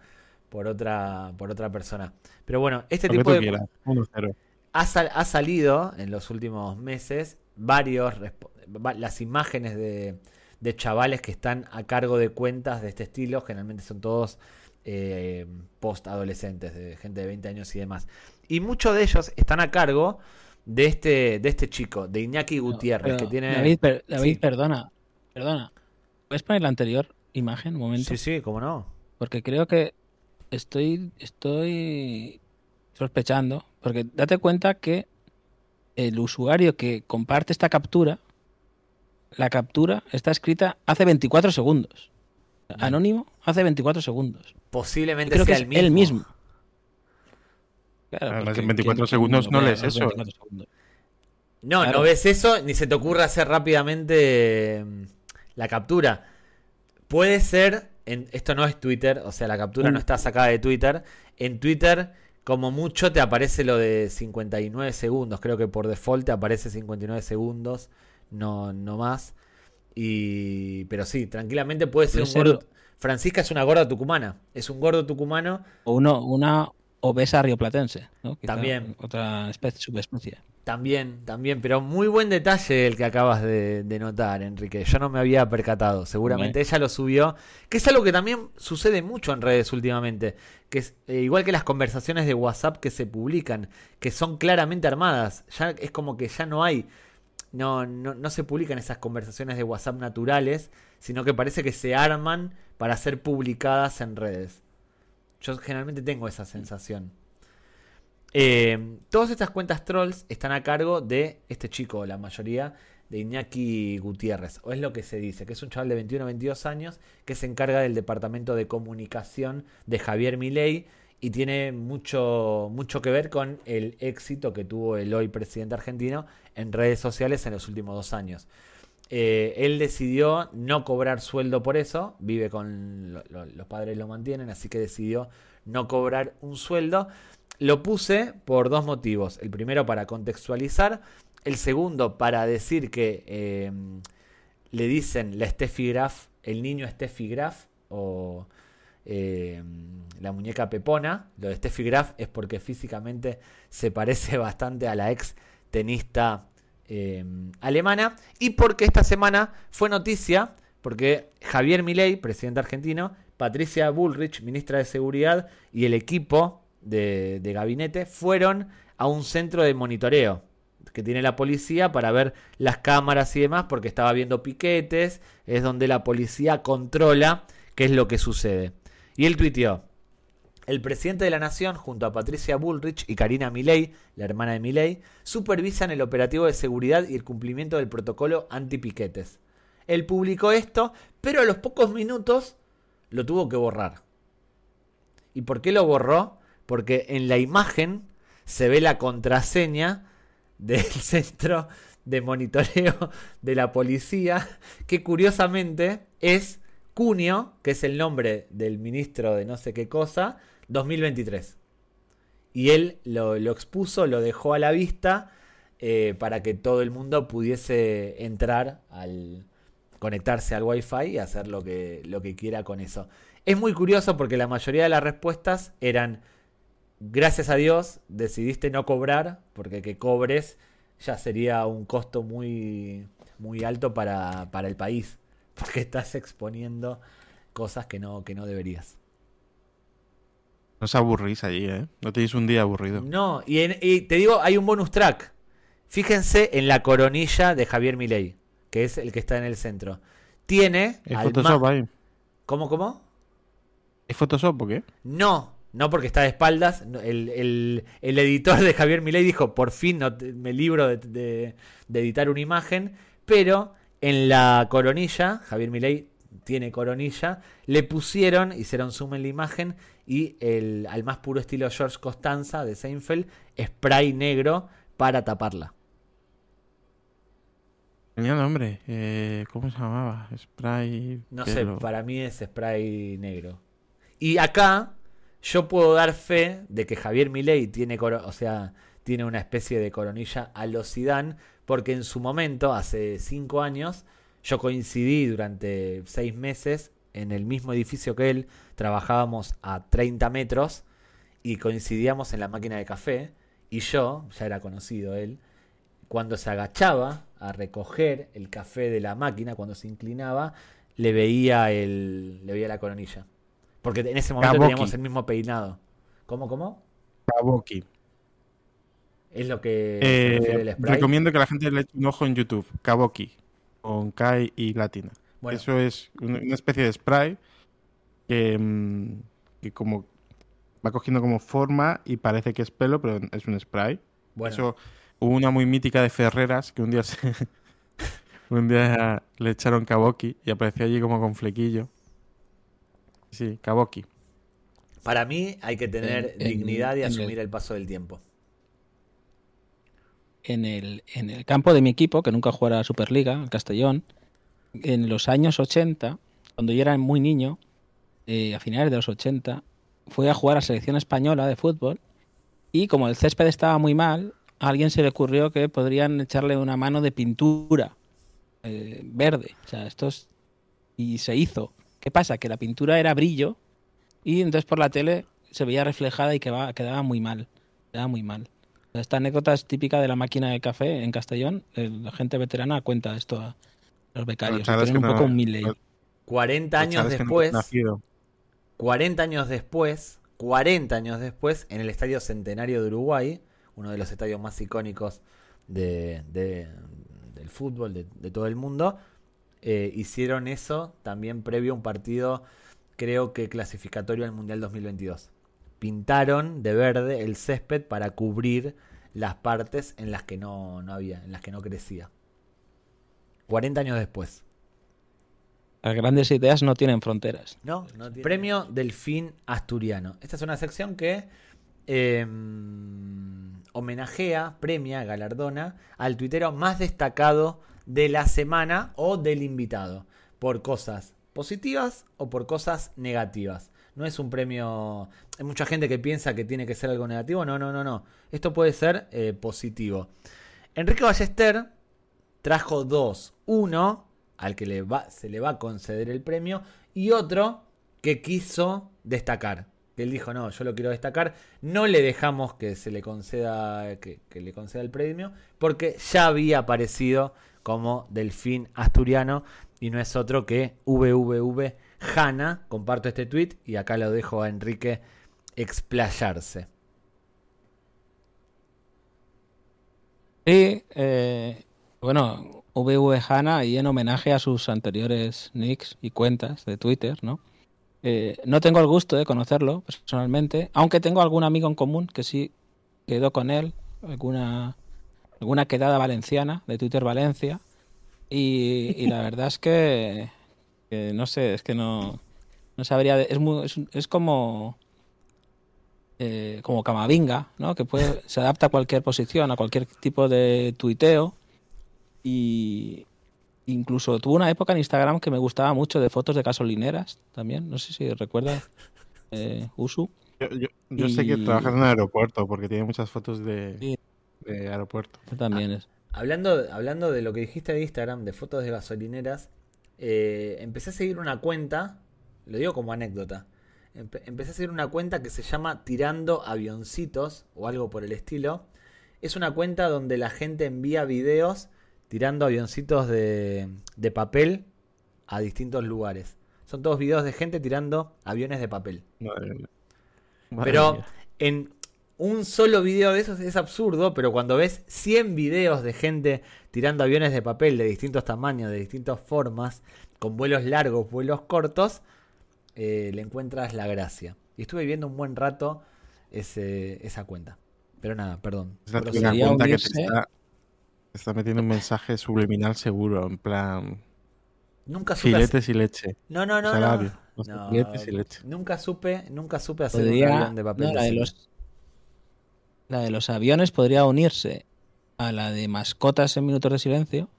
Speaker 1: por, otra, por otra persona. Pero bueno, este tipo de. Ha, ha, salido en los últimos meses varios. Las imágenes de, de chavales que están a cargo de cuentas de este estilo, generalmente son todos eh, post-adolescentes, de gente de 20 años y demás. Y muchos de ellos están a cargo de este, de este chico, de Iñaki Gutiérrez, que tiene...
Speaker 3: David, perdona, perdona. ¿Puedes poner la anterior imagen un momento?
Speaker 1: Sí, sí, cómo no.
Speaker 3: Porque creo que estoy, estoy sospechando, porque date cuenta que el usuario que comparte esta captura, la captura está escrita hace 24 segundos. Anónimo hace 24 segundos.
Speaker 1: Posiblemente creo sea
Speaker 3: que el mismo.
Speaker 2: Además, en 24 segundos no lees eso.
Speaker 1: No, no ves eso ni se te ocurre hacer rápidamente mm, la captura. Puede ser, en, esto no es Twitter, o sea, la captura no está sacada de Twitter. En Twitter, como mucho, te aparece lo de 59 segundos. Creo que por default te aparece 59 segundos, no, no más. Y, pero sí, tranquilamente puede ser un gordo. Francisca es una gorda tucumana. Es un gordo tucumano.
Speaker 3: O uno, una obesa rioplatense.
Speaker 1: también.
Speaker 3: Otra especie, subespecie.
Speaker 1: También, también. Pero muy buen detalle el que acabas de, notar, Enrique. Yo no me había percatado. Seguramente ella lo subió. Que es algo que también sucede mucho en redes últimamente. Que es eh, igual que las conversaciones de WhatsApp que se publican. Que son claramente armadas. Ya es como que ya no hay no, no, no se publican esas conversaciones de WhatsApp naturales, sino que parece que se arman para ser publicadas en redes. Yo generalmente tengo esa sensación. Eh, todas estas cuentas trolls están a cargo de este chico, la mayoría, de Iñaki Gutiérrez, o es lo que se dice, que es un chaval de 21 o 22 años que se encarga del departamento de comunicación de Javier Milei y tiene mucho, mucho que ver con el éxito que tuvo el hoy presidente argentino en redes sociales en los últimos dos años. Eh, él decidió no cobrar sueldo por eso, vive con los padres lo mantienen, así que decidió no cobrar un sueldo. Lo puse por dos motivos. El primero para contextualizar, el segundo para decir que eh, le dicen la Steffi Graf, el niño Steffi Graf o eh, la muñeca Pepona. Lo de Steffi Graf es porque físicamente se parece bastante a la ex tenista eh, alemana. Y porque esta semana fue noticia, porque Javier Milei, presidente argentino, Patricia Bullrich, ministra de Seguridad, y el equipo de, de gabinete fueron a un centro de monitoreo que tiene la policía para ver las cámaras y demás, porque estaba viendo piquetes, es donde la policía controla qué es lo que sucede. Y él tuiteó, el presidente de la Nación, junto a Patricia Bullrich y Karina Milei, la hermana de Milei, supervisan el operativo de seguridad y el cumplimiento del protocolo anti-piquetes. Él publicó esto, pero a los pocos minutos lo tuvo que borrar. ¿Y por qué lo borró? Porque en la imagen se ve la contraseña del centro de monitoreo de la policía, que curiosamente es Cunio, que es el nombre del ministro de no sé qué cosa, 2023. Y él lo, expuso, lo dejó a la vista eh, para que todo el mundo pudiese entrar al conectarse al wifi y hacer lo que, lo que quiera con eso. Es muy curioso porque la mayoría de las respuestas eran, gracias a Dios, decidiste no cobrar, porque que cobres ya sería un costo muy, muy alto para, para el país, porque estás exponiendo cosas que no, que no deberías.
Speaker 2: No os aburrís allí, ¿eh? No tenéis un día aburrido.
Speaker 1: No, y, te digo, hay un bonus track. Fíjense en la coronilla de Javier Milei, que es el que está en el centro. Tiene.
Speaker 2: ¿Es Photoshop ahí?
Speaker 1: ¿Cómo, cómo?
Speaker 2: ¿Es Photoshop o qué?
Speaker 1: No, no porque está de espaldas. El, editor de Javier Milei dijo: Por fin no me libro de, de editar una imagen. Pero en la coronilla, Javier Milei tiene coronilla, le pusieron, hicieron zoom en la imagen y el, al más puro estilo George Costanza de Seinfeld, spray negro para taparla.
Speaker 2: Tenía nombre, eh, ¿cómo se llamaba? Spray.
Speaker 1: No sé, para mí es spray negro. Y acá yo puedo dar fe de que Javier Milei tiene, o sea, tiene una especie de coronilla a los Zidane, porque en su momento, hace cinco años, yo coincidí durante seis meses en el mismo edificio que él, trabajábamos a 30 metros y coincidíamos en la máquina de café y yo, ya era conocido él, cuando se agachaba a recoger el café de la máquina, cuando se inclinaba, le veía el le veía la coronilla. Porque en ese momento teníamos el mismo peinado. ¿Cómo, cómo?
Speaker 2: Kaboki.
Speaker 1: Es lo que
Speaker 2: eh, recomiendo que la gente le eche un ojo en YouTube. Kaboki con Kai y Latina. Eso es una especie de spray mm, que, como va cogiendo como forma y parece que es pelo, pero es un spray. Eso hubo una muy mítica de Ferreras que un día un día le echaron kaboki y apareció allí como con flequillo. Sí, kaboki.
Speaker 1: Para mí hay que tener dignidad y asumir el... paso del tiempo.
Speaker 3: En el, en el campo de mi equipo, que nunca jugara a Superliga, el Castellón, en los años 80, cuando yo era muy niño, eh, a finales de los 80, fui a jugar a selección española de fútbol y como el césped estaba muy mal, a alguien se le ocurrió que podrían echarle una mano de pintura eh, verde. O sea, esto Y se hizo. ¿Qué pasa? Que la pintura era brillo y entonces por la tele se veía reflejada y quedaba, quedaba muy mal. Quedaba muy mal. Esta anécdota es típica de la máquina de café en Castellón. La gente veterana cuenta esto a, los becarios. un poco un
Speaker 1: 40 años después. 40 años después. 40 años después, en el Estadio Centenario de Uruguay, uno de los estadios más icónicos de, del fútbol de, todo el mundo, eh, hicieron eso también previo a un partido, creo que clasificatorio al Mundial 2022. Pintaron de verde el césped para cubrir las partes en las que no, no había, en las que no crecía. 40 años después.
Speaker 3: Las grandes ideas no tienen fronteras.
Speaker 1: No, no tiene. Premio Delfín Asturiano. Esta es una sección que eh, homenajea, premia, galardona al tuitero más destacado de la semana o del invitado. Por cosas positivas o por cosas negativas. No es un premio. Hay mucha gente que piensa que tiene que ser algo negativo. No, no, no, no. Esto puede ser eh, positivo. Enrique Ballester trajo dos. Uno al que se le va a conceder el premio y otro que quiso destacar. Él dijo, no, yo lo quiero destacar. No le dejamos que se le conceda, que, le conceda el premio, porque ya había aparecido como Delfín Asturiano y no es otro que VVV Hanna. Comparto este tweet y acá lo dejo a Enrique explayarse.
Speaker 3: Sí, eh, bueno, VV Hanna y en homenaje a sus anteriores nicks y cuentas de Twitter, ¿no? Eh, no tengo el gusto de conocerlo personalmente, aunque tengo algún amigo en común que sí quedó con él, alguna, alguna quedada valenciana de Twitter Valencia. Y, la verdad es que, no sé, es que no, no sabría. es, es como. eh, como Camavinga, ¿no? Que puede, se adapta a cualquier posición, a cualquier tipo de tuiteo. Y incluso tuvo una época en Instagram que me gustaba mucho de fotos de gasolineras también. No sé si recuerdas, eh, Usu.
Speaker 2: Yo, yo- yo sé que
Speaker 3: Y-
Speaker 2: trabaja en un aeropuerto porque tiene muchas fotos de,
Speaker 3: Sí.
Speaker 2: de aeropuerto.
Speaker 3: También es.
Speaker 1: Hablando, hablando de lo que dijiste de Instagram, de fotos de gasolineras, eh, empecé a seguir una cuenta, lo digo como anécdota, empe- empecé a seguir una cuenta que se llama Tirando Avioncitos o algo por el estilo. Es una cuenta donde la gente envía videos tirando avioncitos de, de papel a distintos lugares. Son todos videos de gente tirando aviones de papel.
Speaker 2: Madre mía. Madre
Speaker 1: Pero
Speaker 2: mía.
Speaker 1: en un solo video de esos es absurdo, pero cuando ves 100 videos de gente tirando aviones de papel de distintos tamaños, de distintas formas, con vuelos largos, vuelos cortos, eh, le encuentras la gracia. Y estuve viendo un buen rato ese- esa cuenta. Pero nada, perdón.
Speaker 2: Es la
Speaker 1: Pero
Speaker 2: típica
Speaker 3: sería
Speaker 2: cuenta que te está, está metiendo un mensaje subliminal seguro, en plan
Speaker 1: nunca supe hacer-
Speaker 2: filetes y leche.
Speaker 1: No, no, no,
Speaker 2: salario,
Speaker 1: no.
Speaker 2: los
Speaker 1: No,
Speaker 2: filetes y leche.
Speaker 1: Nunca supe, nunca supe hacer un
Speaker 3: Podría,
Speaker 1: avión de papel.
Speaker 3: no, la, de los, la de los aviones podría unirse a la de mascotas en minutos de silencio.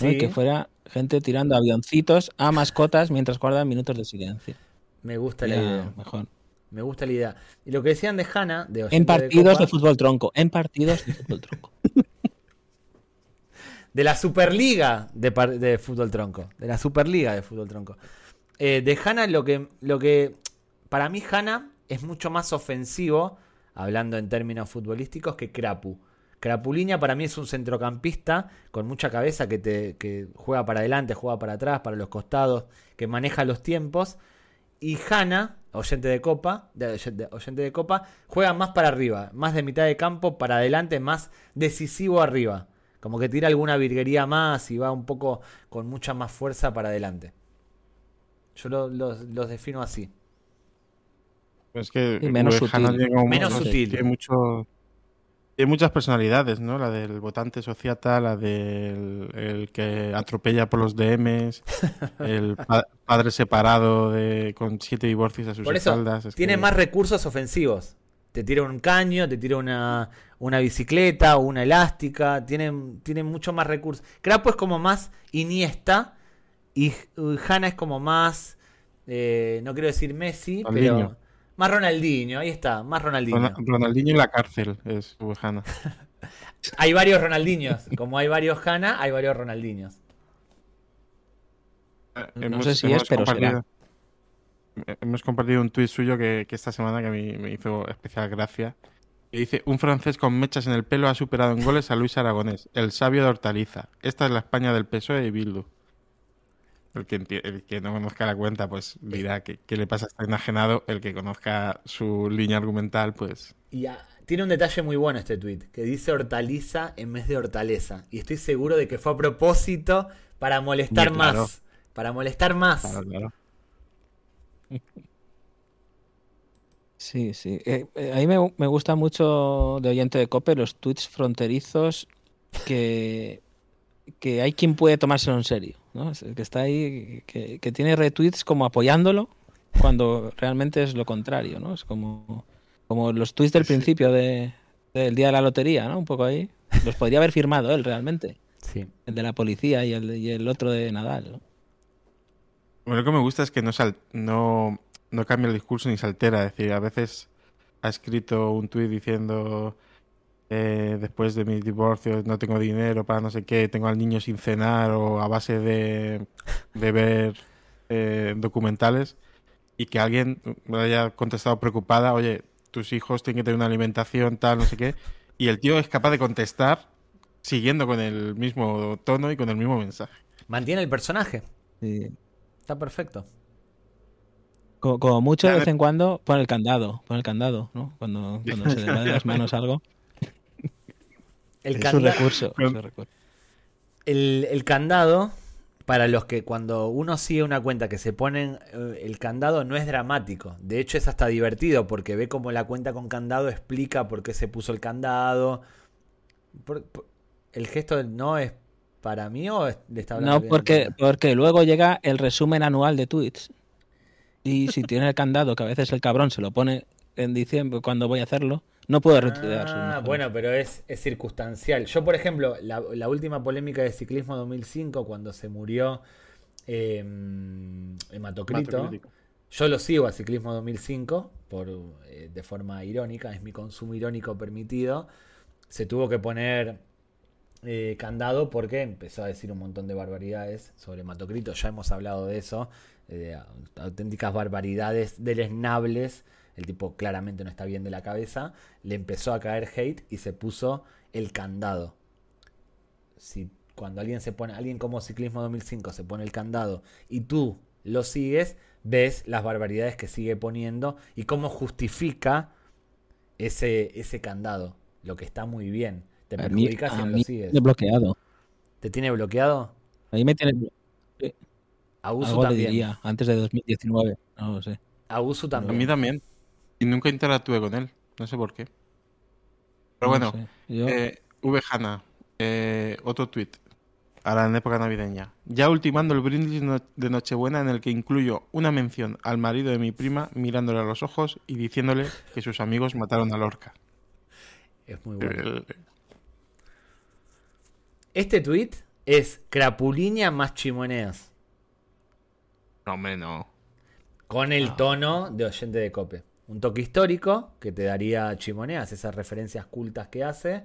Speaker 3: ¿no? Y
Speaker 1: Sí.
Speaker 3: que fuera gente tirando avioncitos a mascotas mientras guardan minutos de silencio.
Speaker 1: Me gusta la idea.
Speaker 3: mejor.
Speaker 1: Me gusta la idea. Y lo que decían de Hanna, de
Speaker 3: En partidos
Speaker 1: Copa,
Speaker 3: de fútbol tronco. En partidos de fútbol tronco.
Speaker 1: De la Superliga de, fútbol tronco. De la Superliga de fútbol tronco. Eh, de Hanna, lo que, lo que. Para mí, Hanna es mucho más ofensivo, hablando en términos futbolísticos, que Krapu. Crapuliña para mí es un centrocampista con mucha cabeza que, te, que juega para adelante, juega para atrás, para los costados, que maneja los tiempos. Y Hanna, oyente de copa, oyente de copa, juega más para arriba, más de mitad de campo para adelante, más decisivo arriba. Como que tira alguna virguería más y va un poco con mucha más fuerza para adelante. Yo lo- los, los defino así.
Speaker 2: Es que
Speaker 3: Y menos sutil.
Speaker 2: tiene como-
Speaker 1: Menos
Speaker 2: no sé,
Speaker 1: sutil.
Speaker 2: Tiene, mucho, tiene muchas personalidades, ¿no? La del votante sociata, la del el que atropella por los DMs, el pa- padre separado de, con siete divorcios a sus
Speaker 1: Por eso,
Speaker 2: espaldas. es
Speaker 1: tiene
Speaker 2: que-
Speaker 1: más recursos ofensivos. Te tira un caño, te tira una, una bicicleta, una elástica. Tiene, tiene mucho más recursos. Crapo es como más Iniesta. Y Hanna es como más. eh, no quiero decir Messi,
Speaker 2: Ronaldinho.
Speaker 1: pero. Más Ronaldinho, ahí está, más Ronaldinho.
Speaker 2: Ronald- Ronaldinho en la cárcel es Hanna.
Speaker 1: Hay varios Ronaldinhos. Como hay varios Hanna, hay varios Ronaldinhos.
Speaker 3: No sé si es, pero
Speaker 2: compartido, Hemos compartido un tuit suyo que, que esta semana que a mí me hizo especial gracia. Que dice, un francés con mechas en el pelo ha superado en goles a Luis Aragonés, el sabio de Hortaliza. Esta es la España del PSOE y Bildu. El que, el que no conozca la cuenta, pues dirá que, qué le pasa a este enajenado. El que conozca su línea argumental, pues...
Speaker 1: Y tiene un detalle muy bueno este tweet, que dice hortaliza en vez de hortaleza. Y estoy seguro de que fue a propósito para molestar
Speaker 2: claro.
Speaker 1: más. Para molestar más.
Speaker 2: Claro, claro.
Speaker 3: Sí, sí. Eh, eh, a mí me, me gusta mucho de oyente de Cope los tweets fronterizos que que hay quien puede tomárselo en serio, ¿no? Que está ahí, que, que tiene retweets como apoyándolo cuando realmente es lo contrario, ¿no? Es como, como los tweets del principio de, del día de la lotería, ¿no? Un poco ahí. Los podría haber firmado él realmente.
Speaker 1: Sí.
Speaker 3: El de la policía y el, y el otro de Nadal, ¿no?
Speaker 2: Bueno, lo que me gusta es que no, sal- no, no cambia el discurso ni se altera. Es decir, a veces ha escrito un tuit diciendo eh, después de mi divorcio no tengo dinero para no sé qué, tengo al niño sin cenar o a base de, de ver eh, documentales y que alguien me haya contestado preocupada, oye, tus hijos tienen que tener una alimentación tal, no sé qué, y el tío es capaz de contestar siguiendo con el mismo tono y con el mismo mensaje.
Speaker 1: Mantiene el personaje.
Speaker 3: Sí.
Speaker 1: Está perfecto.
Speaker 3: Como, como mucho de vez en cuando pone el candado, pone el candado, ¿no? Cuando, cuando se le va de las manos algo.
Speaker 1: El,
Speaker 3: es
Speaker 1: canda-
Speaker 3: un recurso.
Speaker 2: Pero-
Speaker 3: es un recurso.
Speaker 1: el- el candado, para los que cuando uno sigue una cuenta que se ponen eh, el candado no es dramático. De hecho es hasta divertido porque ve como la cuenta con candado explica por qué se puso el candado. Por- por- el gesto no es para mí o le está hablando
Speaker 3: No, porque, porque luego llega el resumen anual de tweets. Y si tiene el candado, que a veces el cabrón se lo pone en diciembre cuando voy a hacerlo, no puedo retuitear.
Speaker 1: Ah, bueno, pero es, es circunstancial. Yo, por ejemplo, la, la última polémica de ciclismo 2005, cuando se murió eh, Hematocrito,
Speaker 2: Hematocrito.
Speaker 1: yo lo sigo a ciclismo 2005 por, eh, de forma irónica, es mi consumo irónico permitido. Se tuvo que poner eh, candado porque empezó a decir un montón de barbaridades sobre Hematocrito. Ya hemos hablado de eso, eh, auténticas barbaridades deleznables. El tipo claramente no está bien de la cabeza. Le empezó a caer hate y se puso el candado. Si cuando alguien se pone, alguien como Ciclismo 2005 se pone el candado y tú lo sigues, ves las barbaridades que sigue poniendo y cómo justifica ese, ese candado. Lo que está muy bien. Te
Speaker 3: a mí,
Speaker 1: perjudica si
Speaker 3: a
Speaker 1: no
Speaker 3: mí
Speaker 1: lo sigues.
Speaker 3: me bloqueado.
Speaker 1: ¿Te tiene bloqueado?
Speaker 3: Ahí me tiene blo-
Speaker 1: A Usu
Speaker 3: algo le
Speaker 1: también.
Speaker 3: diría, antes de 2019. No lo sé.
Speaker 1: A Usu
Speaker 2: A
Speaker 1: también.
Speaker 2: mí también. Y nunca interactué con él. No sé por qué.
Speaker 3: No
Speaker 2: Pero bueno,
Speaker 3: sé. Yo-
Speaker 2: eh, V. Hanna, eh, otro tweet. Ahora en época navideña. Ya ultimando el brindis de Nochebuena en el que incluyo una mención al marido de mi prima mirándole a los ojos y diciéndole que sus amigos mataron a Lorca.
Speaker 1: Es muy bueno.
Speaker 2: El-
Speaker 1: Este tweet es Crapulinia más chimoneas.
Speaker 2: No, no.
Speaker 1: Con el tono de oyente de cope. Un toque histórico que te daría chimoneas, esas referencias cultas que hace.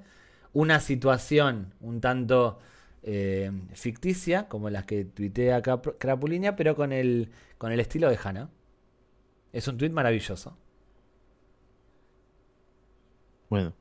Speaker 1: Una situación un tanto eh, ficticia, como las que tuitea Crapulinia, pero con el, con el estilo de Hanna. Es un tweet maravilloso.
Speaker 2: Bueno.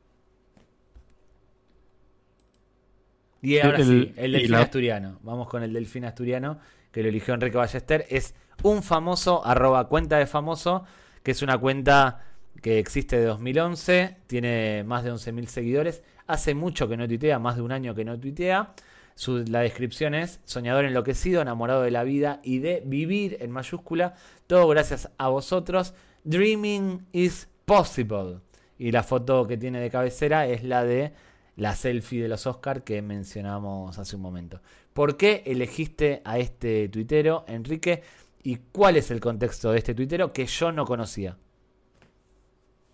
Speaker 1: Y ahora
Speaker 2: El-
Speaker 1: sí, el delfín
Speaker 2: la-
Speaker 1: asturiano. Vamos con el delfín asturiano que lo eligió Enrique Ballester. Es un famoso, arroba cuenta de famoso, que es una cuenta que existe de 2011, tiene más de 11.000 seguidores. Hace mucho que no tuitea, más de un año que no tuitea. Su- la descripción es soñador enloquecido, enamorado de la vida y de vivir en mayúscula. Todo gracias a vosotros. Dreaming is possible. Y la foto que tiene de cabecera es la de la selfie de los Oscar que mencionamos hace un momento. ¿Por qué elegiste a este tuitero, Enrique? ¿Y cuál es el contexto de este tuitero que yo no conocía?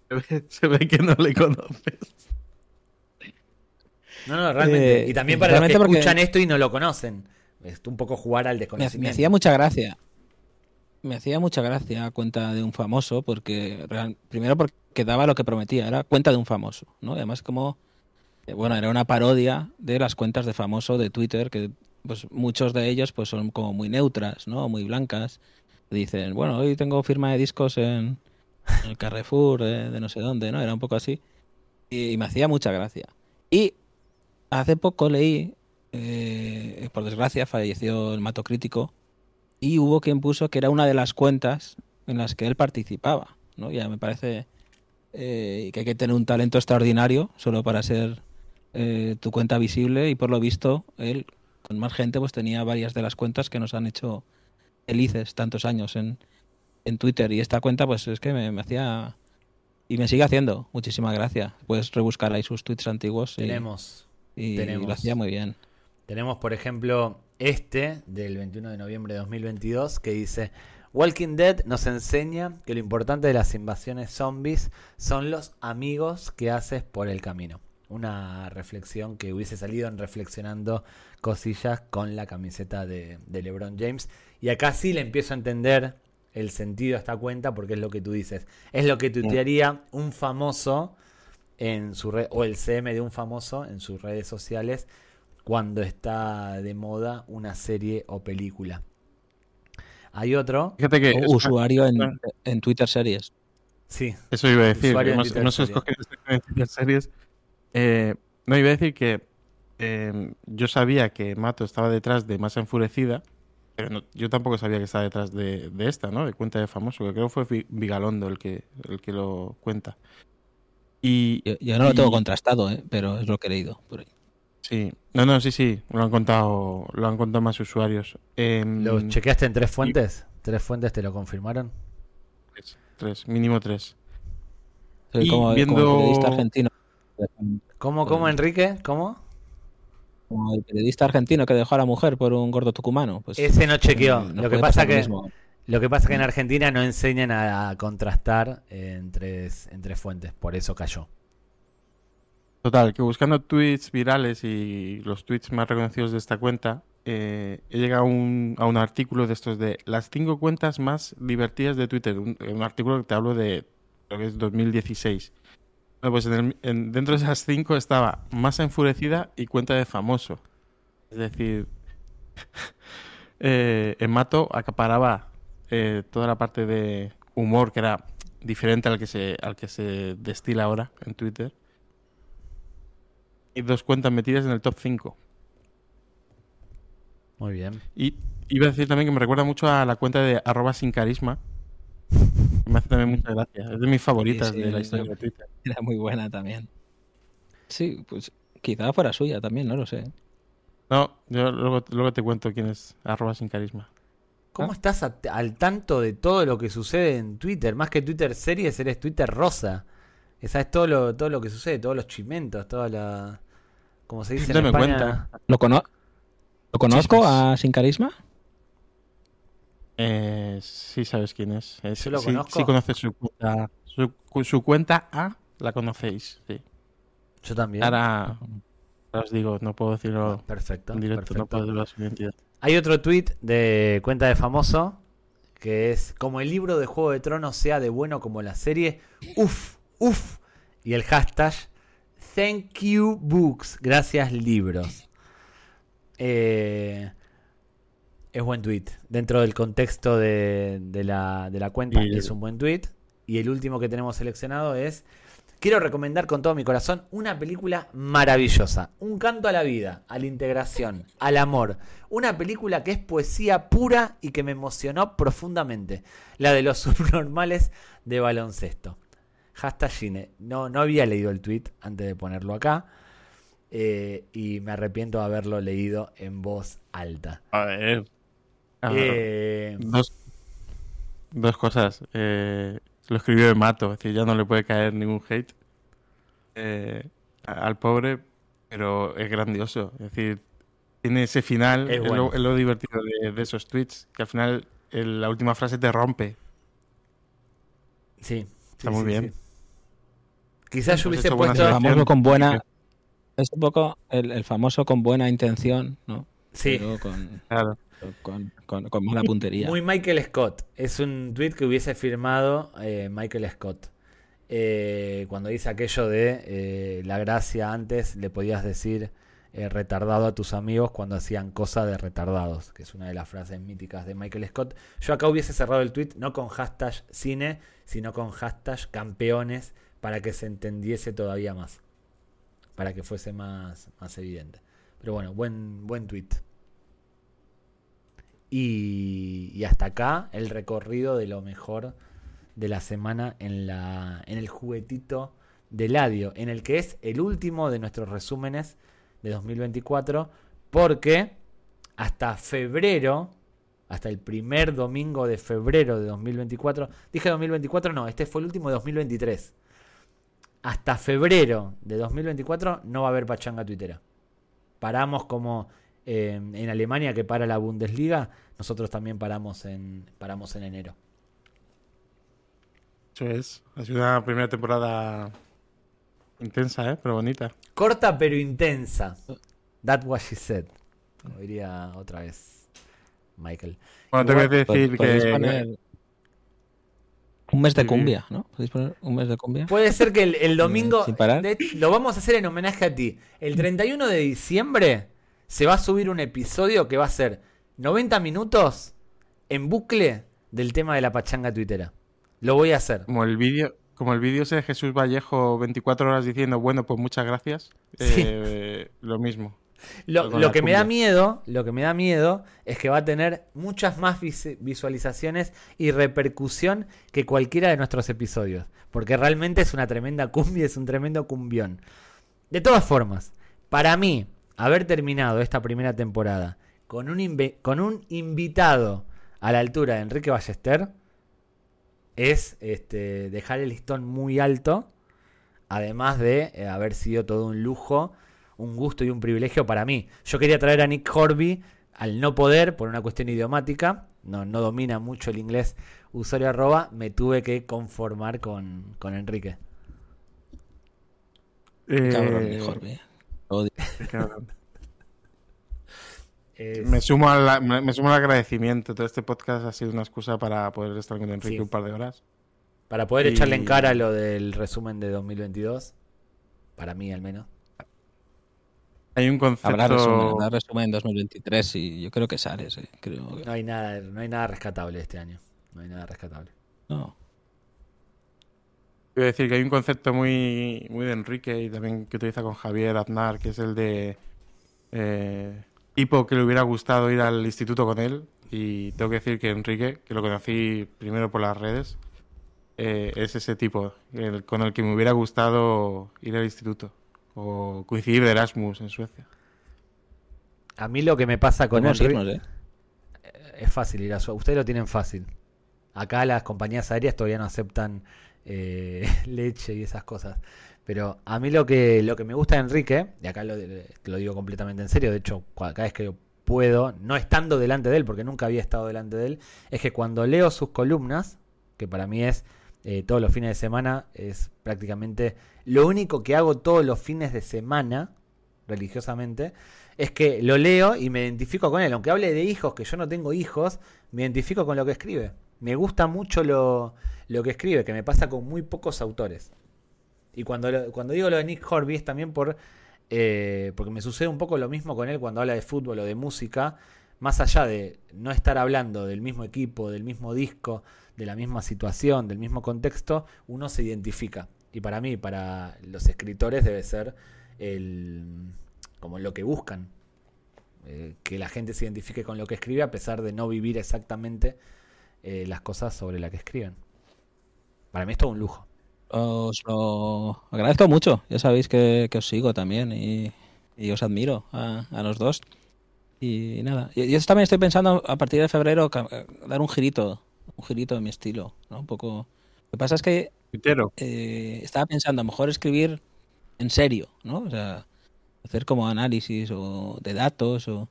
Speaker 2: Se ve, se ve que no le conoces.
Speaker 1: No, no, realmente.
Speaker 3: Eh,
Speaker 1: y también para los que
Speaker 3: porque-
Speaker 1: escuchan esto y no lo conocen. Es un poco jugar al desconocimiento.
Speaker 3: me hacía mucha gracia. Me hacía mucha gracia cuenta de un famoso, porque real- primero porque daba lo que prometía, era cuenta de un famoso, ¿no? Y además como, bueno, era una parodia de las cuentas de famoso de Twitter, que pues muchos de ellos pues son como muy neutras, ¿no? Muy blancas. Dicen, bueno, hoy tengo firma de discos en, el Carrefour de, no sé dónde, ¿no? Era un poco así. Y, y me hacía mucha gracia. Y hace poco leí, eh, por desgracia, falleció el Mato Crítico, y hubo quien puso que era una de las cuentas en las que él participaba, ¿no? Ya me parece eh, que hay que tener un talento extraordinario solo para ser eh, tu cuenta visible y por lo visto él con más gente pues tenía varias de las cuentas que nos han hecho felices tantos años en, en Twitter y esta cuenta pues es que me, me hacía y me sigue haciendo muchísimas gracias puedes rebuscar ahí sus tweets antiguos y,
Speaker 1: Tenemos.
Speaker 3: y
Speaker 1: tenemos.
Speaker 3: lo hacía muy bien
Speaker 1: Tenemos, por ejemplo, este del 21 de noviembre de 2022 que dice, Walking Dead nos enseña que lo importante de las invasiones zombies son los amigos que haces por el camino. Una reflexión que hubiese salido en reflexionando cosillas con la camiseta de, de LeBron James. Y acá sí le empiezo a entender el sentido a esta cuenta porque es lo que tú dices. Es lo que tuitearía un famoso en su red, o el CM de un famoso en sus redes sociales cuando está de moda una serie o película. Hay otro.
Speaker 2: Fíjate que.
Speaker 3: Usuario en, en Twitter Series.
Speaker 1: Sí.
Speaker 2: Eso iba a decir. No, se
Speaker 1: Series.
Speaker 2: escoge en Twitter series. Eh, no, iba a decir que eh, yo sabía que Mato estaba detrás de Más Enfurecida, pero no- yo tampoco sabía que estaba detrás de, de esta, ¿no? De Cuenta de Famoso, que creo fue Vi- Vigalondo el que, el que lo cuenta. Y
Speaker 3: Yo, yo no lo tengo contrastado, ¿eh? pero es lo que he leído. por ahí.
Speaker 2: sí, no, no, sí, sí, lo han contado, lo han contado más usuarios. Em,
Speaker 1: ¿Lo chequeaste en tres fuentes? ¿Tres fuentes te lo confirmaron?
Speaker 2: tres, tres, mínimo tres.
Speaker 3: Soy
Speaker 2: Y
Speaker 3: como,
Speaker 2: viendo-
Speaker 3: como periodista argentino.
Speaker 1: ¿Cómo, cómo,
Speaker 3: Pues-
Speaker 1: Enrique? ¿Cómo?
Speaker 3: Como el periodista argentino que dejó a la mujer por un gordo tucumano. Pues,
Speaker 1: Ese no chequeó.
Speaker 3: mm,
Speaker 1: Lo que pasa
Speaker 3: lo
Speaker 1: que
Speaker 3: mismo.
Speaker 1: lo que pasa que en Argentina no enseñan a, a contrastar en tres, en tres fuentes, por eso cayó.
Speaker 2: Total, que buscando tweets virales y los tweets más reconocidos de esta cuenta, eh, he llegado a un, a un artículo de estos de las cinco cuentas más divertidas de Twitter. Un, un artículo que te hablo de, creo que es 2016. Bueno, pues en el- en- dentro de esas cinco estaba Más Enfurecida y Cuenta de Famoso. Es decir, eh, en Mato acaparaba eh, toda la parte de humor que era diferente al que se, al que se destila ahora en Twitter. Y dos cuentas metidas en el top 5.
Speaker 1: Muy bien.
Speaker 2: Y iba a decir también que me recuerda mucho a la cuenta de arroba sin carisma. Me hace también mucha gracia. Es de mis favoritas
Speaker 3: Sí, sí,
Speaker 2: de la historia de Twitter.
Speaker 3: Era muy buena también. Sí, pues quizá fuera suya también, no lo sé.
Speaker 2: No, yo luego, luego te cuento quién es arroba sin carisma.
Speaker 1: ¿Cómo
Speaker 3: Ah.
Speaker 1: estás a- al tanto de todo lo que sucede en Twitter? Más que Twitter series, eres Twitter rosa. Esa es todo lo, todo lo que sucede, todos los chimentos, toda la... Como se dice en España.
Speaker 2: cuenta.
Speaker 3: ¿Lo, cono- ¿Lo conozco
Speaker 2: Chismes.
Speaker 3: a Sin Carisma?
Speaker 2: Eh, sí sabes quién es. Eh,
Speaker 1: ¿Sí lo
Speaker 2: sí,
Speaker 1: conozco?
Speaker 2: sí conoces su cuenta. Su, cu- su cuenta A la conocéis. Sí.
Speaker 1: Yo también.
Speaker 2: Ahora, os digo, no puedo decirlo
Speaker 1: Perfecto.
Speaker 2: en directo, no
Speaker 1: perfecto.
Speaker 2: puedo decirlo su identidad.
Speaker 1: Hay otro tweet de cuenta de famoso que es como el libro de Juego de Tronos sea de bueno como la serie. Uf, uf. Y el hashtag Thank you books. Gracias libros. Eh, es buen tweet. Dentro del contexto de, de la, de la cuenta
Speaker 2: Y-
Speaker 1: es un buen tweet. Y el último que tenemos seleccionado es Quiero recomendar con todo mi corazón una película maravillosa. Un canto a la vida, a la integración, al amor. Una película que es poesía pura y que me emocionó profundamente. La de los subnormales de baloncesto. Hashtag Gine. No, no había leído el tweet antes de ponerlo acá. eh, y me arrepiento de haberlo leído en voz alta.
Speaker 2: A ver.
Speaker 1: Eh,
Speaker 2: Dos, dos cosas. Eh, lo escribió de Mato, es decir, ya no le puede caer ningún hate eh, al pobre, pero es grandioso. Es decir, tiene ese final,
Speaker 1: Es
Speaker 2: lo, es lo divertido de, de esos tweets, que al final el- la última frase te rompe.
Speaker 1: sí,
Speaker 2: Está
Speaker 1: sí,
Speaker 2: muy
Speaker 1: sí,
Speaker 2: bien.
Speaker 1: sí. Quizás yo hubiese puesto.
Speaker 3: El famoso con buena. Es un poco el, el famoso con buena intención, ¿no?
Speaker 1: Sí,
Speaker 3: Pero con,
Speaker 2: Claro.
Speaker 3: con, con- con mala puntería.
Speaker 1: Muy Michael Scott. Es un tweet que hubiese firmado eh, Michael Scott. Eh, cuando dice aquello de eh, la gracia antes le podías decir retardado a tus amigos cuando hacían cosas de retardados, que es una de las frases míticas de Michael Scott. Yo acá hubiese cerrado el tweet no con hashtag cine, sino con hashtag campeones para que se entendiese todavía más. Para que fuese más, más evidente. Pero bueno, buen, buen tweet. Y, y hasta acá el recorrido de lo mejor de la semana en, la, en el juguetito de Ladio, en el que es el último de nuestros resúmenes de 2024, porque hasta febrero, hasta el primer domingo de febrero de 2024, dije 2024, no, este fue el último de 2023. Hasta febrero de 2024 no va a haber pachanga tuitera. Paramos como eh, en Alemania que para la Bundesliga, nosotros también paramos en, paramos en enero.
Speaker 2: Eso es. Ha sido una primera temporada intensa, ¿eh? Pero bonita.
Speaker 1: Corta pero intensa. That what she said. Como diría otra vez Michael.
Speaker 2: Bueno, tengo que decir
Speaker 3: Podéis
Speaker 2: que.
Speaker 3: un mes de cumbia, ¿no? ¿Podéis poner un mes de cumbia?
Speaker 1: Puede ser que el, el domingo.
Speaker 3: Sin parar.
Speaker 1: de hecho, lo vamos a hacer en homenaje a ti. El 31 de diciembre se va a subir un episodio que va a ser 90 minutos en bucle del tema de la pachanga tuitera. Lo voy a hacer.
Speaker 2: Como el vídeo. Como el vídeo ese de Jesús Vallejo 24 horas diciendo, bueno, pues muchas gracias.
Speaker 1: Sí.
Speaker 2: Eh, lo mismo.
Speaker 1: Lo, que me da miedo, lo que me da miedo es que va a tener muchas más vis- visualizaciones y repercusión que cualquiera de nuestros episodios, porque realmente es una tremenda cumbia, es un tremendo cumbión. De todas formas, para mí, haber terminado esta primera temporada con un, con un invitado a la altura de Enrique Ballester es este, dejar el listón muy alto, además de eh, haber sido todo un lujo un gusto y un privilegio para mí. Yo quería traer a Nick Horby al no poder por una cuestión idiomática. No, no domina mucho el inglés usuario arroba. Me tuve que conformar con, con Enrique.
Speaker 2: Eh,
Speaker 3: Cabrón, mejor, bien. Odio.
Speaker 2: cabrón.
Speaker 1: Es-
Speaker 2: Me sumo, al, me, me sumo al agradecimiento. Todo este podcast ha sido una excusa para poder estar con Enrique
Speaker 1: Sí.
Speaker 2: un par de horas.
Speaker 1: para poder
Speaker 2: y-
Speaker 1: echarle en cara lo del resumen de 2022. Para mí al menos.
Speaker 2: Hay un concepto.
Speaker 3: Habrá resumen, habrá resumen en 2023 y yo creo que sale, sí. Creo que-
Speaker 1: No hay nada, no hay nada rescatable este año. No hay nada rescatable.
Speaker 3: No.
Speaker 2: Quiero decir que hay un concepto muy, muy de Enrique y también que utiliza con Javier Aznar, que es el de eh, tipo que le hubiera gustado ir al instituto con él. Y tengo que decir que Enrique, que lo conocí primero por las redes, eh, es ese tipo el- con el que me hubiera gustado ir al instituto o coincidir de Erasmus en Suecia.
Speaker 1: A mí lo que me pasa con Enrique
Speaker 3: irnos, ¿eh?
Speaker 1: es fácil ir a su... Ustedes lo tienen fácil. Acá las compañías aéreas todavía no aceptan eh, leche y esas cosas. Pero a mí lo que, lo que me gusta de Enrique, y acá lo, lo digo completamente en serio, de hecho, cada vez que puedo, no estando delante de él, porque nunca había estado delante de él, es que cuando leo sus columnas, que para mí es eh, todos los fines de semana, es prácticamente lo único que hago todos los fines de semana, religiosamente, es que lo leo y me identifico con él. Aunque hable de hijos, que yo no tengo hijos, me identifico con lo que escribe. Me gusta mucho lo, lo que escribe, que me pasa con muy pocos autores. Y cuando, lo- cuando digo lo de Nick Horby es también por, eh, porque me sucede un poco lo mismo con él cuando habla de fútbol o de música, más allá de no estar hablando del mismo equipo, del mismo disco, de la misma situación, del mismo contexto, uno se identifica. Y para mí, para los escritores debe ser el, como lo que buscan. eh, que la gente se identifique con lo que escribe a pesar de no vivir exactamente eh, las cosas sobre las que escriben. Para mí es todo un lujo.
Speaker 3: Os lo agradezco mucho. Ya sabéis que, que os sigo también y, y os admiro a, a los dos. Y nada, yo, yo también estoy pensando a partir de febrero ca- dar un girito, un girito de mi estilo, ¿no? Un poco. Lo que pasa es que eh, estaba pensando a lo mejor escribir en serio, ¿no? O sea, hacer como análisis o de datos o,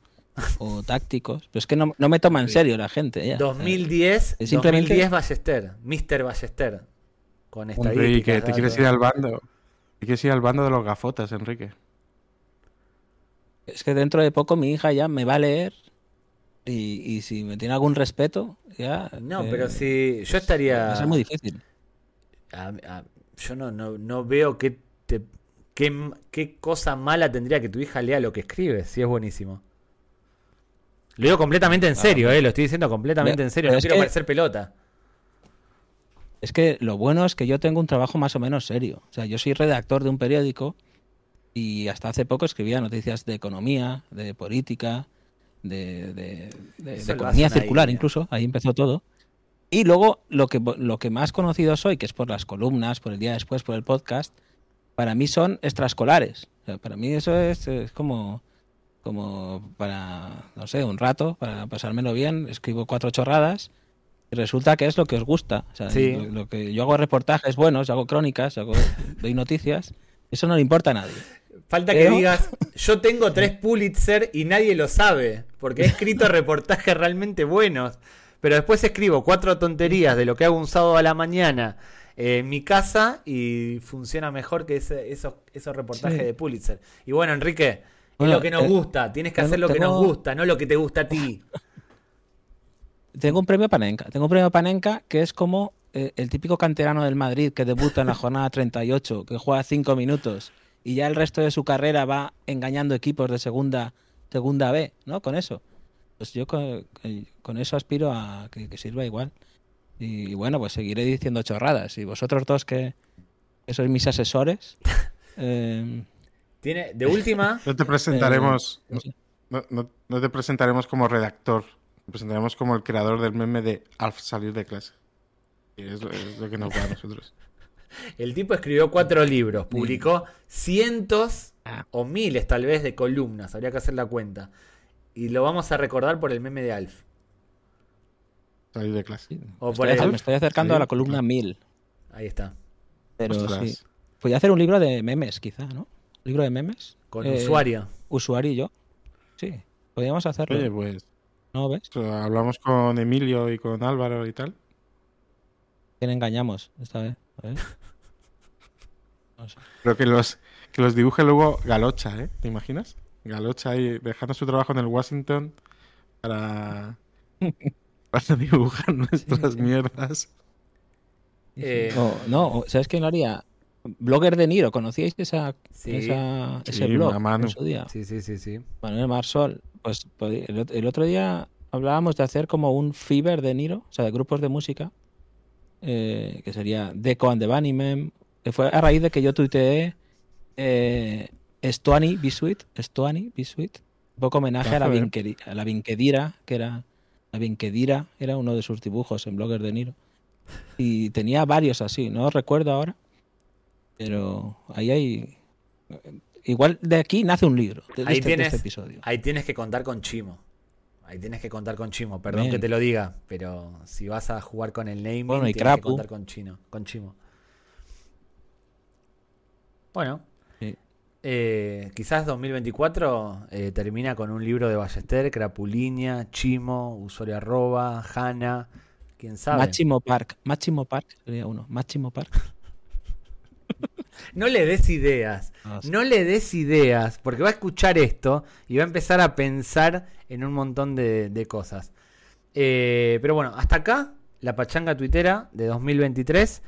Speaker 3: o tácticos. Pero es que no, no me toma en serio la gente. ya.
Speaker 1: 2010,
Speaker 3: Es simplemente-
Speaker 1: 2010 Ballester, Mr. Ballester. Con.
Speaker 2: Enrique, te quieres ir al bando. Te quieres ir al bando de los gafotas, Enrique.
Speaker 3: Es que dentro de poco mi hija ya me va a leer y, y si me tiene algún respeto, ya...
Speaker 1: No,
Speaker 3: eh,
Speaker 1: pero si yo
Speaker 3: Va
Speaker 1: estaría...
Speaker 3: a ser muy difícil.
Speaker 1: a- a- yo no, no, no veo qué, te- qué, qué cosa mala tendría que tu hija lea lo que escribe, si es buenísimo. Lo digo completamente en serio, eh, lo estoy diciendo completamente
Speaker 3: Pero-
Speaker 1: en serio, no quiero
Speaker 3: que-
Speaker 1: parecer pelota.
Speaker 3: Es que lo bueno es que yo tengo un trabajo más o menos serio. O sea, yo soy redactor de un periódico y hasta hace poco escribía noticias de economía, de política, de, de- de-
Speaker 1: Eso
Speaker 3: de
Speaker 1: lo
Speaker 3: economía
Speaker 1: ahí,
Speaker 3: circular incluso. Ahí empezó todo. Y luego lo que, lo que más conocido soy, que es por las columnas, por el día después, por el podcast, para mí son extraescolares. O sea, para mí eso es, es como, como para, no sé, un rato, para pasármelo bien. Escribo cuatro chorradas y resulta que es lo que os gusta. O sea,
Speaker 1: Sí.
Speaker 3: lo, lo que yo hago reportajes buenos, hago crónicas, hago, doy noticias. Eso no le importa a nadie.
Speaker 1: Falta que digas, yo tengo tres Pulitzer y nadie lo sabe, porque he escrito reportajes realmente buenos. Pero después escribo cuatro tonterías de lo que hago un sábado a la mañana en mi casa y funciona mejor que ese- esos, esos reportajes
Speaker 3: Sí.
Speaker 1: de Pulitzer. Y bueno, Enrique, es
Speaker 3: Bueno,
Speaker 1: lo que nos
Speaker 3: eh,
Speaker 1: gusta, tienes que
Speaker 3: tengo-
Speaker 1: hacer lo que nos gusta, no lo que te gusta a ti.
Speaker 3: Tengo un premio Panenka. Tengo un premio Panenka que es como eh, el típico canterano del Madrid que debuta en la jornada 38, que juega 5 minutos y ya el resto de su carrera va engañando equipos de segunda, segunda B, ¿no? Con eso. Pues yo con, con eso aspiro a que, que sirva igual. Y, bueno, pues seguiré diciendo chorradas. Y vosotros dos que, que sois mis asesores, eh,
Speaker 1: Tiene, de última,
Speaker 2: No te presentaremos,
Speaker 3: no sé.
Speaker 2: no, no- no te presentaremos como redactor, te presentaremos como el creador del meme de al salir de clase. Y es, lo- es lo que nos va a nosotros.
Speaker 1: el tipo escribió cuatro libros, publicó cientos
Speaker 3: Ah.
Speaker 1: o miles tal vez de columnas, habría que hacer la cuenta. Y lo vamos a recordar por el meme de Alf.
Speaker 2: Salir de clase.
Speaker 1: O
Speaker 3: me,
Speaker 1: por
Speaker 3: estoy,
Speaker 1: el-
Speaker 3: me estoy acercando
Speaker 2: Sí,
Speaker 3: a la columna 1000.
Speaker 1: Ahí está.
Speaker 3: Pero
Speaker 2: Ostras.
Speaker 3: sí. Podría hacer un libro de memes, quizá, ¿no? ¿Libro de memes?
Speaker 1: Con
Speaker 3: Eh,
Speaker 1: usuario.
Speaker 3: Usuario y yo. Sí, podríamos hacerlo.
Speaker 2: Oye, pues
Speaker 3: ¿No ves?
Speaker 2: hablamos con Emilio y con Álvaro y tal.
Speaker 3: ¿Quién engañamos esta vez? A ver. No sé.
Speaker 2: Pero que los, que los dibuje luego Galocha, ¿eh? ¿Te imaginas? Galocha ahí dejando su trabajo en el Washington para, para dibujar nuestras mierdas.
Speaker 1: Eh,
Speaker 3: no, o- ¿sabes quién lo haría? Blogger de Niro, ¿conocíais esa,
Speaker 1: Sí.
Speaker 3: esa- ese
Speaker 2: Sí,
Speaker 3: blog en su día?
Speaker 1: Sí, sí, sí, sí.
Speaker 3: Manuel Marsol. Pues podi- el, ot- el otro día hablábamos de hacer como un Fever de Niro, o sea, de grupos de música, eh, que sería Deco and the Bunnymen, que fue a raíz de que yo tuiteé eh, Stoani Bisuit, Stoani Bisuit, un poco homenaje la, a la Vinquedira, que era la Vinquedira, era uno de sus dibujos en Blogger de Niro. Y tenía varios así, no recuerdo ahora, pero ahí hay... Igual de aquí nace un libro, de,
Speaker 1: Ahí
Speaker 3: este,
Speaker 1: tienes-
Speaker 3: este episodio.
Speaker 1: Ahí tienes que contar con Chimo. Ahí tienes que contar con Chimo. Perdón
Speaker 3: Bien.
Speaker 1: que te lo diga, pero si vas a jugar con el naming,
Speaker 3: Bueno, y
Speaker 1: tienes que contar con Chino, con Chimo. Bueno,
Speaker 3: Sí.
Speaker 1: eh, quizás 2024 eh, termina con un libro de Ballester, Crapulinia, Chimo, usuario arroba, Hanna, quién sabe.
Speaker 3: Máximo Park. Máximo Park sería uno. Máximo Park.
Speaker 1: No le des ideas.
Speaker 3: No sé.
Speaker 1: No le des ideas, porque va a escuchar esto y va a empezar a pensar en un montón de, de cosas. Eh, pero bueno, hasta acá la pachanga tuitera de 2023.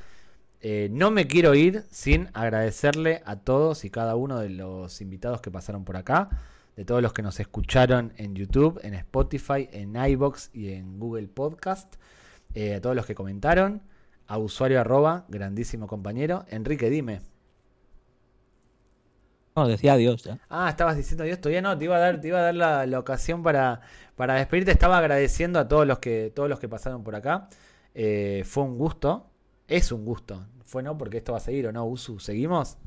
Speaker 1: Eh, no me quiero ir sin agradecerle a todos y cada uno de los invitados que pasaron por acá, de todos los que nos escucharon en YouTube, en Spotify, en iBox y en Google Podcast, eh, a todos los que comentaron, a usuario arroba, grandísimo compañero. Enrique, dime.
Speaker 3: No, decía adiós ya.
Speaker 1: Ah, estabas diciendo Dios, todavía no, te iba a dar, te iba a dar la, la ocasión para, para despedirte. Estaba agradeciendo a todos los que, todos los que pasaron por acá. Eh, fue un gusto. Es un gusto. Fue no, porque esto va a seguir o no, Usu. ¿Seguimos?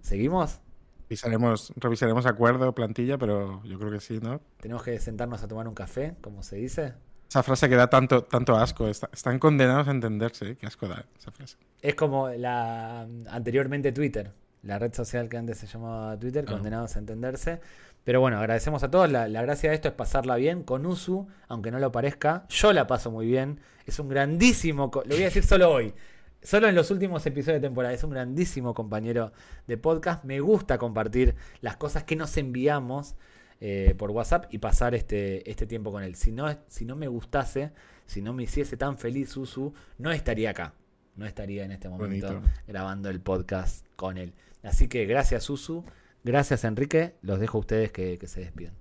Speaker 1: ¿Seguimos?
Speaker 2: Revisaremos, revisaremos acuerdo, plantilla, pero yo creo que sí, ¿no?
Speaker 1: Tenemos que sentarnos a tomar un café, como se dice.
Speaker 2: Esa frase que da tanto, tanto asco. está- están condenados a entenderse, ¿eh? Qué asco da esa frase.
Speaker 1: Es como la anteriormente Twitter, la red social que antes se llamaba Twitter, condenados a entenderse. Pero bueno, agradecemos a todos. La, la gracia de esto es pasarla bien con Usu, aunque no lo parezca. Yo la paso muy bien. Es un grandísimo, lo voy a decir solo hoy, solo en los últimos episodios de temporada. Es un grandísimo compañero de podcast. Me gusta compartir las cosas que nos enviamos eh, por WhatsApp y pasar este, este tiempo con él. Si no, si no me gustase, si no me hiciese tan feliz Usu, no estaría acá. No estaría en este momento
Speaker 2: Bonito.
Speaker 1: grabando el podcast con él. Así que gracias Usu, gracias Enrique, los dejo a ustedes que, que se despidan.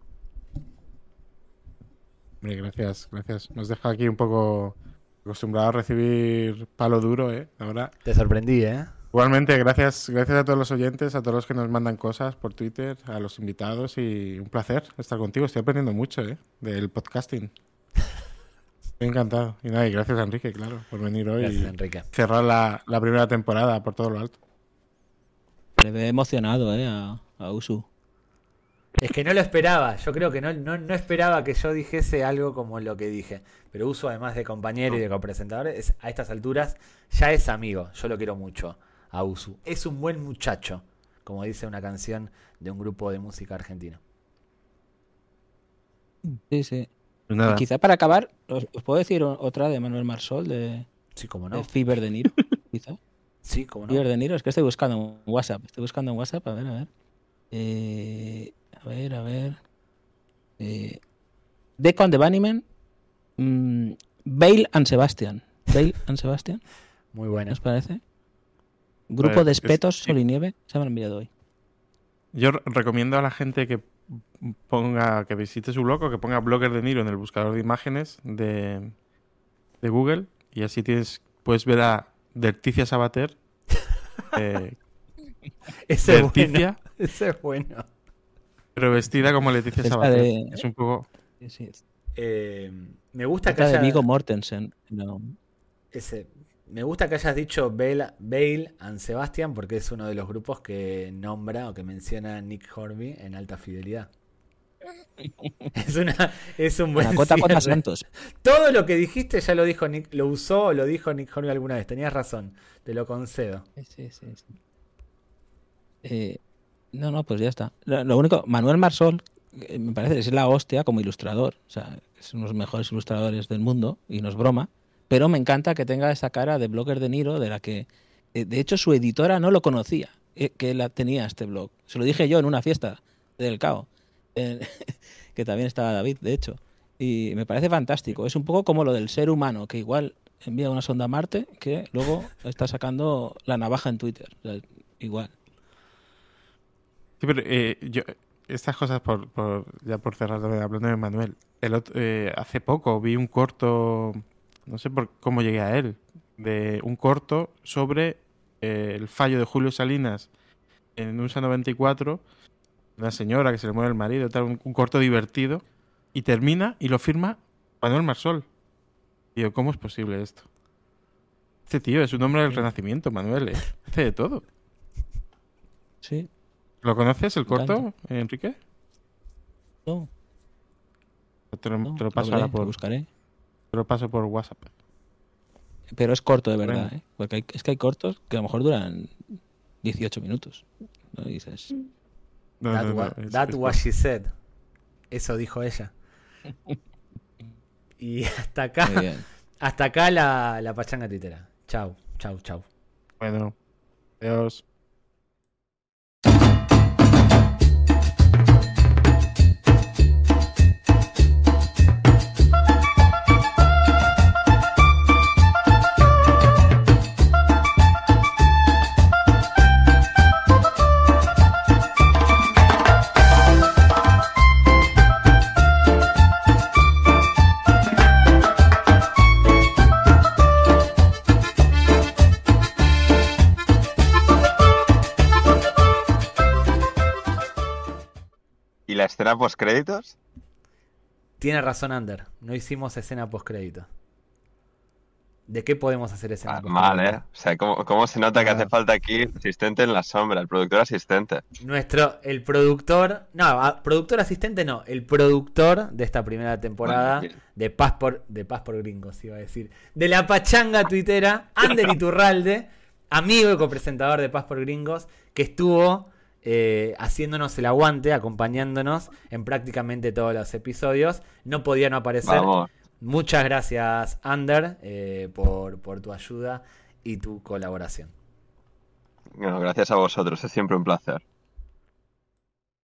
Speaker 2: Hombre, gracias, gracias. Nos deja aquí un poco acostumbrado a recibir palo duro, ¿eh? Ahora.
Speaker 1: Te sorprendí, ¿eh?
Speaker 2: Igualmente, gracias, gracias a todos los oyentes, a todos los que nos mandan cosas por Twitter, a los invitados y un placer estar contigo. Estoy aprendiendo mucho, ¿eh? Del podcasting. Estoy encantado. Y nada, y gracias a Enrique, claro, por venir hoy
Speaker 1: Gracias
Speaker 2: y
Speaker 1: Enrique.
Speaker 2: cerrar la, la primera temporada por todo lo alto.
Speaker 3: Le ve emocionado, ¿eh? A, a Usu.
Speaker 1: Es que no lo esperaba, yo creo que no, no, no esperaba que yo dijese algo como lo que dije. Pero Usu, además de compañero y de copresentador, es, a estas alturas ya es amigo. Yo lo quiero mucho a Usu. Es un buen muchacho, como dice una canción de un grupo de música argentino.
Speaker 3: Sí, sí.
Speaker 2: Pues nada,
Speaker 3: quizá para acabar, os, os puedo decir otra de Manuel Marsol, de,
Speaker 1: Sí, como
Speaker 3: de
Speaker 1: no.
Speaker 3: Fever de Niro, quizá.
Speaker 1: Sí, como no.
Speaker 3: Fever de Niro, es que estoy buscando en WhatsApp. Estoy buscando en WhatsApp, a ver, a ver. Eh, a ver, a ver. Eh, Deco and the Bunnymen. mm, Bale and Sebastian. Bale and Sebastian,
Speaker 1: Muy
Speaker 3: ¿qué
Speaker 1: bueno.
Speaker 3: os parece? Grupo de
Speaker 2: es-
Speaker 3: espetos,
Speaker 2: sí.
Speaker 3: sol y nieve. Se me han enviado hoy.
Speaker 2: yo re- recomiendo a la gente que ponga, que visite su blog o que ponga Blogger de Niro en el buscador de imágenes de, de Google y así tienes, puedes ver a Derticia Sabater, eh,
Speaker 1: Ese es bueno.
Speaker 2: Derticia,
Speaker 1: Ese es bueno.
Speaker 2: pero vestida como Leticia
Speaker 3: Esta
Speaker 2: Sabater.
Speaker 3: de-
Speaker 2: Es un poco...
Speaker 3: Sí, sí.
Speaker 1: Eh, me gusta que
Speaker 3: Otra de
Speaker 1: haya-
Speaker 3: Vigo Mortensen. No.
Speaker 1: ese- me gusta que hayas dicho Bale, Bale and Sebastian porque es uno de los grupos que nombra o que menciona Nick Horby en alta fidelidad. Es, una, es un buen
Speaker 3: Dakota. Santos.
Speaker 1: Todo lo que dijiste ya lo dijo Nick, lo usó o lo dijo Nick alguna vez. Tenías razón, te lo concedo.
Speaker 3: Sí, sí, sí. Eh, no, no, pues ya está. Lo, lo único, Manuel Marsol, eh, me parece que es la hostia como ilustrador. O sea, es uno de los mejores ilustradores del mundo y no es broma. Pero me encanta que tenga esa cara de blogger de Niro, de la que, eh, de hecho, su editora no lo conocía, que la tenía este blog. Se lo dije yo en una fiesta del CAO, que también estaba David, de hecho. Y me parece fantástico. Es un poco como lo del ser humano, que igual envía una sonda a Marte, que luego está sacando la navaja en Twitter. Igual.
Speaker 2: Sí, pero eh, yo, estas cosas, por, por- ya por cerrar, hablando de Manuel, el ot- eh, hace poco vi un corto, no sé por cómo llegué a él, de un corto sobre eh, el fallo de Julio Salinas en USA 94, una señora que se le muere el marido, tal, un, un corto divertido, y termina y lo firma Manuel Marsol. Digo, ¿cómo es posible esto? Este tío es un hombre del renacimiento, Manuel, eh. hace de todo.
Speaker 3: Sí.
Speaker 2: ¿Lo conoces el corto. Enrique?
Speaker 3: No,
Speaker 2: Te lo,
Speaker 3: no,
Speaker 2: te lo paso
Speaker 3: veré,
Speaker 2: ahora por,
Speaker 3: lo buscaré.
Speaker 2: te lo paso por WhatsApp.
Speaker 3: Pero es corto de verdad,
Speaker 2: Bueno.
Speaker 3: ¿eh? Porque hay- es que hay cortos que a lo mejor duran 18 minutos. ¿no? Y dices,
Speaker 2: No,
Speaker 1: That,
Speaker 2: no, no,
Speaker 1: wa-
Speaker 2: es-
Speaker 1: that
Speaker 2: es
Speaker 1: what she said. Eso dijo ella. Y hasta acá,
Speaker 3: muy bien.
Speaker 1: hasta acá la, la pachanga titera. Chau, chau, chau.
Speaker 2: Bueno, adiós.
Speaker 4: Escena post créditos?
Speaker 1: Tiene razón Ander, no hicimos escena postcrédito. ¿De qué podemos hacer escena
Speaker 4: Ah, mal, ¿eh? O sea, ¿cómo, cómo se nota que
Speaker 1: Ah.
Speaker 4: hace falta aquí asistente en la sombra, el productor asistente?
Speaker 1: Nuestro, el productor, no, productor asistente no, el productor de esta primera temporada
Speaker 4: Bueno,
Speaker 1: de Paz por, de Paz por Gringos, iba a decir, de la pachanga tuitera, Ander Iturralde, amigo y copresentador de Paz por Gringos, que estuvo eh, haciéndonos el aguante, acompañándonos en prácticamente todos los episodios. No podía no aparecer.
Speaker 4: Vamos.
Speaker 1: Muchas gracias, Ander, eh, por, por tu ayuda y tu colaboración.
Speaker 4: Bueno, gracias a vosotros, es siempre un placer.